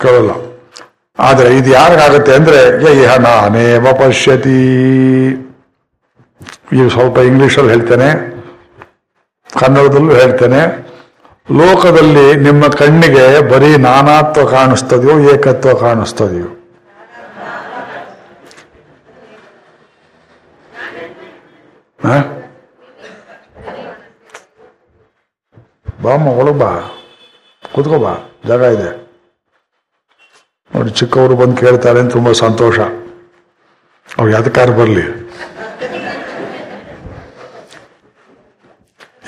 Speaker 1: ಕೇಳಲ್ಲ. ಆದ್ರೆ ಇದು ಯಾರಿಗಾಗತ್ತೆ ಅಂದ್ರೆ, ಯಹ ನಾನೇವ ಪಶ್ಯತಿ. ಈಗ ಸ್ವಲ್ಪ ಇಂಗ್ಲಿಷಲ್ಲಿ ಹೇಳ್ತೇನೆ. ಕನ್ನಡದಲ್ಲೂ ಹೇಳ್ತೇನೆ. ಲೋಕದಲ್ಲಿ ನಿಮ್ಮ ಕಣ್ಣಿಗೆ ಬರೀ ನಾನಾತ್ವ ಕಾಣಿಸ್ತದೆಯೋ ಏಕತ್ವ ಕಾಣಿಸ್ತದೆಯೋ? ಬಾಮ ಬಾಮ್ಮ, ಒಳಗೆ ಬಾ. ಕೂತ್ಕೋ ಬಾ. ಜಾಗ ಇದೆ. ನೋಡಿ, ಚಿಕ್ಕವರು ಬಂದು ಕೇಳ್ತಾರೆ ಅಂತ ತುಂಬಾ ಸಂತೋಷ. ಅವ್ರು ಯಾವ್ದಕ್ಕಾರ ಬರಲಿ.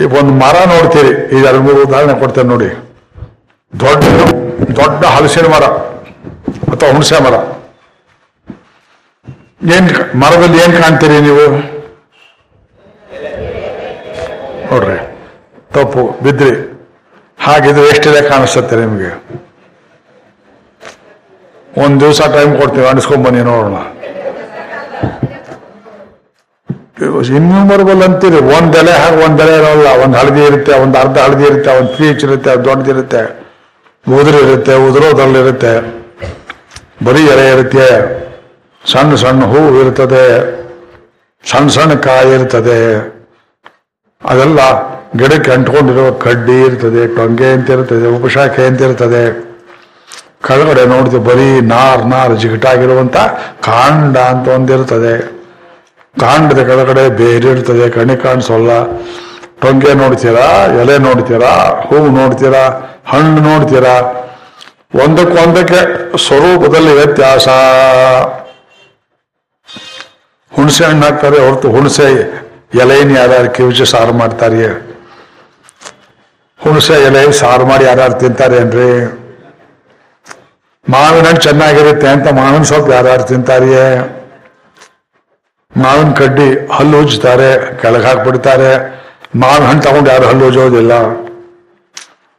Speaker 1: ಈಗ ಒಂದು ಮರ ನೋಡ್ತೀರಿ. ಈಗ ಎರಡು ಮೂರು ಉದಾಹರಣೆ ಕೊಡ್ತೇನೆ ನೋಡಿ. ದೊಡ್ಡ ದೊಡ್ಡ ಹಲಸಿನ ಮರ ಅಥವಾ ಹುಣಸೆ ಮರ. ಏನ್ ಮರದಲ್ಲಿ ಏನ್ ಕಾಣ್ತೀರಿ ನೀವು? ನೋಡ್ರಿ, ತಪ್ಪು, ಬಿದ್ರಿ. ಹಾಗಿದ್ರೆ ಎಷ್ಟಿದೆ ಕಾಣಿಸುತ್ತೆ ನಿಮಗೆ? ಒಂದ್ ದಿವಸ ಟೈಮ್ ಕೊಡ್ತೀವಿ ಅನಿಸ್ಕೊಂಡ್ ಬನ್ನಿ, ನೋಡೋಣ. ಇನ್ಯೂಮರಬಲ್ ಅಂತೀರಿ ಒಂದ್ ಎಲೆ ಹಾಗೆ ಒಂದ್ ಎಲೆ ಇರೋಲ್ಲ ಒಂದ್ ಹಳದಿ ಇರುತ್ತೆ ಒಂದ್ ಅರ್ಧ ಹಳದಿ ಇರುತ್ತೆ ಒಂದ್ ಪೀಚ್ ಇರುತ್ತೆ ದೊಡ್ಡದಿರುತ್ತೆ ಉದುರಿರುತ್ತೆ ಉದುರೋದ್ರಲ್ಲಿರುತ್ತೆ ಬರೀ ಎಲೆ ಇರುತ್ತೆ ಸಣ್ಣ ಸಣ್ಣ ಹೂವು ಇರ್ತದೆ ಸಣ್ಣ ಸಣ್ಣ ಕಾಯಿ ಇರ್ತದೆ ಅದೆಲ್ಲ ಗಿಡಕ್ಕೆ ಅಂಟ್ಕೊಂಡಿರುವ ಕಡ್ಡಿ ಇರ್ತದೆ ಟೊಂಗೆ ಅಂತ ಇರ್ತದೆ ಉಪಶಾಖೆ ಅಂತ ಇರ್ತದೆ ಕೆಳಗಡೆ ನೋಡಿದ್ರೆ ಬರೀ ನಾರ್ ನಾರ್ ಜಿಗಟಾಗಿರುವಂತ ಕಾಂಡ ಅಂತ ಒಂದಿರ್ತದೆ ಕಾಂಡದ ಕೆಳಗಡೆ ಬೇರೆ ಇರ್ತದೆ, ಕಣ್ಣಿ ಕಾಣಿಸೋಲ್ಲ. ಟೊಂಗೆ ನೋಡ್ತೀರಾ, ಎಲೆ ನೋಡ್ತೀರಾ ಹೂವು ನೋಡ್ತೀರಾ, ಹಣ್ಣು ನೋಡ್ತೀರಾ? ಒಂದಕ್ಕೊಂದಕ್ಕೆ ಸ್ವರೂಪದಲ್ಲಿ ವ್ಯತ್ಯಾಸ. ಹುಣಸೆ ಹಣ್ಣು ಹಾಕ್ತಾರೆ, ಹೊರತು ಹುಣಸೆ ಎಲೆನ ಯಾರ್ಯಾರು ಕಿವಿಚಿ ಸಾರು ಮಾಡ್ತಾರೆ? ಹುಣಸೆ ಎಲೆ ಸಾರು ಮಾಡಿ ಯಾರ್ಯಾರು ತಿಂತಾರೆ ಏನ್ರಿ ಮಾವಿನ ಹಣ್ಣು ಚೆನ್ನಾಗಿರುತ್ತೆ ಅಂತ ಮಾವಿನ ಸೊಪ್ಪು ಯಾರ್ಯಾರು ತಿಂತಾರಿಯೇ ಮಾವಿನ ಕಡ್ಡಿ ಹಲ್ಲು ಉಜ್ತಾರೆ ಕೆಳಗೆ ಹಾಕ್ಬಿಡ್ತಾರೆ. ಮಾವಿನ ಹಣ್ಣು ತಗೊಂಡು ಯಾರು ಹಲ್ಲು ಉಜ್ಜೋದಿಲ್ಲ.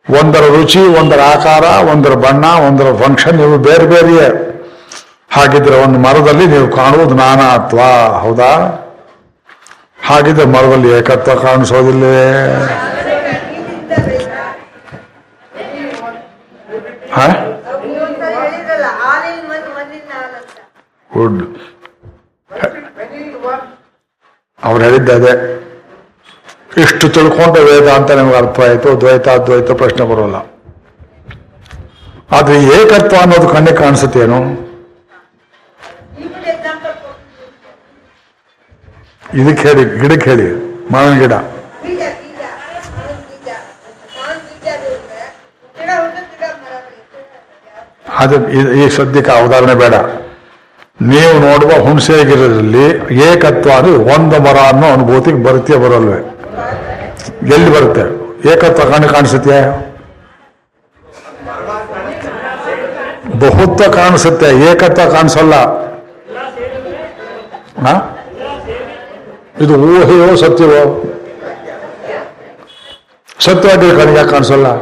Speaker 1: ಒಂದರ ರುಚಿ ಒಂದರ ಆಕಾರ ಒಂದರ ಬಣ್ಣ ಒಂದರ ಫಂಕ್ಷನ್ ಇವು ಬೇರೆ ಬೇರೆಯೇ. ಹಾಗಿದ್ರೆ ಒಂದು ಮರದಲ್ಲಿ ನೀವು ಕಾಣುವುದು ನಾನಾತ್ವ ಹೌದಾ? ಹಾಗಿದ್ರೆ ಮರದಲ್ಲಿ ಏಕತ್ವ ಕಾಣಿಸೋದಿಲ್ಲವೇ ಗುಡ್. ಅವ್ರು ಹೇಳಿದ್ದದೆ ಇಷ್ಟು ತಿಳ್ಕೊಂಡ ವೇದ ಅಂತ ನಿಮ್ಗೆ ಅರ್ಥ ಆಯಿತು, ದ್ವೈತ, ಅದ್ವೈತ ಪ್ರಶ್ನೆ ಬರೋಲ್ಲ. ಆದರೆ ಏಕತ್ವ ಅನ್ನೋದು ಕಣ್ಣಿಗೆ ಕಾಣಿಸುತ್ತೇನು? ಇದಕ್ಕೆ ಹೇಳಿ, ಗಿಡಕ್ಕೆ ಹೇಳಿ, ಮಾವಿನ ಗಿಡ.
Speaker 2: ಅದು,
Speaker 1: ಈ ಸದ್ಯಕ್ಕೆ ಉದಾಹರಣೆ ಬೇಡ. ನೀವು ನೋಡುವ ಹುಣಸೆ ಗಿಡದಲ್ಲಿ ಏಕತ್ವ ಅಂದ್ರೆ ಒಂದು ಮರ ಅನ್ನೋ ಅನುಭೂತಿಗೆ ಬರುತ್ತೆ ಬರಲ್ವೇ? ಎಲ್ಲಿ ಬರುತ್ತೆ? ಏಕತ್ವ ಕಣ್ಣು ಕಾಣಿಸುತ್ತೆ? ಬಹುತ್ವ ಕಾಣಿಸುತ್ತೆ, ಏಕತ್ವ ಕಾಣಿಸಲ್ಲ? ಇದು ಊಹೆಯೋ ಸತ್ಯವೋ? ಸತ್ಯವಾಗಿ ಕಣ್ಣಿಗೆ ಕಾಣಿಸಲ್ಲ ಹ?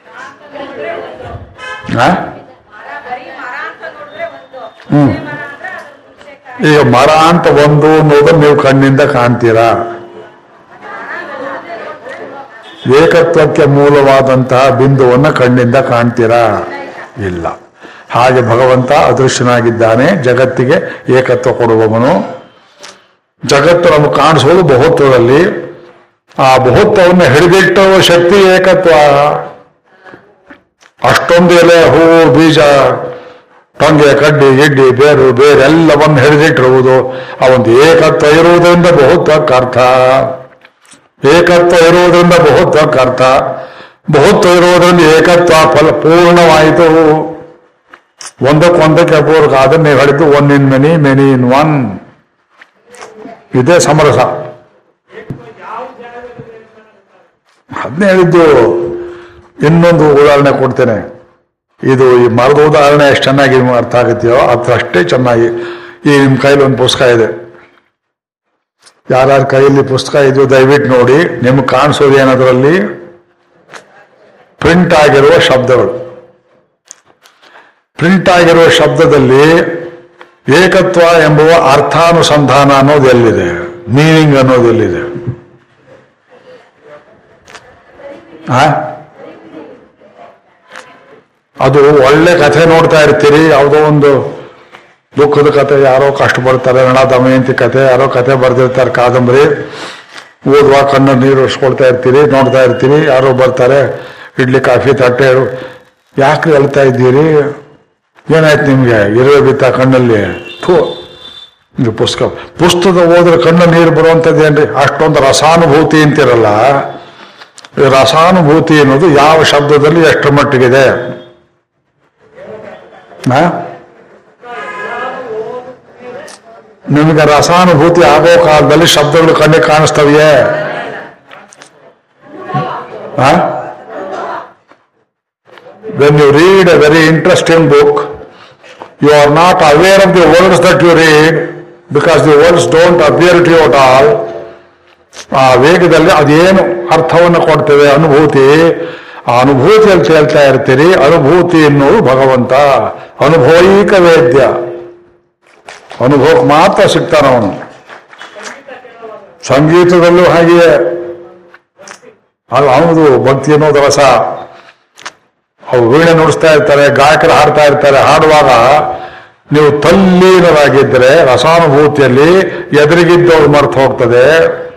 Speaker 2: ಬರೀ ಮರ ಅಂತ ನೋಡಿದ್ರೆ ಒಂದು
Speaker 1: ಹ್ಮ್. ಈಗ ಮರ ಅಂತ ಒಂದು ಅನ್ನೋದನ್ನ ನೀವು ಕಣ್ಣಿಂದ ಕಾಣ್ತೀರಾ? ಏಕತ್ವಕ್ಕೆ ಮೂಲವಾದಂತಹ ಬಿಂದುವನ್ನ ಕಣ್ಣಿಂದ ಕಾಣ್ತೀರಾ? ಇಲ್ಲ. ಹಾಗೆ ಭಗವಂತ ಅದೃಶ್ಯನಾಗಿದ್ದಾನೆ ಜಗತ್ತಿಗೆ ಏಕತ್ವ ಕೊಡುವವನು. ಜಗತ್ತು ನಮಗೆ ಕಾಣಿಸೋದು ಬಹುತ್ವದಲ್ಲಿ ಆ ಬಹುತ್ವವನ್ನು ಹಿಡಿದಿಟ್ಟುವ ಶಕ್ತಿ ಏಕತ್ವ. ಅಷ್ಟೊಂದು ಎಲೆ ಹೂವು ಬೀಜ ಟೊಂಗೆ ಕಡ್ಡಿ ಗಿಡ್ಡಿ ಬೇರು ಬೇರೆ ಎಲ್ಲವನ್ನು ಹಿಡಿದಿಟ್ಟಿರುವುದು ಆ ಒಂದು ಏಕತ್ವ ಇರುವುದರಿಂದ ಬಹುತ್ವಕ್ಕೆ ಅರ್ಥ. ಏಕತ್ವ ಇರುವುದರಿಂದ ಬಹುತ್ವಕ್ಕೆ ಅರ್ಥ. ಬಹುತ್ವ ಇರುವುದರಿಂದ ಏಕತ್ವ ಫಲ ಪೂರ್ಣವಾಯಿತು. ಒಂದಕ್ಕೊಂದಕ್ಕೆ ಪೂರ್ವಕ ಅದನ್ನ ನೀವು ಹೇಳಿದ್ದು one in many many in one ಇದೇ ಸಮರಸ. ಅದನ್ನೇ ಹೇಳಿದ್ದು ಇನ್ನೊಂದು ಉದಾಹರಣೆ ಕೊಡ್ತೇನೆ. ಇದು ಈ ಮರದ ಉದಾಹರಣೆ ಎಷ್ಟು ಚೆನ್ನಾಗಿ ಅರ್ಥ ಆಗುತ್ತೆಯೋ ಅದು ಅಷ್ಟೇ ಚೆನ್ನಾಗಿ ಈ ನಿಮ್ಮ ಕೈಲಿ ಒಂದು ಪುಸ್ತಕ ಇದೆ. ಯಾರ್ಯಾರ ಕೈಯಲ್ಲಿ ಪುಸ್ತಕ ಇದೆಯೋ ದಯವಿಟ್ಟು ನೋಡಿ, ನಿಮ್ಗೆ ಕಾಣಿಸೋದು ಏನದರಲ್ಲಿ? ಪ್ರಿಂಟ್ ಆಗಿರುವ ಶಬ್ದಗಳು. ಪ್ರಿಂಟ್ ಆಗಿರುವ ಶಬ್ದದಲ್ಲಿ ಏಕತ್ವ ಎಂಬುವ ಅರ್ಥಾನುಸಂಧಾನ ಅನ್ನೋದು ಎಲ್ಲಿದೆ? ಮೀನಿಂಗ್ ಅನ್ನೋದು ಎಲ್ಲಿದೆ? ಆ? ಅದು ಒಳ್ಳೆ ಕಥೆ ನೋಡ್ತಾ ಇರ್ತೀರಿ, ಯಾವುದೋ ಒಂದು ದುಃಖದ ಕಥೆ, ಯಾರೋ ಕಷ್ಟ ಬರ್ತಾರೆ ನಣ ದಮಯಂತಿ ಕಥೆ, ಯಾರೋ ಕಥೆ ಬರ್ದಿರ್ತಾರೆ, ಕಾದಂಬರಿ. ಓದುವ ಕಣ್ಣು ನೀರು ಉಸ್ಕೊಳ್ತಾ ಇರ್ತೀರಿ, ನೋಡ್ತಾ ಇರ್ತೀರಿ, ಯಾರೋ ಬರ್ತಾರೆ, ಇಡ್ಲಿ, ಕಾಫಿ, ತಟ್ಟೆ ಯಾಕೆ ಹೇಳ್ತಾ ಇದ್ದೀರಿ? ಏನಾಯ್ತು ನಿಮ್ಗೆ? ಇರುವೆ ಬಿತ್ತ ಕಣ್ಣಲ್ಲಿ? ಥೂ, ಇದು ಪುಸ್ತಕ. ಪುಸ್ತಕ ಓದ್ರೆ ಕಣ್ಣು ನೀರು ಬರುವಂಥದ್ದು ಏನ್ರಿ? ಅಷ್ಟೊಂದು ರಸಾನುಭೂತಿ ಅಂತಿರಲ್ಲ? ರಸಾನುಭೂತಿ ಅನ್ನೋದು ಯಾವ ಶಬ್ದದಲ್ಲಿ ಎಷ್ಟು ಮಟ್ಟಿಗಿದೆ? ನಿಮಗೆ ರಸಾನುಭೂತಿ ಆಗೋ ಕಾಲದಲ್ಲಿ ಶಬ್ದಗಳು ಕಣ್ಣಿಗೆ ಕಾಣಿಸ್ತವೆಯೇ when you read a very interesting book are not aware of the words that you read because the words don't appear to you at all ಆ ವೇಗದಲ್ಲಿ ಅದೇನು ಅರ್ಥವನ್ನು ಕೊಡ್ತೇವೆ ಅನುಭೂತಿ ಆ ಅನುಭೂತಿಯಲ್ಲಿ ಕೇಳ್ತಾ ಇರ್ತೀರಿ, ಅನುಭೂತಿ ಎನ್ನುವುದು ಭಗವಂತ. ಅನುಭವೈಕ ವೇದ್ಯ. ಅನುಭವಕ್ಕೆ ಮಾತ್ರ ಸಿಗ್ತಾನವನು ಸಂಗೀತದಲ್ಲೂ ಹಾಗೆಯೇ. ಅದು ಅವನದು ಭಕ್ತಿ ಅನ್ನೋದು ರಸ. ಅವು ವೀಣೆ ನುಡಿಸ್ತಾ ಇರ್ತಾರೆ, ಗಾಯಕರು ಹಾಡ್ತಾ ಇರ್ತಾರೆ. ಹಾಡುವಾಗ ನೀವು ತಲ್ಲೀನರಾಗಿದ್ದರೆ, ರಸಾನುಭೂತಿಯಲ್ಲಿ ಎದುರಿಗಿದ್ದವ್ರು ಮರ್ತು ಹೋಗ್ತದೆ.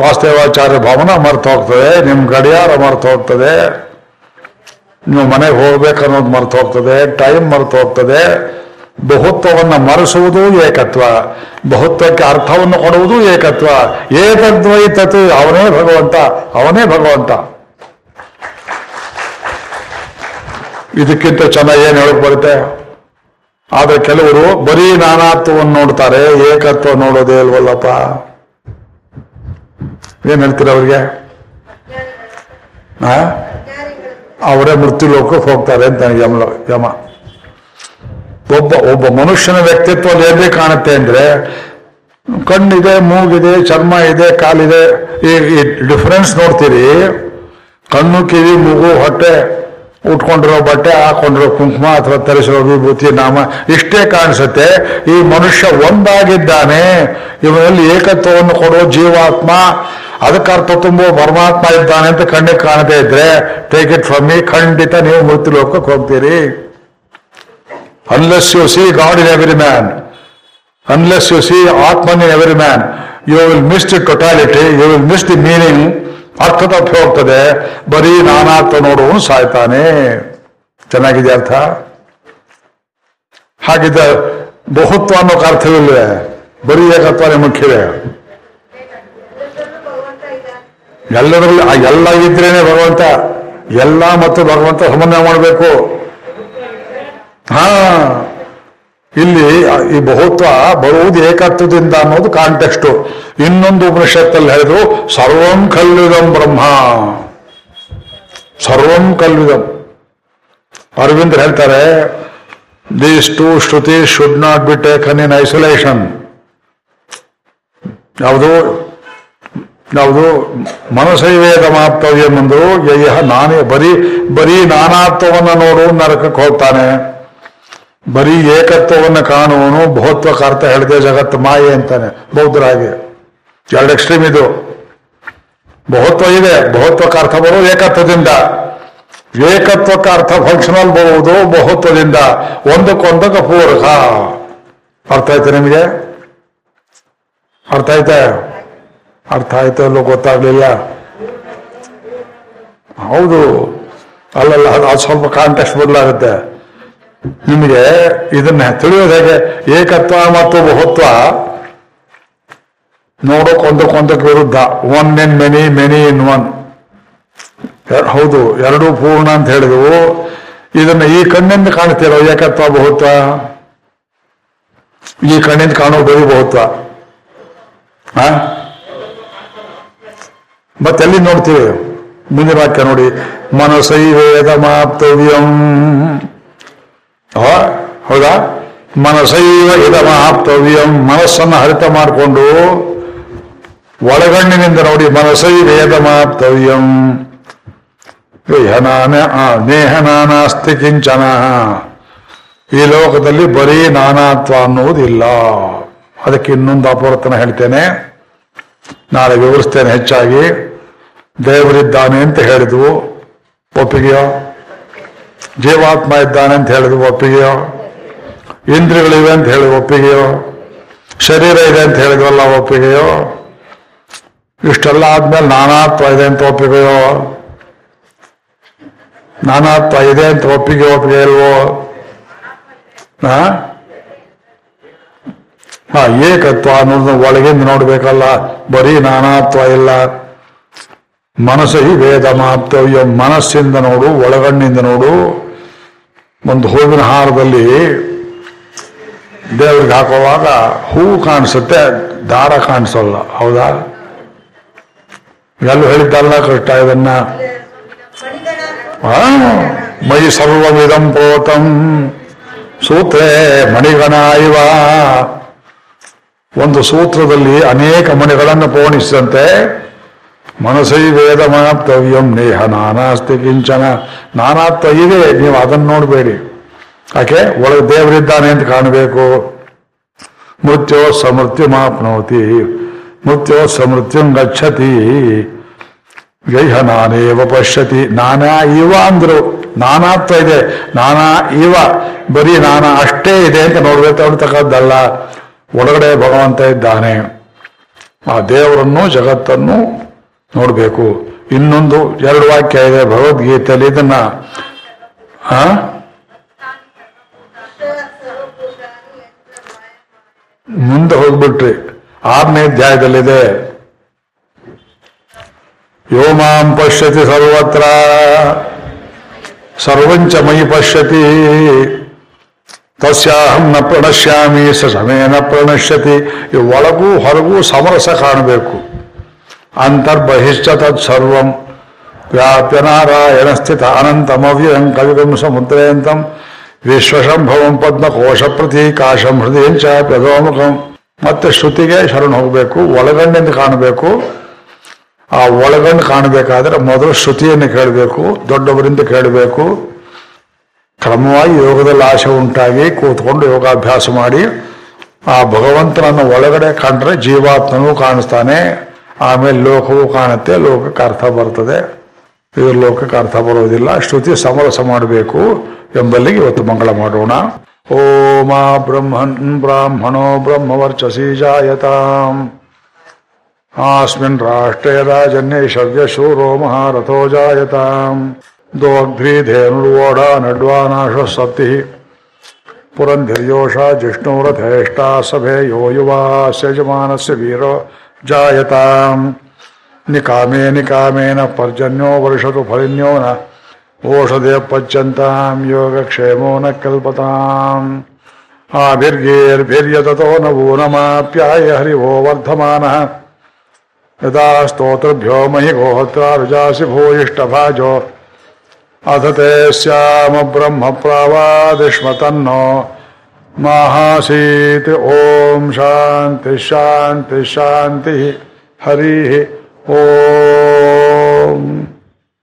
Speaker 1: ವಾಸ್ತವಾಚಾರ್ಯ ಭವನ ಮರ್ತು ಹೋಗ್ತದೆ ನಿಮ್ಮ ಗಡಿಯಾರ ಮರ್ತು ಹೋಗ್ತದೆ ನೀವು ಮನೆಗೆ ಹೋಗ್ಬೇಕನ್ನೋದು ಮರ್ತು ಹೋಗ್ತದೆ ಟೈಮ್ ಮರ್ತು ಹೋಗ್ತದೆ ಬಹುತ್ವವನ್ನು ಮರೆಸುವುದು ಏಕತ್ವ, ಬಹುತ್ವಕ್ಕೆ ಅರ್ಥವನ್ನು ಕೊಡುವುದು ಏಕತ್ವ. ಏಕದ್ವೈತತು ಅವನೇ ಭಗವಂತ ಅವನೇ ಭಗವಂತ. ಇದಕ್ಕಿಂತ ಚೆನ್ನಾಗಿ ಏನು ಹೇಳಕ್ ಬರುತ್ತೆ? ಆದ್ರೆ ಕೆಲವರು ಬರೀ ನಾನಾತ್ವವನ್ನು ನೋಡ್ತಾರೆ, ಏಕತ್ವ ನೋಡೋದೇ ಇಲ್ವಲ್ಲಪ್ಪ. ಏನ್ ಹೇಳ್ತೀರ ಅವ್ರಿಗೆ? ಅವರೇ ಮೃತ್ಯು ಲೋಕಕ್ಕೆ ಹೋಗ್ತಾರೆ ಅಂತ ಯಮ ಯಮ. ಒಬ್ಬ ಒಬ್ಬ ಮನುಷ್ಯನ ವ್ಯಕ್ತಿತ್ವ ಹೇಗೆ ಕಾಣುತ್ತೆ ಅಂದ್ರೆ, ಕಣ್ಣಿದೆ, ಮೂಗಿದೆ, ಚರ್ಮ ಇದೆ, ಕಾಲಿದೆ, ಈ ಡಿಫರೆನ್ಸ್ ನೋಡ್ತೀರಿ. ಕಣ್ಣು, ಕಿವಿ, ಮೂಗು, ಹೊಟ್ಟೆ ಉಟ್ಕೊಂಡಿರೋ ಬಟ್ಟೆ ಹಾಕೊಂಡಿರೋ ಕುಂಕುಮ ಅಥವಾ ತರಿಸಿರೋ ವಿಭೂತಿ ನಾಮ ಇಷ್ಟೇ ಕಾಣಿಸುತ್ತೆ. ಈ ಮನುಷ್ಯ ಒಂದಾಗಿದ್ದಾನೆ. ಇವನಲ್ಲಿ ಏಕತ್ವವನ್ನು ಕೊಡೋ ಜೀವಾತ್ಮ ಅದಕ್ಕೆ ಅರ್ಥ ತುಂಬೋ ಪರಮಾತ್ಮ ಇದ್ದಾನೆ ಅಂತ ಕಣ್ಣಿಗೆ ಕಾಣದೇ ಇದ್ರೆ ಟೇಕ್ ಇಟ್ ಫ್ರಮ್ ಮೀ ಖಂಡಿತ ನೀವು ಮೃತ್ಯು ಲೋಕಕ್ಕೆ ಹೋಗ್ತೀರಿ. Unless you see God in every man unless you see atman in every man you will miss the totality you will miss the meaning ಅರ್ಥ ತಪ್ಪಿ ಹೋಗ್ತದೆ. ಬರೀ ನಾನಾರ್ಥ ನೋಡುವನು ಸಾಯ್ತಾನೆ. ಚೆನ್ನಾಗಿದೆ ಅರ್ಥ? ಹಾಗಿದ್ದ ಬಹುತ್ವ ಅನ್ನೋಕೆ ಅರ್ಥವಿಲ್ವೇ? ಬರೀ ಏಕತ್ವನೇ ಮುಖ್ಯವೇ ಎಲ್ಲರಲ್ಲಿ ಎಲ್ಲ ಇದ್ರೇನೆ ಭಗವಂತ. ಎಲ್ಲ ಮತ್ತು ಭಗವಂತ ಸಮನ್ವಯ ಮಾಡಬೇಕು. ಹಾ. ಇಲ್ಲಿ ಈ ಬಹುತ್ವ ಬರುವುದು ಏಕತ್ವದಿಂದ ಅನ್ನೋದು ಕಾಂಟೆಕ್ಸ್ಟು ಇನ್ನೊಂದು ಉಪನಿಷತ್ತಲ್ಲಿ ಹೇಳಿದ್ರು, ಸರ್ವಂ ಕಲ್ವಿದಂ ಬ್ರಹ್ಮ. ಸರ್ವಂ ಕಲ್ವಿದಂ ಅರವಿಂದ್ ಹೇಳ್ತಾರೆ these two shruti should not be taken in isolation ಯಾವುದು? ಯಾವುದು? ಮನಸೈವೇದ ಮಾತವ್ಯ ಮುಂದು ಯಯ್ಯ ನಾನೇ, ಬರೀ ಬರೀ ನಾನಾತ್ವವನ್ನು ನೋಡು, ನರಕಕ್ಕೆ ಹೋಗ್ತಾನೆ. ಬರೀ ಏಕತ್ವವನ್ನು ಕಾಣುವನು ಬಹುತ್ವಕ್ಕೆ ಅರ್ಥ ಹೇಳಿದೆ ಜಗತ್ತು ಮಾಯೆ ಅಂತಾನೆ, ಬೌದ್ಧರಾಗಿ. ಎರಡು ಎಕ್ಸ್ಟ್ರೀಮ್ ಇದು. ಬಹುತ್ವ ಇದೆ ಬಹುತ್ವಕ್ಕೆ ಅರ್ಥ ಬರೋದು ಏಕತ್ವದಿಂದ. ಏಕತ್ವಕ್ಕೆ ಅರ್ಥ ಫಂಕ್ಷನಲ್ ಬರುವುದು ಬಹುತ್ವದಿಂದ ಒಂದಕ್ಕೊಂದಕ್ಕೆ ಪೂರಕ ಅರ್ಥ ಆಯ್ತು ನಿಮಗೆ? ಅರ್ಥ ಆಯ್ತಾ? ಅರ್ಥ ಆಯ್ತು ಅಲ್ಲೋ ಗೊತ್ತಾಗ್ಲಿಲ್ಲ. ಹೌದು. ಅಲ್ಲಲ್ಲ, ಅದು ಸ್ವಲ್ಪ ಕಾಂಟೆಕ್ಸ್ಟ್ ಬದಲಾಗುತ್ತೆ. ನಿಮಗೆ ಇದನ್ನ ತಿಳಿಯೋದು ಹೇಗೆ ಏಕತ್ವ ಮತ್ತು ಬಹುತ್ವ ನೋಡೋಕ್ ಒಂದಕ್ಕೊಂದಕ್ಕೆ ವಿರುದ್ಧ. One in many many in one ಹೌದು ಎರಡೂ ಪೂರ್ಣ ಅಂತ ಹೇಳಿದವು. ಇದನ್ನ ಈ ಕಣ್ಣಿಂದ ಕಾಣ್ತಿರೋ ಏಕತ್ವ ಬಹುತ್ವ? ಈ ಕಣ್ಣಿಂದ ಕಾಣೋ ಬರೀ ಬಹುತ್ವ. ಮತ್ತೆಲ್ಲಿ ನೋಡ್ತೀವಿ? ಮುಂದಿನ ವಾಕ್ಯ ನೋಡಿ. ಮನಸೈವೇದ ಮಾಪ್ತವ್ಯಂ. ಆ, ಹೌದಾ? ಮನಸೈವ ಇದಮಾಪ್ತವ್ಯಂ ಮನಸ್ಸನ್ನು ಹರಿತ ಮಾಡಿಕೊಂಡು ಒಳಗಣ್ಣಿನಿಂದ ನೋಡಿ ಮನಸೈವೇದ ಮಾಪ್ತವ್ಯಂ ನೇಹ ನಾನಾಸ್ತಿ ಕಿಂಚನ. ಈ ಲೋಕದಲ್ಲಿ ಬರೀ ನಾನಾತ್ವ ಅನ್ನುವುದಿಲ್ಲ. ಅದಕ್ಕೆ ಇನ್ನೊಂದು ಅಪವರ್ತನ ಹೇಳ್ತೇನೆ. ನಾಳೆ ವಿವರಿಸ್ತೇನೆ ಹೆಚ್ಚಾಗಿ. ದೇವರಿದ್ದಾನೆ ಅಂತ ಹೇಳಿದ್ವು. ಒಪ್ಪಿಗೆಯೋ? ಜೀವಾತ್ಮ ಇದ್ದಾನೆ ಅಂತ ಹೇಳಿದ್ರು ಒಪ್ಪಿಗೆಯೋ? ಇಂದ್ರಿಯಗಳಿವೆ ಅಂತ ಹೇಳಿದ್ರು ಒಪ್ಪಿಗೆಯೋ? ಶರೀರ ಇದೆ ಅಂತ ಹೇಳಿದ್ವಲ್ಲ ಒಪ್ಪಿಗೆಯೋ? ಇಷ್ಟೆಲ್ಲ ಆದ್ಮೇಲೆ ನಾನಾತ್ವ ಇದೆ ಅಂತ ಒಪ್ಪಿಗೆಯೋ? ನಾನಾತ್ವ ಇದೆ ಅಂತ ಒಪ್ಪಿಗೆ ಒಪ್ಪಿಗೆ ಇಲ್ವೋ? ಹಾ ಏಕತ್ವ ಅನ್ನೋದನ್ನ ಒಳಗಿಂದ ನೋಡ್ಬೇಕಲ್ಲ, ಬರೀ ನಾನಾತ್ವ ಇಲ್ಲ. ಮನಸ್ಸು ಈ ವೇದ ಮನಸ್ಸಿಂದ ನೋಡು, ಒಳಗಣ್ಣಿಂದ ನೋಡು. ಒಂದು ಹೂವಿನ ಹಾರದಲ್ಲಿ ದೇವ್ರಿಗೆ ಹಾಕುವಾಗ ಹೂವು ಕಾಣಿಸುತ್ತೆ, ದಾರ ಕಾಣಿಸಲ್ಲ, ಹೌದಾ? ಎಲ್ಲೂ ಹೇಳಿದ್ದಲ್ಲ ಕಷ್ಟ ಇದನ್ನ? ಮೈ ಸರ್ವವಿಧಂ ಪೋತಂ, ಸೂತ್ರೇ ಮಣಿಗಣ ಇವ ಒಂದು ಸೂತ್ರದಲ್ಲಿ ಅನೇಕ ಮಣಿಗಳನ್ನು ಪೋಣಿಸಿದಂತೆ ಮನಸ್ಸೈ ವೇದ ಮಾಪ್ತವ್ಯಂ ನೇಹ ನಾನಾಸ್ತಿ ಕಿಂಚನ. ನಾನಾತ್ವ ಇದೆ, ನೀವು ಅದನ್ನು ನೋಡಬೇಡಿ. ಯಾಕೆ? ಒಳಗೆ ದೇವರಿದ್ದಾನೆ ಅಂತ ಕಾಣಬೇಕು. ಮೃತ್ಯೋ ಸಮೃತ್ಯು ಮಾಪ್ನೋತಿ. ಮೃತ್ಯೋ ಸಮೃತ್ಯು ಗಚ್ಚತಿ. ಗೈಹ ನಾನೇವ ಪಶ್ಯತಿ. ನಾನಾ ಇವ ಅಂದ್ರು. ನಾನಾತ್ವ ಇದೆ, ನಾನಾ ಇವ. ಬರೀ ನಾನಾ ಅಷ್ಟೇ ಇದೆ ಅಂತ ನೋಡ್ಬೇಕು ಅಂತಕ್ಕದ್ದಲ್ಲ ಒಳಗಡೆ ಭಗವಂತ ಇದ್ದಾನೆ. ಆ ದೇವರನ್ನು, ಜಗತ್ತನ್ನು ನೋಡಬೇಕು. ಇನ್ನೊಂದು ಎರಡು ವಾಕ್ಯ ಇದೆ, ಭಗವದ್ಗೀತೆಯಲ್ಲಿ ಇದನ್ನ. ಮುಂದೆ ಹೋಗ್ಬಿಟ್ರಿ. ಆರನೇ ಅಧ್ಯಾಯದಲ್ಲಿದೆ. ಯೋಮಾಂ ಪಶ್ಯತಿ ಸರ್ವತ್ರ. ಸರ್ವಂಚ ಮಯಿ ಪಶ್ಯತಿ. ತಸ್ಯಾಹಂ ನ ಪ್ರಣಶ್ಯಾಮಿ ಸ ಸಮೇನ ಪ್ರಣಶ್ಯತಿ. ಈ ಒಳಗೂ ಹೊರಗೂ ಸಮರಸ ಕಾಣಬೇಕು. ಅಂತರ್ಬಹಿಶ್ಚ ತತ್ ಸರ್ವಂ. ವ್ಯಾಪ್ಯ ನಾರಾಯಣ ಸ್ಥಿತ ಅನಂತಮವ್ಯಯಂ ಕವಿಗಂ ಸಮುದ್ರಯಂತಂ ವಿಶ್ವಶಂಭವಂ ಪದ್ಮಕೋಶ ಪ್ರತೀಕಾಶಂ ಹೃದಯ ಪದೋಮುಖಂ ಮತ್ತೆ ಶ್ರುತಿಗೆ ಶರಣ ಹೋಗಬೇಕು, ಒಳಗಣ್ಣಿಂದ ಕಾಣಬೇಕು. ಆ ಒಳಗಣ್ಣು ಕಾಣಬೇಕಾದ್ರೆ ಮೊದಲು ಶ್ರುತಿಯನ್ನು ಕೇಳಬೇಕು, ದೊಡ್ಡವರಿಂದ ಕೇಳಬೇಕು. ಕ್ರಮವಾಗಿ ಯೋಗದಲ್ಲಿ ಆಸೆ ಉಂಟಾಗಿ ಕೂತ್ಕೊಂಡು ಯೋಗಾಭ್ಯಾಸ ಮಾಡಿ, ಆ ಭಗವಂತನನ್ನು ಒಳಗಡೆ ಕಂಡ್ರೆ ಜೀವಾತ್ಮನೂ ಕಾಣಿಸ್ತಾನೆ. ಆಮೇಲೆ ಲೋಕವೂ ಕಾಣುತ್ತೆ, ಲೋಕಕ್ಕೆ ಅರ್ಥ ಬರ್ತದೆ. ಈ ಲೋಕಕ್ಕೆ ಅರ್ಥ ಬರೋದಿಲ್ಲ. ಶ್ರುತಿ ಸಮರಸ ಮಾಡಬೇಕು ಎಂಬಲ್ಲಿಗೆ ಇವತ್ತು ಮಂಗಳ ಮಾಡೋಣ. ಓಮ ಬ್ರಹ್ಮನ್ ಬ್ರಾಹ್ಮಣೋ ಬ್ರಹ್ಮವರ್ಚಸಿ ಜಾಯತಾಂ. ಆಸ್ಮಿನ್ ರಾಷ್ಟ್ರೇ ಶೂರೋ ಮಹಾರಥೋ ಜಾಯತಾಂ. ದೋಗ್ಧ್ರೀಧೇನುರ್ವೋಢ ನಡ್ವಾನಾಶ ಸತಿ ಪುರಂಧಿರ್ಯೋಷ ಜಿಷ್ಣುರಥೇಷ್ಟಾ ಸಭೆ ಯೋ ಯುವಾ ಯಜಮಾನಸ್ಯ ವೀರೋ जायताम। निकामे निकामे न पर्जन्यो वर्षतु फलिन्यो न। ओषधे पच्यन्ताम योगक्षेमो न कल्पताम। आभिर्गेर्भिर्यततो न वूनमाप्याय हरिभो वर्धमानः। यदा स्तोतृभ्यो महि गोहत्राभिजासि भूयिष्ठभाजो अथ ते स्याम ब्रह्म प्रावादिष्म तन्नो। ಮಾಹಾಸೀತ್ ಓಂ ಶಾಂತಿ ಶಾಂತಿ ಶಾಂತಿ ಹರಿ ಓಂ